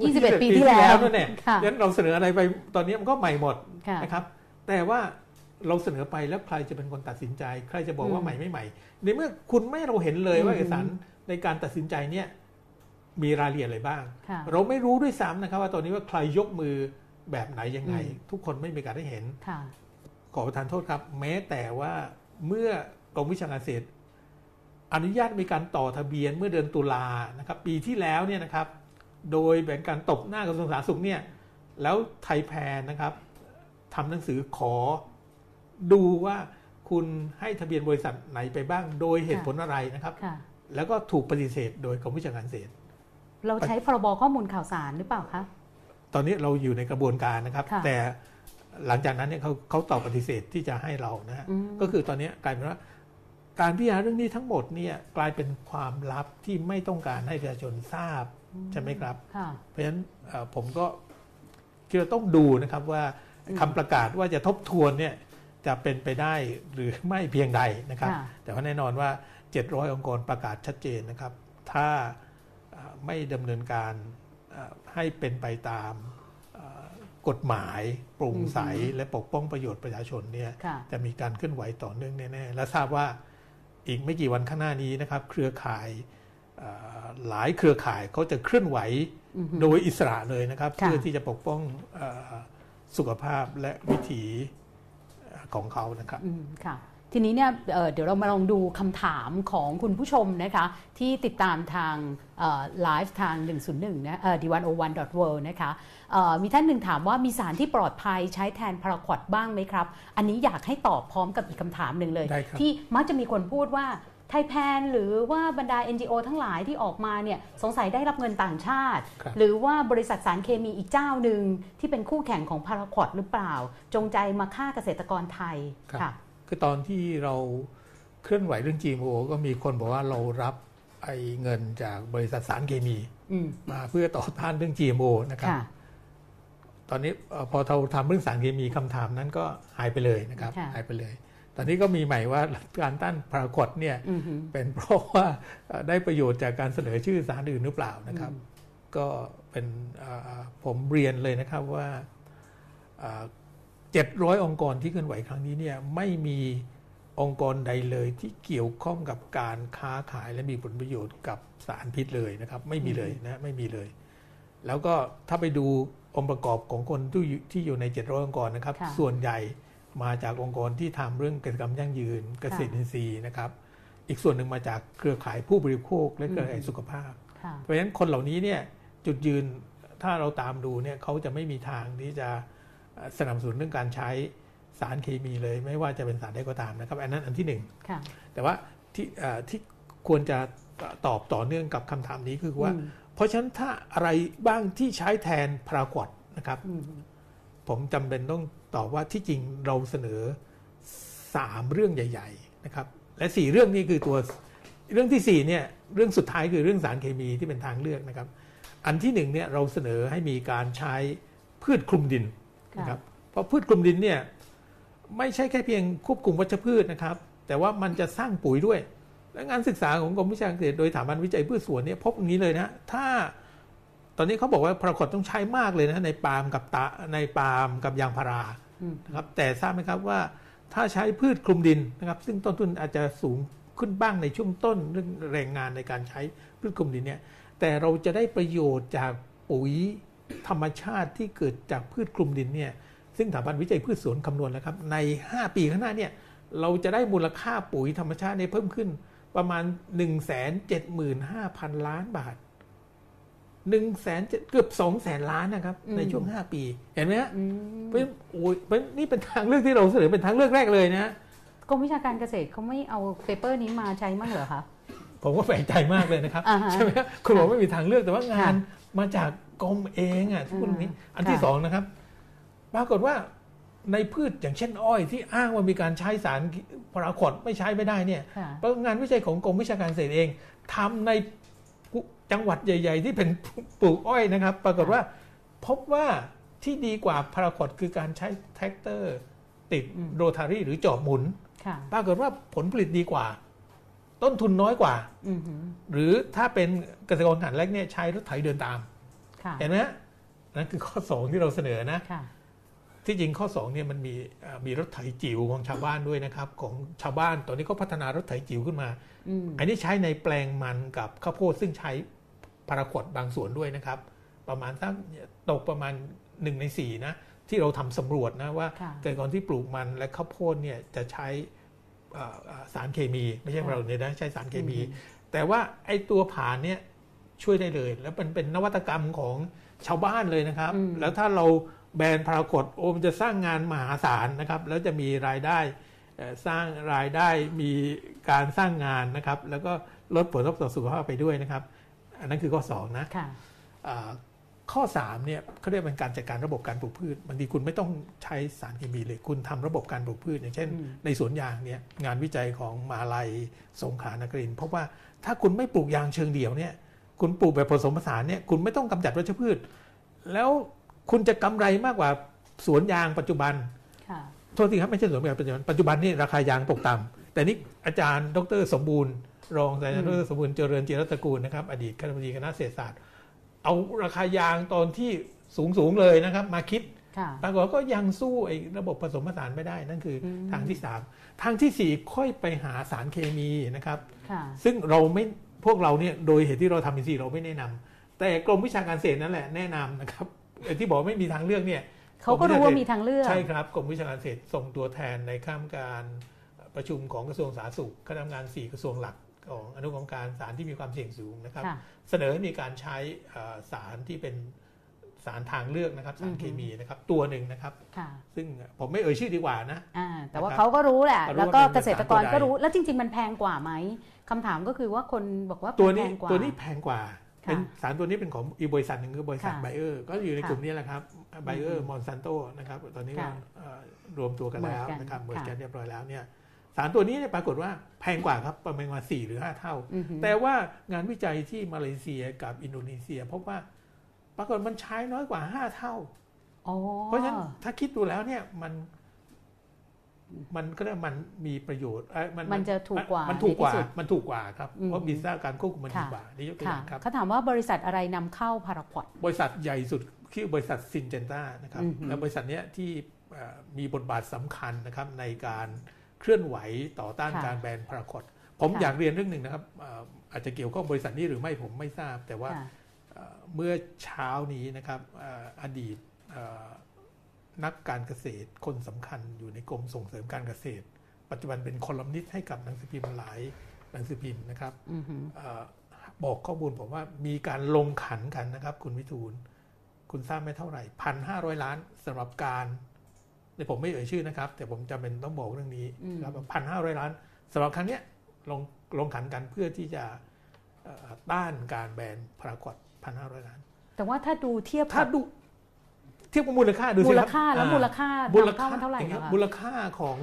21 ปีที่แล้วนั่นแหละค่ะดังนั้นเราเสนออะไรไปตอนนี้มันก็ใหม่หมดค่ะนะครับ แต่ว่าเราเสนอไปแล้วใครจะเป็นคนตัดสินใจ ใครจะบอกว่าอืมใหม่ไม่ใหม่ ในเมื่อคุณไม่ให้เราเห็นเลยว่าอืมเอกสารในการตัดสินใจเนี่ยมีรายละเอียดอะไรบ้างค่ะเราไม่รู้ด้วยซ้ำนะครับ ว่าตอนนี้ว่าใครยกมือ แบบไหนยังไงอืมทุกคนไม่มีการได้เห็นค่ะขอประทานโทษครับ แม้แต่ว่าเมื่อกรมวิชาการเกษตรอนุญาตมีการต่อทะเบียนเมื่อเดือนตุลานะครับ ปีที่แล้วเนี่ยนะครับ โดยแบ่งการตบหน้ากระทรวงสาธารณสุขเนี่ยแล้วไทยแพนนะครับทำหนังสือขอดูว่าคุณให้ทะเบียนบริษัทไหนไปบ้าง โดยเหตุผลอะไรนะครับค่ะแล้วก็ถูกปฏิเสธโดยกรมวิชาการเกษตร เราใช้พรบข้อมูลข่าวสารหรือเปล่าคะ ตอนนี้เราอยู่ในกระบวนการนะครับค่ะแต่หลังจากนั้นเนี่ยเขาเขาตอบปฏิเสธที่จะให้เรานะฮะอืมก็คือตอนนี้กลายเป็นว่าการพิจารณาเรื่องนี้ทั้งหมดเนี่ยกลายเป็นความลับที่ไม่ต้องการให้ประชาชนทราบใช่ไหมครับค่ะเพราะฉะนั้นเอ่อผมก็คิดว่าต้องดูนะครับว่าอืมคำประกาศว่าจะทบทวนเนี่ยจะเป็นไปได้หรือไม่เพียงใดนะครับค่ะแต่ว่าแน่นอนว่า 700 องค์กรประกาศชัดเจนนะครับ ถ้าเอ่อไม่ดำเนินการเอ่อ ให้เป็นไปตามเอ่อกฎหมายโปร่งใสอือฮึและปกป้องประโยชน์ประชาชนเนี่ยค่ะจะมีการเคลื่อนไหวต่อเนื่องแน่ๆ และทราบว่าอีกไม่กี่วันข้างหน้านี้นะครับ เครือข่ายเอ่อหลายเครือข่ายเขาจะเคลื่อนไหวอือหือโดยอิสระเลยนะครับค่ะเพื่อที่จะปกป้องเออสุขภาพและวิถีเอ่อของเขานะครับอืมค่ะ ทีนี้เนี่ยเอ่อเดี๋ยวเรามาลองดูคำถามของคุณผู้ชมนะคะที่ติดตามทางไลฟ์ทาง 101 นะเอ่อ d101.world นะคะเอ่อมีท่านหนึ่งถามว่ามีสารที่ปลอดภัยใช้แทนพาราควอดบ้างไหมครับ อันนี้อยากให้ตอบพร้อมกับอีกคำถามหนึ่งเลยได้ครับที่มักจะมีคนพูดว่าไทยแพนหรือว่าบรรดา NGO ทั้งหลายที่ออกมาเนี่ยสงสัยได้รับเงินต่างชาติครับหรือว่าบริษัทสารเคมีอีกเจ้าหนึ่งที่เป็นคู่แข่งของพาราควอดหรือเปล่า จงใจมาฆ่าเกษตรกรไทยครับค่ะ คือตอนที่เราเคลื่อนไหวเรื่อง GMO ก็มีคนบอกว่าเรารับไอ้เงินจากบริษัทสารเคมีอืมมาเพื่อต่อต้านเรื่อง GMO นะครับค่ะตอนนี้เอ่อพอเราทำเรื่องสารเคมีคำถามนั้นก็หายไปเลยนะครับค่ะหายไปเลย ตอนนี้ก็มีใหม่ว่าการต้านพาราควอดเนี่ยอือหือเป็นเพราะว่าเอ่อได้ประโยชน์จากการเสนอชื่อสารอื่นหรือเปล่านะครับ ก็เป็นเอ่อผมเรียนเลยนะครับว่า เจ็ดร้อยองค์กรที่เคลื่อนไหวครั้งนี้เนี่ยไม่มีองค์กรใดเลยที่เกี่ยวข้องกับการค้าขายและมีผลประโยชน์กับสารพิษเลยนะครับ ไม่มีเลยนะไม่มีเลย แล้วก็ถ้าไปดูองค์ประกอบของคนที่อยู่ที่อยู่ใน 700 องค์กรนะครับค่ะส่วนใหญ่มาจากองค์กรที่ทำเรื่องเกษตรกรรมยั่งยืนเกษตรค่ะอินทรีย์นะครับ อีกส่วนหนึ่งมาจากเครือข่ายผู้บริโภคและเครือข่ายอืมสุขภาพค่ะเพราะฉะนั้นคนเหล่านี้เนี่ยจุดยืนถ้าเราตามดูเนี่ยเขาจะไม่มีทางที่จะเอ่อ สนับสนุนเรื่องการใช้สารเคมีเลย ไม่ว่าจะเป็นสารใดก็ตามนะครับ อันนั้นอันที่หนึ่งค่ะแต่ว่าที่เอ่อที่ควรจะตอบต่อเนื่องกับคำถามนี้คือว่าอืมเพราะฉะนั้นถ้าอะไรบ้างที่ใช้แทนพารากวดนะครับอืมผมจำเป็นต้องตอบว่าที่จริงเราเสนอสามเรื่องใหญ่ ๆ นะครับ และสี่เรื่องนี้คือตัวเรื่องที่สี่เนี่ยเรื่องสุดท้ายคือเรื่องสารเคมีที่เป็นทางเลือกนะครับ อันที่หนึ่งเนี่ยเราเสนอให้มีการใช้พืชคลุมดินค่ะ นะครับเพราะพืชคลุมดินเนี่ยไม่ใช่แค่เพียงควบคุมวัชพืชนะครับ แต่ว่ามันจะสร้างปุ๋ยด้วย และงานศึกษาของกรมวิชาการเกษตรโดยสถาบันวิจัยพืชสวนเนี่ยพบอย่างนี้เลยนะถ้าตอนนี้เขาบอกว่าปรากฏต้องใช้มากเลยนะในปาล์มกับตะในปาล์มกับยางพารานะครับแต่ทราบไหมครับว่าถ้าใช้พืชคลุมดินนะครับ ซึ่งต้นทุนอาจจะสูงขึ้นบ้างในช่วงต้นเรื่องแรงงานในการใช้พืชคลุมดินเนี่ยแต่เราจะได้ประโยชน์จากปุ๋ย ธรรมชาติที่เกิดจากพืชคลุมดินเนี่ยซึ่งสถาบันวิจัยพืชสวนคำนวณแล้วครับใน 5 ปีข้างหน้าเนี่ยเราจะได้มูลค่าปุ๋ยธรรมชาติเนี่ยเพิ่มขึ้นประมาณ 1 7 5 0 0 0 ล้านบาท1นึ่งแสนเกือบ2 0 0แสนล้านนะครับอืมในช่วง5ปี เห็นไหมฮะอืมเพราะฉะนั้นโอ้ยเพราะฉะนั้นนี่เป็นทางเลือกที่เราเสนอเป็นทางเลือกแรกเลยนะกรมวิชาการเกษตรเขาไม่เอาเปเปอร์นี้มาใช้มั่งเหรอคะผมก็แปลกใจมากเลยนะครับอ่าฮะใช่ไหมครับคุณบอกไม่มีทางเลือกแต่ว่างานค่ะมาจาก กรมเองอะทุกคนนี้อืมอันที่ค่ะสองนะครับ ปรากฏว่าในพืชอย่างเช่นอ้อยที่อ้างว่ามีการใช้สารพาราควอดไม่ใช้ไม่ได้เนี่ยค่ะปรากฏงานวิจัยของกรมวิชาการเกษตรเองทำในจังหวัดใหญ่ ๆ ที่เป็นปลูกอ้อยนะครับ ปรากฏว่าพบว่าที่ดีกว่าพาราควอตคือการใช้แทรกเตอร์ ติดอืมโรตารี่หรือจอบหมุนค่ะปรากฏว่าผลผลิตดีกว่า ต้นทุนน้อยกว่าอือหือหรือถ้าเป็นเกษตรกรขนาดเล็กเนี่ยใช้รถไถเดินตามค่ะ เห็นไหมฮะนั่นคือข้อ2ที่เราเสนอนะค่ะที่จริงข้อ2เนี่ยมันมีเอ่อมีรถไถจิ๋วของชาวบ้านด้วยนะครับ ของชาวบ้านตอนนี้ก็พัฒนารถไถจิ๋วขึ้นมาอืมอันนี้ใช้ในแปลงมันกับข้าวโพดซึ่งใช้พาราควอดบางส่วนด้วยนะครับ ประมาณสักตกประมาณ1ใน4นะที่เราทำสำรวจนะว่าค่ะเกษตรกรที่ปลูกมันและข้าวโพดเนี่ยจะใช้เอ่อเอ่อสารเคมี ไม่ใช่ค่ะเราเนี่ยนะใช้สารเคมีอืมแต่ว่าไอ้ตัวผ่านเนี่ย ช่วยได้เลย แล้วมันเป็นนวัตกรรมของชาวบ้านเลยนะครับอืมแล้วถ้าเราแบนพารากดโอมนจะสร้างงานมหาศาลนะครับ แล้วจะมีรายได้เอ่อสร้างรายได้มีการสร้างงานนะครับ แล้วก็ลดผลกระทบต่อสุขภาพไปด้วยนะครับ อันนั้นคือข้อสองนะค่ะอ่าข้อ3เนี่ยเขาเรียกเป็นการจัดการระบบการปลูกพืชบางทีคุณไม่ต้องใช้สารเคมีเลย คุณทำระบบการปลูกพืช อย่างเช่นอืมในสวนยางเนี่ยงานวิจัยของมหาลัยสงขลานครินทร์เพราะว่าถ้าคุณไม่ปลูกยางเชิงเดี่ยวเนี่ย คุณปลูกแบบผสมผสานเนี่ยคุณไม่ต้องกำจัดวัชพืช แล้วคุณจะกำไรมากกว่าสวนยางปัจจุบันค่ะโทษทีครับไม่ใช่สวนยางปัจจุบันปัจจุบันนี่ราคายางตกต่ำแต่นี่อาจารย์ดรสมบูรณ์ รองศาสตราจารย์ดรสมบูรณ์เจริญจิรตระกูลนะครับอดีตคณะบดีคณะเศรษฐศาสตร์ เอาราคายางตอนที่สูงสูงๆเลยนะครับ มาคิดค่ะปรากฏว่าก็ยังสู้ไอ้ระบบผสมผสานไม่ได้นั่นคืออมทางที่ 3 ทางทีสี่ 4 ค่อยไปหาสารเคมีนะครับค่ะซึ่งเราไม่ พวกเราเนี่ยโดยเหตุที่เราทำอินทรีย์เราไม่แนะนำแต่กรมวิชาการเกษตรนั่นแหละแนะนำนะครับไอ้ที่บอกไม่มีทางเลือกเนี่ยเขาก็รู้ว่ามีทางเลือก ใช่ครับกรมวิชาการเกษตรส่งตัวแทนในข้ามการประชุมของกระทรวงสาธารณสุขคณะทำงาน 4 กระทรวงหลักของอนุกรรมการสารที่มีความเสี่ยงสูงนะครับค่ะเสนอให้มีการใช้เอ่อสารที่เป็นสารทางเลือกนะครับ สารอือฮึเคมีนะครับ ตัวหนึ่งนะครับค่ะซึ่งผมไม่เอ่ยชื่อดีกว่านะอ่าแต่ว่านะครับเขาก็รู้แหละเขารู้แล้วก็ว่าเป็นเกษตรกรสารตัวใดก็รู้แล้วจริง ๆ มันแพงกว่าไหม คำถามก็คือว่าคนบอกว่าตัวนี้แพงกว่าตัวนี้แพงกว่าค่ะเป็นสารตัวนี้เป็นของอีกบริษัทหนึ่งคือบริษัทค่ะไบเออร์ก็อยู่ในค่ะกลุ่มนี้แหละครับไบเอออืมมอนซานโตนะครับ ตอนนี้ก็ค่ะเอ่อรวมตัวกันแล้วเหมือนกันนะครับเหมือนกันค่ะเรียบร้อยแล้วเนี่ยสารตัวนี้เนี่ยปรากฏว่าแพงกว่าครับประมาณว่าสี่หรือห้าเท่าอือหือแต่ว่างานวิจัยที่มาเลเซียกับอินโดนีเซียพบว่าปรากฏมันใช้น้อยกว่า5เท่าอ๋อเพราะฉะนั้นถ้าคิดดูแล้วเนี่ยมัน มันก็เรียกว่ามันมีประโยชน์เอ้ยมันจะถูกกว่ามันถูกกว่าในที่สุดมันถูกกว่าครับอืมเพราะมีสร้างการควบคุมมันดีค่ะกว่านี่ยกตัวอค่ะย่างครับเขาถามว่าบริษัทอะไรนำเข้าพาราควอดบริษัทใหญ่สุดคือบริษัทซินเจนต้านะครับอือหือและบริษัทเนี้ยที่เอ่อมีบทบาทสำคัญนะครับในการเคลื่อนไหวต่อต้านค่ะการแบนพาราคอตผมค่ะอยากเรียนเรื่องหนึ่งนะครับเอ่ออาจจะเกี่ยวข้องบริษัทนี้หรือไม่ผมไม่ทราบ แต่ว่าค่ะเอ่อเมื่อเช้านี้นะครับเอ่ออดีตเอ่อ นักการเกษตรคนสำคัญอยู่ในกรมส่งเสริมการเกษตร ปัจจุบันเป็นคอลัมนิสต์ให้กับหนังสือพิมพ์หลายหนังสือพิมพ์นะครับอือหือเออบอกข้อมูลผมว่ามีการลงขันกันนะครับ คุณวิทูลคุณทราบไหมเท่าไหร่พันห้าร้อยล้านสำหรับการในผมไม่เอ่ยชื่อนะครับ แต่ผมจำเป็นต้องบอกเรื่องนี้อืมครับพันห้าร้อยล้านสำหรับครั้งเนี้ยลงลงขันกันเพื่อที่จะเอ่อต้านการแบนพารากอตพันห้าร้อยล้าน แต่ว่าถ้าดูเทียบถ้ากับดู เทียบกับมูลค่าดูสิมูคลรับค่าแล้วอ่มูลค่ามูลนำค่าเข้ามันเท่าไหร่อย่งงี้ยอะคะมูลค่าของ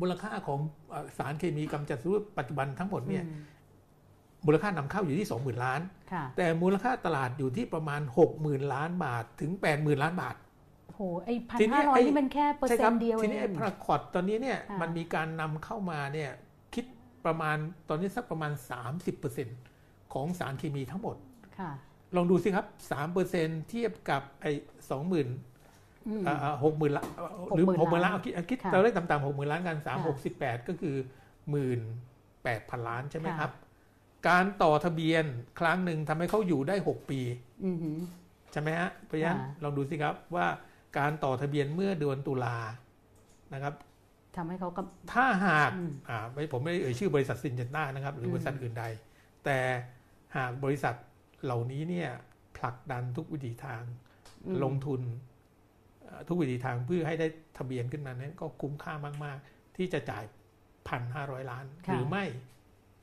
มูลค่าของเอ่อสารเคมีกำจัดศัตรูพืชปัจจุบันทั้งหมดเนี่ยอืมมูลค่านำเข้าอยู่ที่ 20,000 ล้านค่ะแต่มูลค่าตลาดอยู่ที่ประมาณ 60,000 ล้านบาทถึง 80,000 ล้านบาทโอ้โหไอ้พันทีนี้ห้าร้อยไอ้นี่มันแค่เปอร์ใช่เซ็ครันต์เดียวเอทีนี้งไอ้พาราคอตตอนนี้เนี่ยค่ะมันมีการนำเข้ามาเนี่ยคิดประมาณตอนนี้สักประมาณ 30%ของสารเคมีทั้งหมดค่ะ ลองดูสิครับ3%เทียบกับไอ้20,000อืมหกหมื่นละหรือหกหมื่น60,000ล้านเอาคิดเอาคิดค่ะเราเลขต่ำๆหกหมื่นล้านกันสามค่ะหกสิบแปดก็คือหมื่นแปดพันล้านใช่ไหมค่ะครับ การต่อทะเบียนครั้งหนึ่งทำให้เขาอยู่ได้6ปีอือหือใช่ไหมฮะเพราะฉะนั้นค่ะลองดูสิครับว่าการต่อทะเบียนเมื่อเดือนตุลานะครับทำให้เขาก็ถ้าหากอืมอ่าไม่ผมไม่ได้เอ่ยชื่อบริษัทซินเจนต้านะครับ หรือมบริษัทอื่นใด แต่หากบริษัท เหล่านี้เนี่ยผลักดันทุกวิถีทางอืมลงทุนเอ่อทุกวิถีทางเพื่อให้ได้ทะเบียนขึ้นมานั้นก็คุ้มค่ามาก ๆ ที่จะจ่ายพันห้าร้อยล้านหรือไม่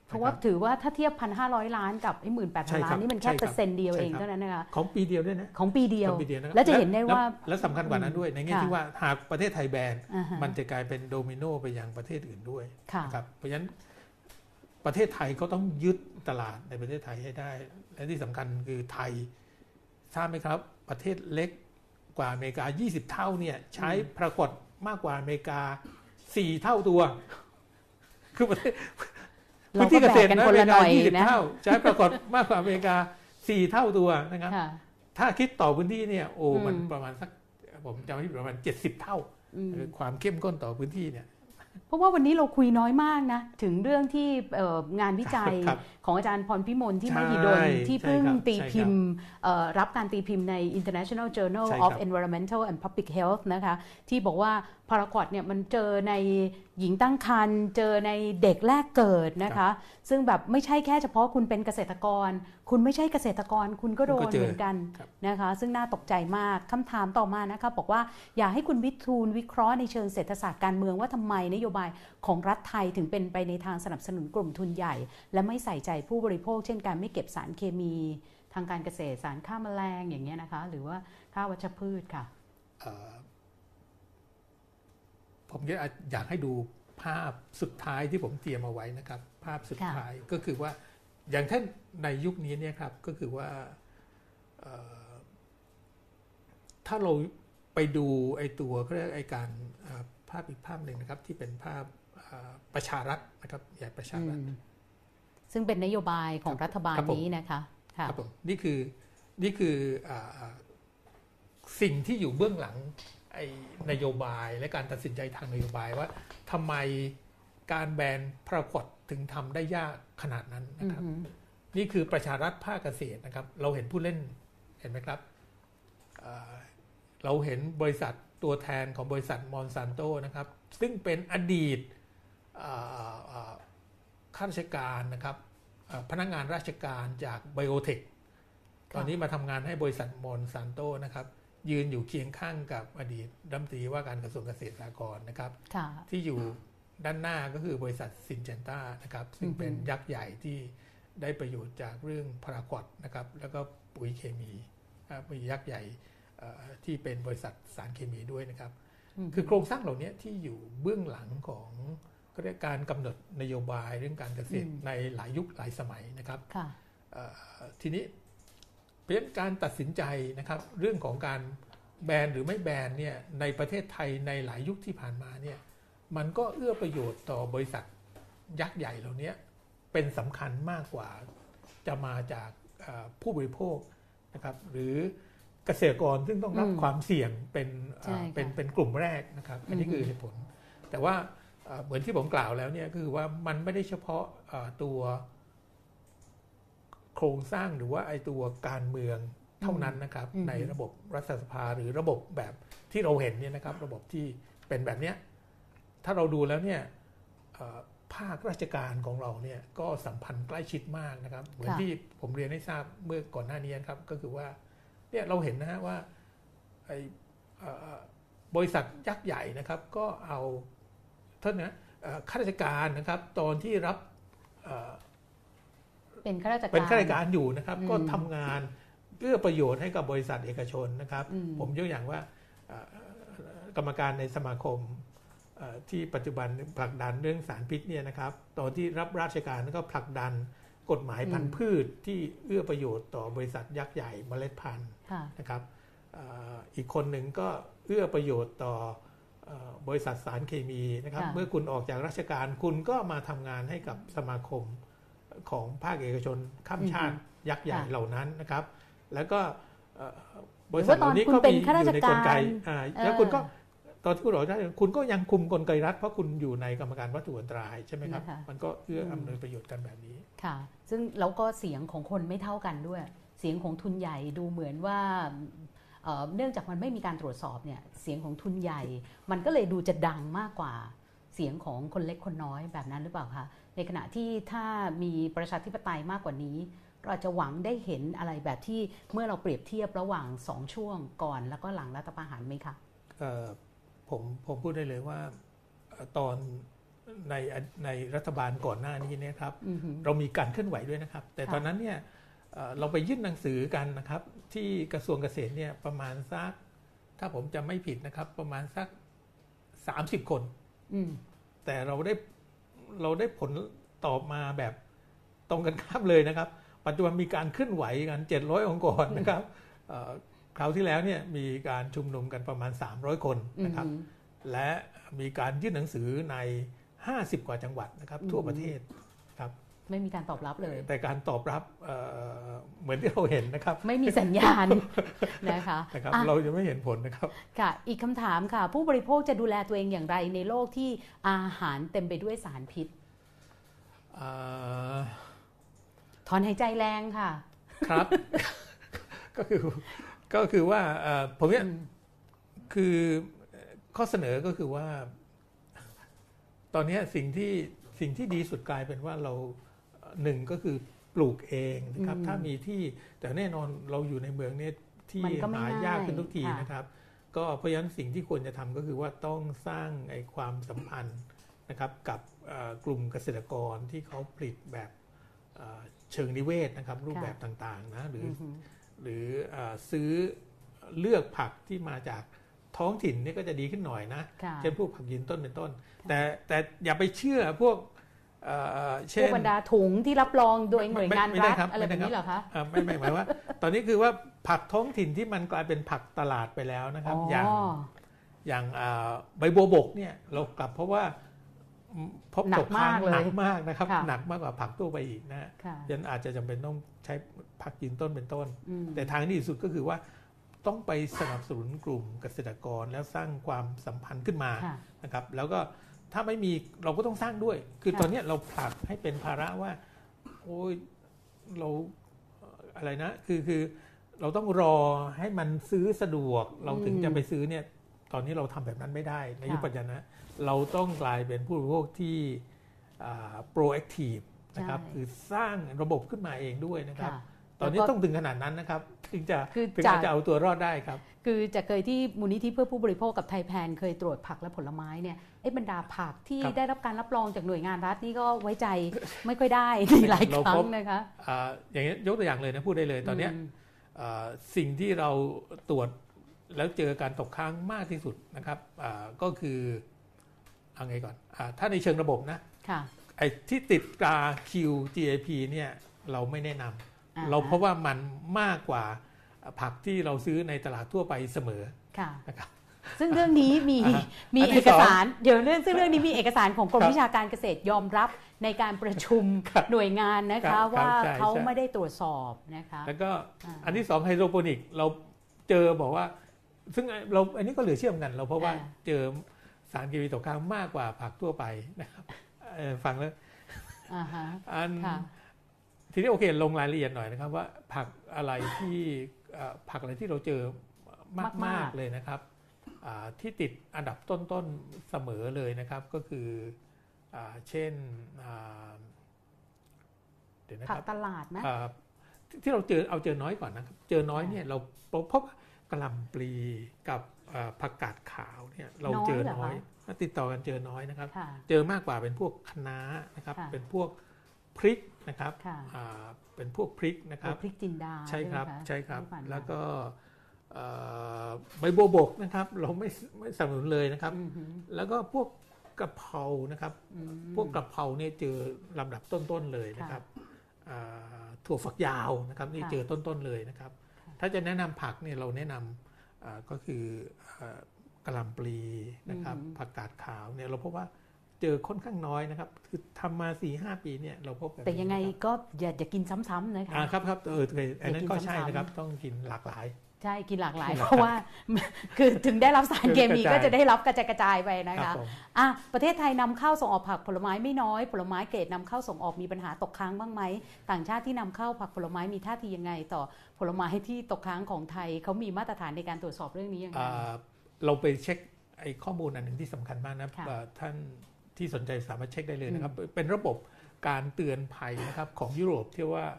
เพราะว่านะคบถือว่าถ้าเทียบพันห้าร้อยล้านกับไอ้หมื่นแปดใช่พันครัล้าบนนี่มันใช่แค่ครับเปอร์เซ็นต์เดียวใช่เองครับเท่านั้นนะคะของปีเดียวด้วยนะของปีเดียวของปีเดียวนะครับแล้วจะเห็นได้ว่าและและสำคัญกว่านั้นด้วยในแง่ค่ะที่ว่าหากประเทศไทยแบนอ่าฮะมันจะกลายเป็นโดมิโนไปยังประเทศอื่นด้วยค่ะนะครับเพราะฉะนั้น ประเทศไทยก็ต้องยึดตลาดในประเทศไทยให้ได้ และที่สำคัญคือไทยทราบไหมครับ ประเทศเล็กกว่าอเมริกา 20 เท่าเนี่ยใช้ปรากฏมากกว่าอเมริกา 4 เท่าตัว คือประเทศเราพื้นที่ก็เกแบ่ษงตรกันในคอนเมละริหน่กาอยนะ20 เท่า ใช้ปรากฏมากกว่าอเมริกา 4 เท่าตัวนะครับค่ะถ้าคิดต่อพื้นที่เนี่ยโอ้อืมมันประมาณสักผมจำไม่ผิดประมาณ 70 เท่าอืมคือความเข้มข้นต่อพื้นที่เนี่ย เพราะว่าวันนี้เราคุยน้อยมากนะ ถึงเรื่องที่เอ่องานวิจัยครับของอาจารย์พรพิมลที่ใช่มหิดล ที่เพิ่งใช่ครับตีใช่ครับพิมพ์เอ่อรับการตีพิมพ์ใน International Journal ใช่ of ครับ Environmental and Public Health นะคะ ที่บอกว่าพาราควอดเนี่ยมันเจอในหญิงตั้งครรภ์เจอในเด็กแรกเกิดนะคะ ซึ่งแบบไม่ใช่แค่เฉพาะคุณเป็นเกษตรกร คุณไม่ใช่เกษตรกรคุณก็โดคุณนก็เจอเหมือนกันครับนะคะ ซึ่งน่าตกใจมากคำถามต่อมานะคะบอกว่าอยากให้คุณวิทูลวิเคราะห์ในเชิงเศรษฐศาสตร์การเมืองว่าทำไมนโยบายของรัฐไทยถึงเป็นไปในทางสนับสนุนกลุ่มทุนใหญ่ และไม่ใส่ใจผู้บริโภค เช่นการไม่เก็บสารเคมีทางการเกษตรสารฆ่าแมลงอย่างเงี้ยนะคะ หรือว่าฆ่าวัชพืชค่ะเอ่อผมก็อยากให้ดูภาพสุดท้ายที่ผมเตรียมเอาไว้นะครับ ภาพสุดค่ะท้ายก็คือว่าอย่างเช่น ในยุคนี้เนี่ยครับก็คือว่าเอ่อถ้าเราไปดูไอ้ตัวเขาเรียกไอ้การเอ่อภาพอีกภาพหนึ่งนะครับ ที่เป็นภาพเอ่อประชารัฐนะครับอย่าประชาอืรัฐมซึ่งเป็นนโยบายของครับรัฐบาลครับผมนี้นะคะค่ะครับผมนี่คือนี่คืออาสิ่งที่อยู่เบื้องหลังไอ้นโยบายและการตัดสินใจทางนโยบายว่าทำไมการแบนพระกฏถึงทำได้ยากขนาดนั้นนะอืครับอหือ นี่คือประชารัฐภาคเกษตรนะครับ เราเห็นผู้เล่นเห็นไหมครับเอ่อเราเห็นบริษัทตัวแทนของบริษัทมอนซานโตนะครับ ซึ่งเป็นอดีตเอ่อเอ่อข้าราชการนะครับเอ่อพนักงานราชการจากไบโอเทคตอนนี้มาทำงานให้บริษัทมอนซานโตนะครับยืนอยู่เคียงข้างกับอดีตรัฐมนตรีว่าการกระทรวงเกษตรและสหกรณ์นะครับค่ะที่อยู่ด้านหน้าก็คือบริษัทซินเจนต้านะครับ ซึ่งเป็นอือฮึยักษ์ใหญ่ที่ ได้ประโยชน์จากเรื่องพารากอดนะครับแล้วก็ปุ๋ยเคมีอ่ามียักษ์ใหญ่เอ่อที่เป็นบริษัทสารเคมีด้วยนะครับมคือโครงสร้างเหล่านี้ที่อยู่เบื้องหลังของก็เรียกการกำหนดนโยบายเรื่องการเกษตรอืมในหลายยุคหลายสมัยนะครับค่ะเอ่อทีนี้เพราะฉะนั้นการตัดสินใจนะครับ เรื่องของการแบนหรือไม่แบนเนี่ยในประเทศไทยในหลายยุคที่ผ่านมาเนี่ยมันก็เอื้อประโยชน์ต่อบริษัทยักษ์ใหญ่เหล่านี้ เป็นสำคัญมากกว่าจะมาจากเอ่อผู้บริโภคนะครับหรือเกษตรกรซึ่งต้องรับอืมความเสี่ยงเป็นเอ่อใช่ค่ะเป็นเป็นกลุ่มแรกนะครับ อันนี้อือฮึคือเหตุผล แต่ว่าเอ่อเหมือนที่ผมกล่าวแล้วเนี่ยก็คือว่ามันไม่ได้เฉพาะเอ่อตัวโครงสร้างหรือว่าไอตัวการเมืองเท่านั้นนะครับอืมในระบบรัฐสภาหรือระบบแบบที่เราเห็นเนี่ยนะครับ ระบบที่เป็นแบบเนี้ยถ้าเราดูแล้วเนี่ยเอ่อ ภาคราชการของเราเนี่ยก็สัมพันธ์ใกล้ชิดมากนะครับ เหมือนที่ผมเรียนให้ทราบเมื่อก่อนหน้านี้นะครับ ก็คือว่าเนี่ยเราเห็นนะฮะว่าไอเอ่อบริษัทยักษ์ใหญ่นะครับ ก็เอาโท่านนะเอ่อข้าราชการนะครับ ตอนที่รับเอ่อเป็นข้าราชการเป็นข้าราชการอยู่นะครับอืมก็ทำงานเพื่อประโยชน์ให้กับบริษัทเอกชนนะครับอืมผมยกอย่างว่าเอ่อกรรมการในสมาคมเอ่อ ที่ปัจจุบันผลักดันเรื่องสารพิษเนี่ยนะครับ ตอนที่รับราชการก็ผลักดันกฎหมายพันธุ์พืชที่เอื้อประโยชน์ต่อบริษัทยักษ์ใหญ่เมล็ดพันธุ์ค่ะนะครับเอ่ออีกคนหนึ่งก็เอื้อประโยชน์ต่อเอ่อบริษัทสารเคมีนะครับค่ะเมื่อคุณออกจากราชการคุณก็มาทำงานให้กับสมาคมของภาคเอกชนข้ามชาติยักษ์ใหญ่เหล่านั้นนะครับ แล้วก็เอ่อบริษัทเหล่านี้หรือว่าตอนคุณก็เป็นมีข้าราอชยู่ในกลไกการอ่าเออแล้วคุณก็ ตอนที่คุณออกได้คุณก็ยังคุมกลไกรัฐเพราะคุณอยู่ในกรรมการวัตถุอันตรายใช่ไหมครับนะคะมันก็เอื้ออมอำนวยประโยชน์กันแบบนี้ค่ะ ซึ่งแล้วก็เสียงของคนไม่เท่ากันด้วย เสียงของทุนใหญ่ดูเหมือนว่าเอ่อเนื่องจากมันไม่มีการตรวจสอบเนี่ยเสียงของทุนใหญ่ มันก็เลยดูจะดังมากกว่าเสียงของคนเล็กคนน้อยแบบนั้นหรือเปล่าคะในขณะที่ถ้ามีประชาธิปไตยมากกว่านี้เราอาจจะหวังได้เห็นอะไรแบบที่เมื่อเราเปรียบเทียบระหว่างสองช่วงก่อนแล้วก็หลังรัฐประหารไหมคะเอ่อ ผมผมพูดได้เลยว่าเอ่อตอนในในรัฐบาลก่อนหน้านี้เนี่ยครับอือหือเรามีการเคลื่อนไหวด้วยนะครับ แต่ค่ะตอนนั้นเนี่ยเอ่อเราไปยื่นหนังสือกันนะครับ ที่กระทรวงเกษตรเนี่ยประมาณสักถ้าผมจำไม่ผิดนะครับ ประมาณสัก30คนอืมแต่เราได้เราได้ผลตอบมาแบบตรงกันข้ามเลยนะครับ ปัจจุบันมีการเคลื่อนไหวกัน700องค์กรนะครับเอ่อ คราวที่แล้วเนี่ยมีการชุมนุมกันประมาณ 300 คนอือนะครับหือและมีการยื่นหนังสือใน 50 กว่าจังหวัดนะครับ ทั่วประเทศครับไม่มีการตอบรับเลย แต่การตอบรับเอ่อเหมือนที่เราเห็นนะครับ ไม่มีสัญญาณนะคะนะครับอะเราจะไม่เห็นผลนะครับค่ะ อีกคำถามค่ะ ผู้บริโภคจะดูแลตัวเองอย่างไรในโลกที่อาหารเต็มไปด้วยสารพิษเอ่อถอนหายใจแรงค่ะ ครับ ก็คือ ก็คือว่าเอ่อผมเนี่ยอืมคือข้อเสนอก็คือว่า ตอนเนี้ยสิ่งที่สิ่งที่ดีสุดกลายเป็นว่าเราเอ่อหนึ่งก็คือปลูกเองนะครับอืมถ้ามีที่แต่แน่นอนเราอยู่ในเมืองเนี่ยที่มันก็ไม่หายากง่ายขึ้นทุกทีค่ะนะครับ ก็เพราะฉะนั้นสิ่งที่ควรจะทำก็คือว่าต้องสร้างไอ้ความสัมพันธ์นะครับกับเอ่อกลุ่มเกษตรกรที่เขาผลิตแบบเอ่อเชิงนิเวศนะครับ รูปแบบต่างๆนะหรืออืออ หือหรือเออซื้อเลือกผักที่มาจากท้องถิ่นนี่ก็จะดีขึ้นหน่อยนะค่ะเช่นพวกผักยืนต้นเป็นต้น แต่แต่อย่าไปเชื่อพวกเอ่อพเช่วกนบรรดาถุงที่รับรองโดยหน่วยงานไม่ได้รัฐครับอะไรไม่แบได้บครับนี้เหรอคะอ่าไม่ไม่หมายว่า ตอนนี้คือว่าผักท้องถิ่นที่มันกลายเป็นผักตลาดไปแล้วนะครับ อย่างอย่างอ่าใบบัวบกเนี่ยเรากลับเพราะว่าอืม พบหนัตกกค้างมากเลยหนักมากนะครับค่ะหนักมากกว่าผักทั่วไปอีกนะฮะค่ะยันอาจจะจำเป็นต้องใช้ผักยืนต้นเป็นต้นอืมแต่ทางที่ดีที่สุดก็คือว่าต้องไปสนับสนุนกลุ่มเกษตรกรแล้วสร้างความสัมพันธ์ขึ้นมาค่ะนะครับ แล้วก็ถ้าไม่มีเราก็ต้องสร้างด้วย คือค่ะตอนเนี้ยเราผลักให้เป็นภาระว่า โอ้ยเราเอ่ออะไรนะ คือคือเราต้องรอให้มันซื้อสะดวก เราถึงจะไปซื้อเนี่ย ตอนนี้เราทำแบบนั้นไม่ได้ในยุคปัจจุบันนะ เราต้องกลายเป็นผู้บริโภคที่อ่า proactive นะครับใช่คือสร้างระบบขึ้นมาเองด้วยนะครับค่ะตอนนี้แล้วก็ต้องถึงขนาดนั้นนะครับ ถึงจะคือถึงจากจะเอาตัวรอดได้ครับ คือจะเคยที่มูลนิธิเพื่อผู้บริโภคกับไทยแพนเคยตรวจผักและผลไม้เนี่ยไอ้บรรดาผักที่ครับได้รับการรับรองจากหน่วยงานรัฐนี่ก็ไว้ใจไม่ค่อยได้ในหลายคเรารั้พงบนะคะอ่าอย่างนี้ยยกตัวอย่างเลยนะพูดได้เลยตอนเนี้ยมอ่าสิ่งที่เราตรวจแล้วเจอการตกค้างมากที่สุดนะครับอ่าก็คือ เอาไงก่อนอาถ้าในเชิงระบบนะค่ะไอ้ที่ติดตรา QGAP เนี่ยเราไม่แนะนำอ่าเราเพราะว่ามันมากกว่าผักที่เราซื้อในตลาดทั่วไปเสมอค่ะนะครับซึ่งเรื่องนี้มีอ่ามีอันที่เอกสารเดี๋ยวเรื่องซึ่งเรื่องนี้มีเอกสารของกรมครับวิชาการเกษตรยอมรับในการประชุมครับหน่วยงานนะครัคะบว่าครับใช่เขาใช่ไม่ได้ตรวจสอบนะคะแล้วก็อ่าอันที่สองไฮโดรโปนิกเราเจอบอกว่า ซึ่งเราอันนี้ก็เหลือเชื่อเหมือนกันเราเพราะว่าอ่าเจอ สารเคมีตกค้างมากกว่าผักทั่วไปนะครับเอ่อฟังแล้วอ่าฮะอันค่ะทีนี้โอเคลงรายละเอียดหน่อยนะครับ ว่าผักอะไรที่เอ่อผักอะไรที่เราเจอมากมากๆๆเลยนะครับอ่าที่ติดอันดับต้น ๆ เสมอเลยนะครับก็คืออาเช่นอ่าเดี๋ยวนะผัคกรับตลาดไหมอ่าที่ที่เราเจอเอาเจอน้อยก่อนนะครับ เจอน้อยเนี่ยเราพบพบกระหลำปลีกับอ่า ผักกาดขาวเนี่ยเราเจอน้อยติดต่อกันเจอน้อยนะครับค่ะเจอมากกว่าเป็นพวกคะน้านะครับค่ะเป็นพวกพริกนะครับค่ะอ่าเป็นพวกพริกนะคโอ้รับพริกจินดาใช่ครับไหมะใช่ครับที่ผ่านมาแล้วก็เอ่อใบบัวบกนะครับ เราไม่ไม่สนับสนุนเลยนะครับอือหือแล้วก็พวกกะเพรานะครับอืมพวกกะเพราเนี่ยเจอลำดับต้นๆเลยนะครับอ่าถั่วฝักยาวนะครับนี่ค่ะเจอต้นๆเลยนะครับค่ะถ้าจะแนะนำผักเนี่ยเราแนะนำอ่า ก็คืออ่ากระหลำปลีนะครับผักกาดขาวเนี่ยเราพบว่าเจอค่อนข้างน้อยนะครับ คือทำมา4ีห้าปีเนี่ยเราพบแบบนี้แต่ยังไงนะครับก็อย่าอย่ากินซ้ำๆนะคะอ่าครับครับเออเคยอันนั้นก็ใช่อย่ากินซ้ำๆนะครับต้องกินหลากหลาย ใช่ กินหลากหลาย เพราะว่าคือถึงได้รับสารเคมีกระจายก็จะได้รับกระจายกระจายไปนะครัคะบผมอะประเทศไทยนำเข้าส่งออกผักผลไม้ไม่น้อย ผลไม้เกรดนำเข้าส่งออกมีปัญหาตกค้างบ้างไหมต่างชาติที่นำเข้าผักผลไม้มีท่าทียังไง ต่อผลไม้ที่ตกค้างของไทยเขามีมาตรฐานในการตรวจสอบเรื่องนี้ยังไงอ่าเราไปเช็คไอ้ข้อมูลอันหนึ่งที่สำคัญมากนะค่ะอ่าท่านที่สนใจสามารถเช็คได้เลยนะครับเป็นระบบการเตือนภัยนะครับของยุโรปที่ว่าอ่า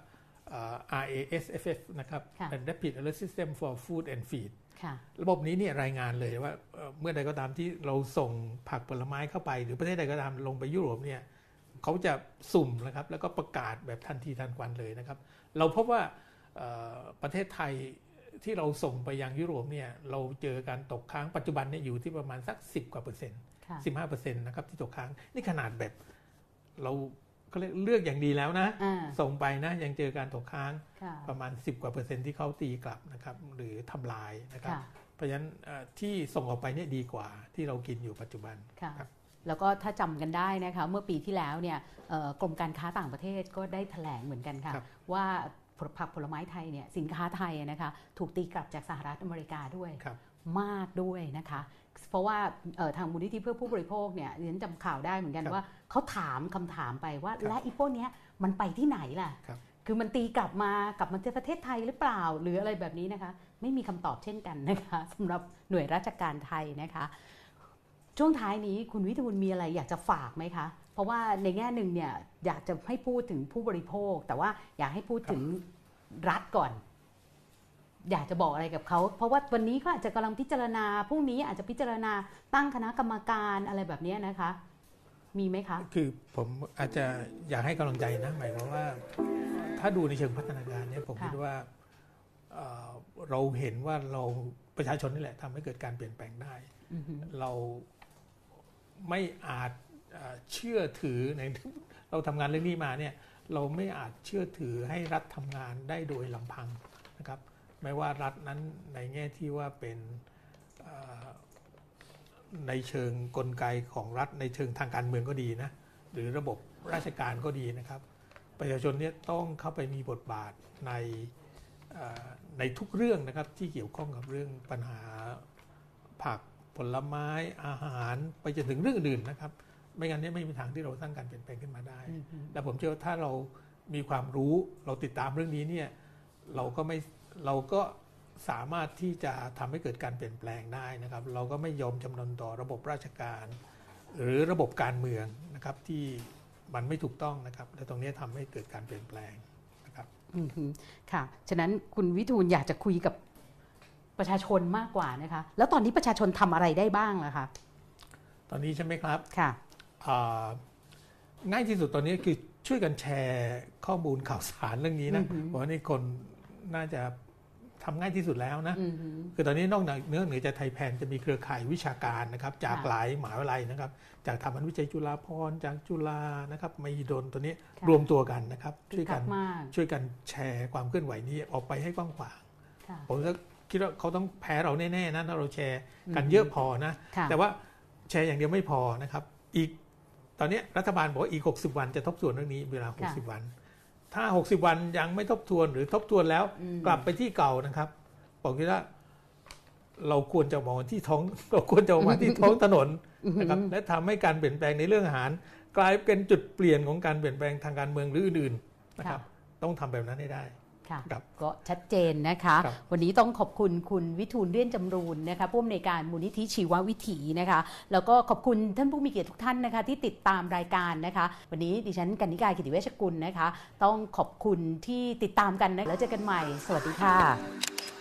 RASFF นะครับค่ะเป็น Rapid Alert System for Food and Feed ค่ะระบบนี้เนี่ยรายงานเลยว่าเอ่อเมื่อใดก็ตามที่เราส่งผักผลไม้เข้าไป หรือประเทศใดก็ตามลงไปยุโรปเนี่ยเขาจะสุ่มนะครับแล้วก็ประกาศแบบทันทีทันควันเลยนะครับ เราพบว่าเอ่อประเทศไทยที่เราส่งไปยังยุโรปเนี่ยเราเจอการตกค้างปัจจุบันเนี่ยอยู่ที่ประมาณสัก 10กว่าเปอร์เซ็นต์ค่ะสิบห้าเปอร์เซ็นต์นะครับที่ตกค้างนี่ขนาดแบบเรา ก็เรียกเลือกอย่างดีแล้วนะอ่าส่งไปนะ ยังเจอการตกค้างค่ะประมาณ 10 กว่าเปอร์เซ็นต์ที่เขาตีกลับนะครับ หรือทำลายนะครับค่ะเพราะฉะนั้นเอ่อที่ส่งออกไปเนี่ยดีกว่าที่เรากินอยู่ปัจจุบันค่ะครับแล้วก็ถ้าจำกันได้นะคะเมื่อปีที่แล้วเนี่ยเอ่อกรมการค้าต่างประเทศก็ได้แถลงเหมือนกันค่ะครับว่าผักผลไม้ไทยเนี่ยสินค้าไทยนะคะ ถูกตีกลับจากสหรัฐอเมริกาด้วยครับมากด้วยนะคะ เพราะว่าเอ่อทางมูลนิธิเพื่อผู้บริโภคเนี่ยเรียนจำข่าวได้เหมือนกันครับว่าเขาถามคำถามไปว่าครับและอีพวกเนี้ยมันไปที่ไหนล่ะครับคือมันตีกลับมากลับมาที่ประเทศไทยหรือเปล่า หรืออะไรแบบนี้นะคะ ไม่มีคำตอบเช่นกันนะคะสำหรับหน่วยราชการไทยนะคะ ช่วงท้ายนี้คุณวิทูลมีอะไรอยากจะฝากไหมคะ เพราะว่าในแง่หนึ่งเนี่ยอยากจะให้พูดถึงผู้บริโภค แต่ว่าอยากให้พูดถึงรัฐก่อน อยากจะบอกอะไรกับเขา เพราะว่าวันนี้ก็อาจจะกำลังพิจารณาพรุ่งนี้อาจจะพิจารณาตั้งคณะกรรมการอะไรแบบเนี้ยนะคะ มีไหมคะ คือผมอาจจะอยากให้กำลังใจนะหมายความว่า ถ้าดูในเชิงพัฒนาการเนี่ยผมค่ะคิดว่าเอ่อเราเห็นว่าเราประชาชนนี่แหละทำให้เกิดการเปลี่ยนแปลงได้อือฮึเราไม่อาจเอ่อเชื่อถือในเราทำงานเรื่องนี้มาเนี่ยเราไม่อาจเชื่อถือให้รัฐทำงานได้โดยลำพังนะครับ ไม่ว่ารัฐนั้นในแง่ที่ว่าเป็นเอ่อในเชิงกลไกของรัฐ ในเชิงทางการเมืองก็ดีนะ หรือระบบราชการก็ดีนะครับ ประชาชนเนี่ยต้องเข้าไปมีบทบาทในเอ่อในทุกเรื่องนะครับที่เกี่ยวข้องกับเรื่องปัญหาผักผลไม้อาหารไปจนถึงเรื่องอื่นๆนะครับ ไม่งั้นเนี่ยไม่มีทางที่เราสร้างการเปลี่ยนแปลงขึ้นมาได้อือฮึและผมเชื่อว่าถ้าเรามีความรู้เราติดตามเรื่องนี้เนี่ยเราก็ไม่ เราก็สามารถที่จะทำให้เกิดการเปลี่ยนแปลงได้นะครับ เราก็ไม่ยอมจำนนต่อระบบราชการ หรือระบบการเมืองนะครับที่มันไม่ถูกต้องนะครับ และตรงนี้ทำให้เกิดการเปลี่ยนแปลงนะครับอือฮึค่ะ ฉะนั้นคุณวิทูลอยากจะคุยกับประชาชนมากกว่านะคะ แล้วตอนนี้ประชาชนทำอะไรได้บ้างล่ะคะตอนนี้ใช่ไหมครับค่ะอ่าง่ายที่สุดตอนนี้คือช่วยกันแชร์ข้อมูลข่าวสารเรื่องนี้นะอือหือเพราะว่านี่คนน่าจะ ทำง่ายที่สุดแล้วนะอือฮึคือตอนนี้นอกเหนือเนื้อเหนือจากไทยแพนจะมีเครือข่ายวิชาการนะครับ จากค่ะหลายมหาวิทยาลัยนะครับ จากทำวิจัยจุฬาภรณ์จากจุฬานะครับมหิดลตัวนี้ค่ะรวมตัวกันนะครับ ช่วยกันคึกคัมากช่วยกันแชร์ความเคลื่อนไหวนี้ออกไปให้กว้างขวางค่ะผมก็คิดว่าเขาต้องแพ้เราแน่ๆนะถ้าเราแชร์กันอืมเยอะพอนะค่ะแต่ว่าแชร์อย่างเดียวไม่พอนะครับ อีกตอนนี้รัฐบาลบอกว่าอีก 60 วันจะทบทวนเรื่องนี้เวลาค่ะ60 วัน ถ้า 60 วันยังไม่ทบทวนหรือทบทวนแล้วอืมกลับไปที่เก่านะครับผมคิดว่าเราควรจะมองที่ท้อง เราควรจะมาที่ท้องถนนนะครับและทำให้การเปลี่ยนแปลงในเรื่องอาหาร กลายเป็นจุดเปลี่ยนของการเปลี่ยนแปลงทางการเมืองหรืออื่น ๆนะครับ ต้องทำแบบนั้นให้ได้ ค่ะครับก็ชัดเจนนะคะครับวันนี้ต้องขอบคุณคุณวิทูลเรียนจำรูนนะคะผู้อำนวยการมูลนิธิชีววิถีนะคะ แล้วก็ขอบคุณท่านผู้มีเกียรติทุกท่านนะคะ ที่ติดตามรายการนะคะ วันนี้ดิฉันกันนิกากิติเวชกุลนะคะ ต้องขอบคุณที่ติดตามกันนะแล้วเจอกันใหม่ สวัสดีค่ะ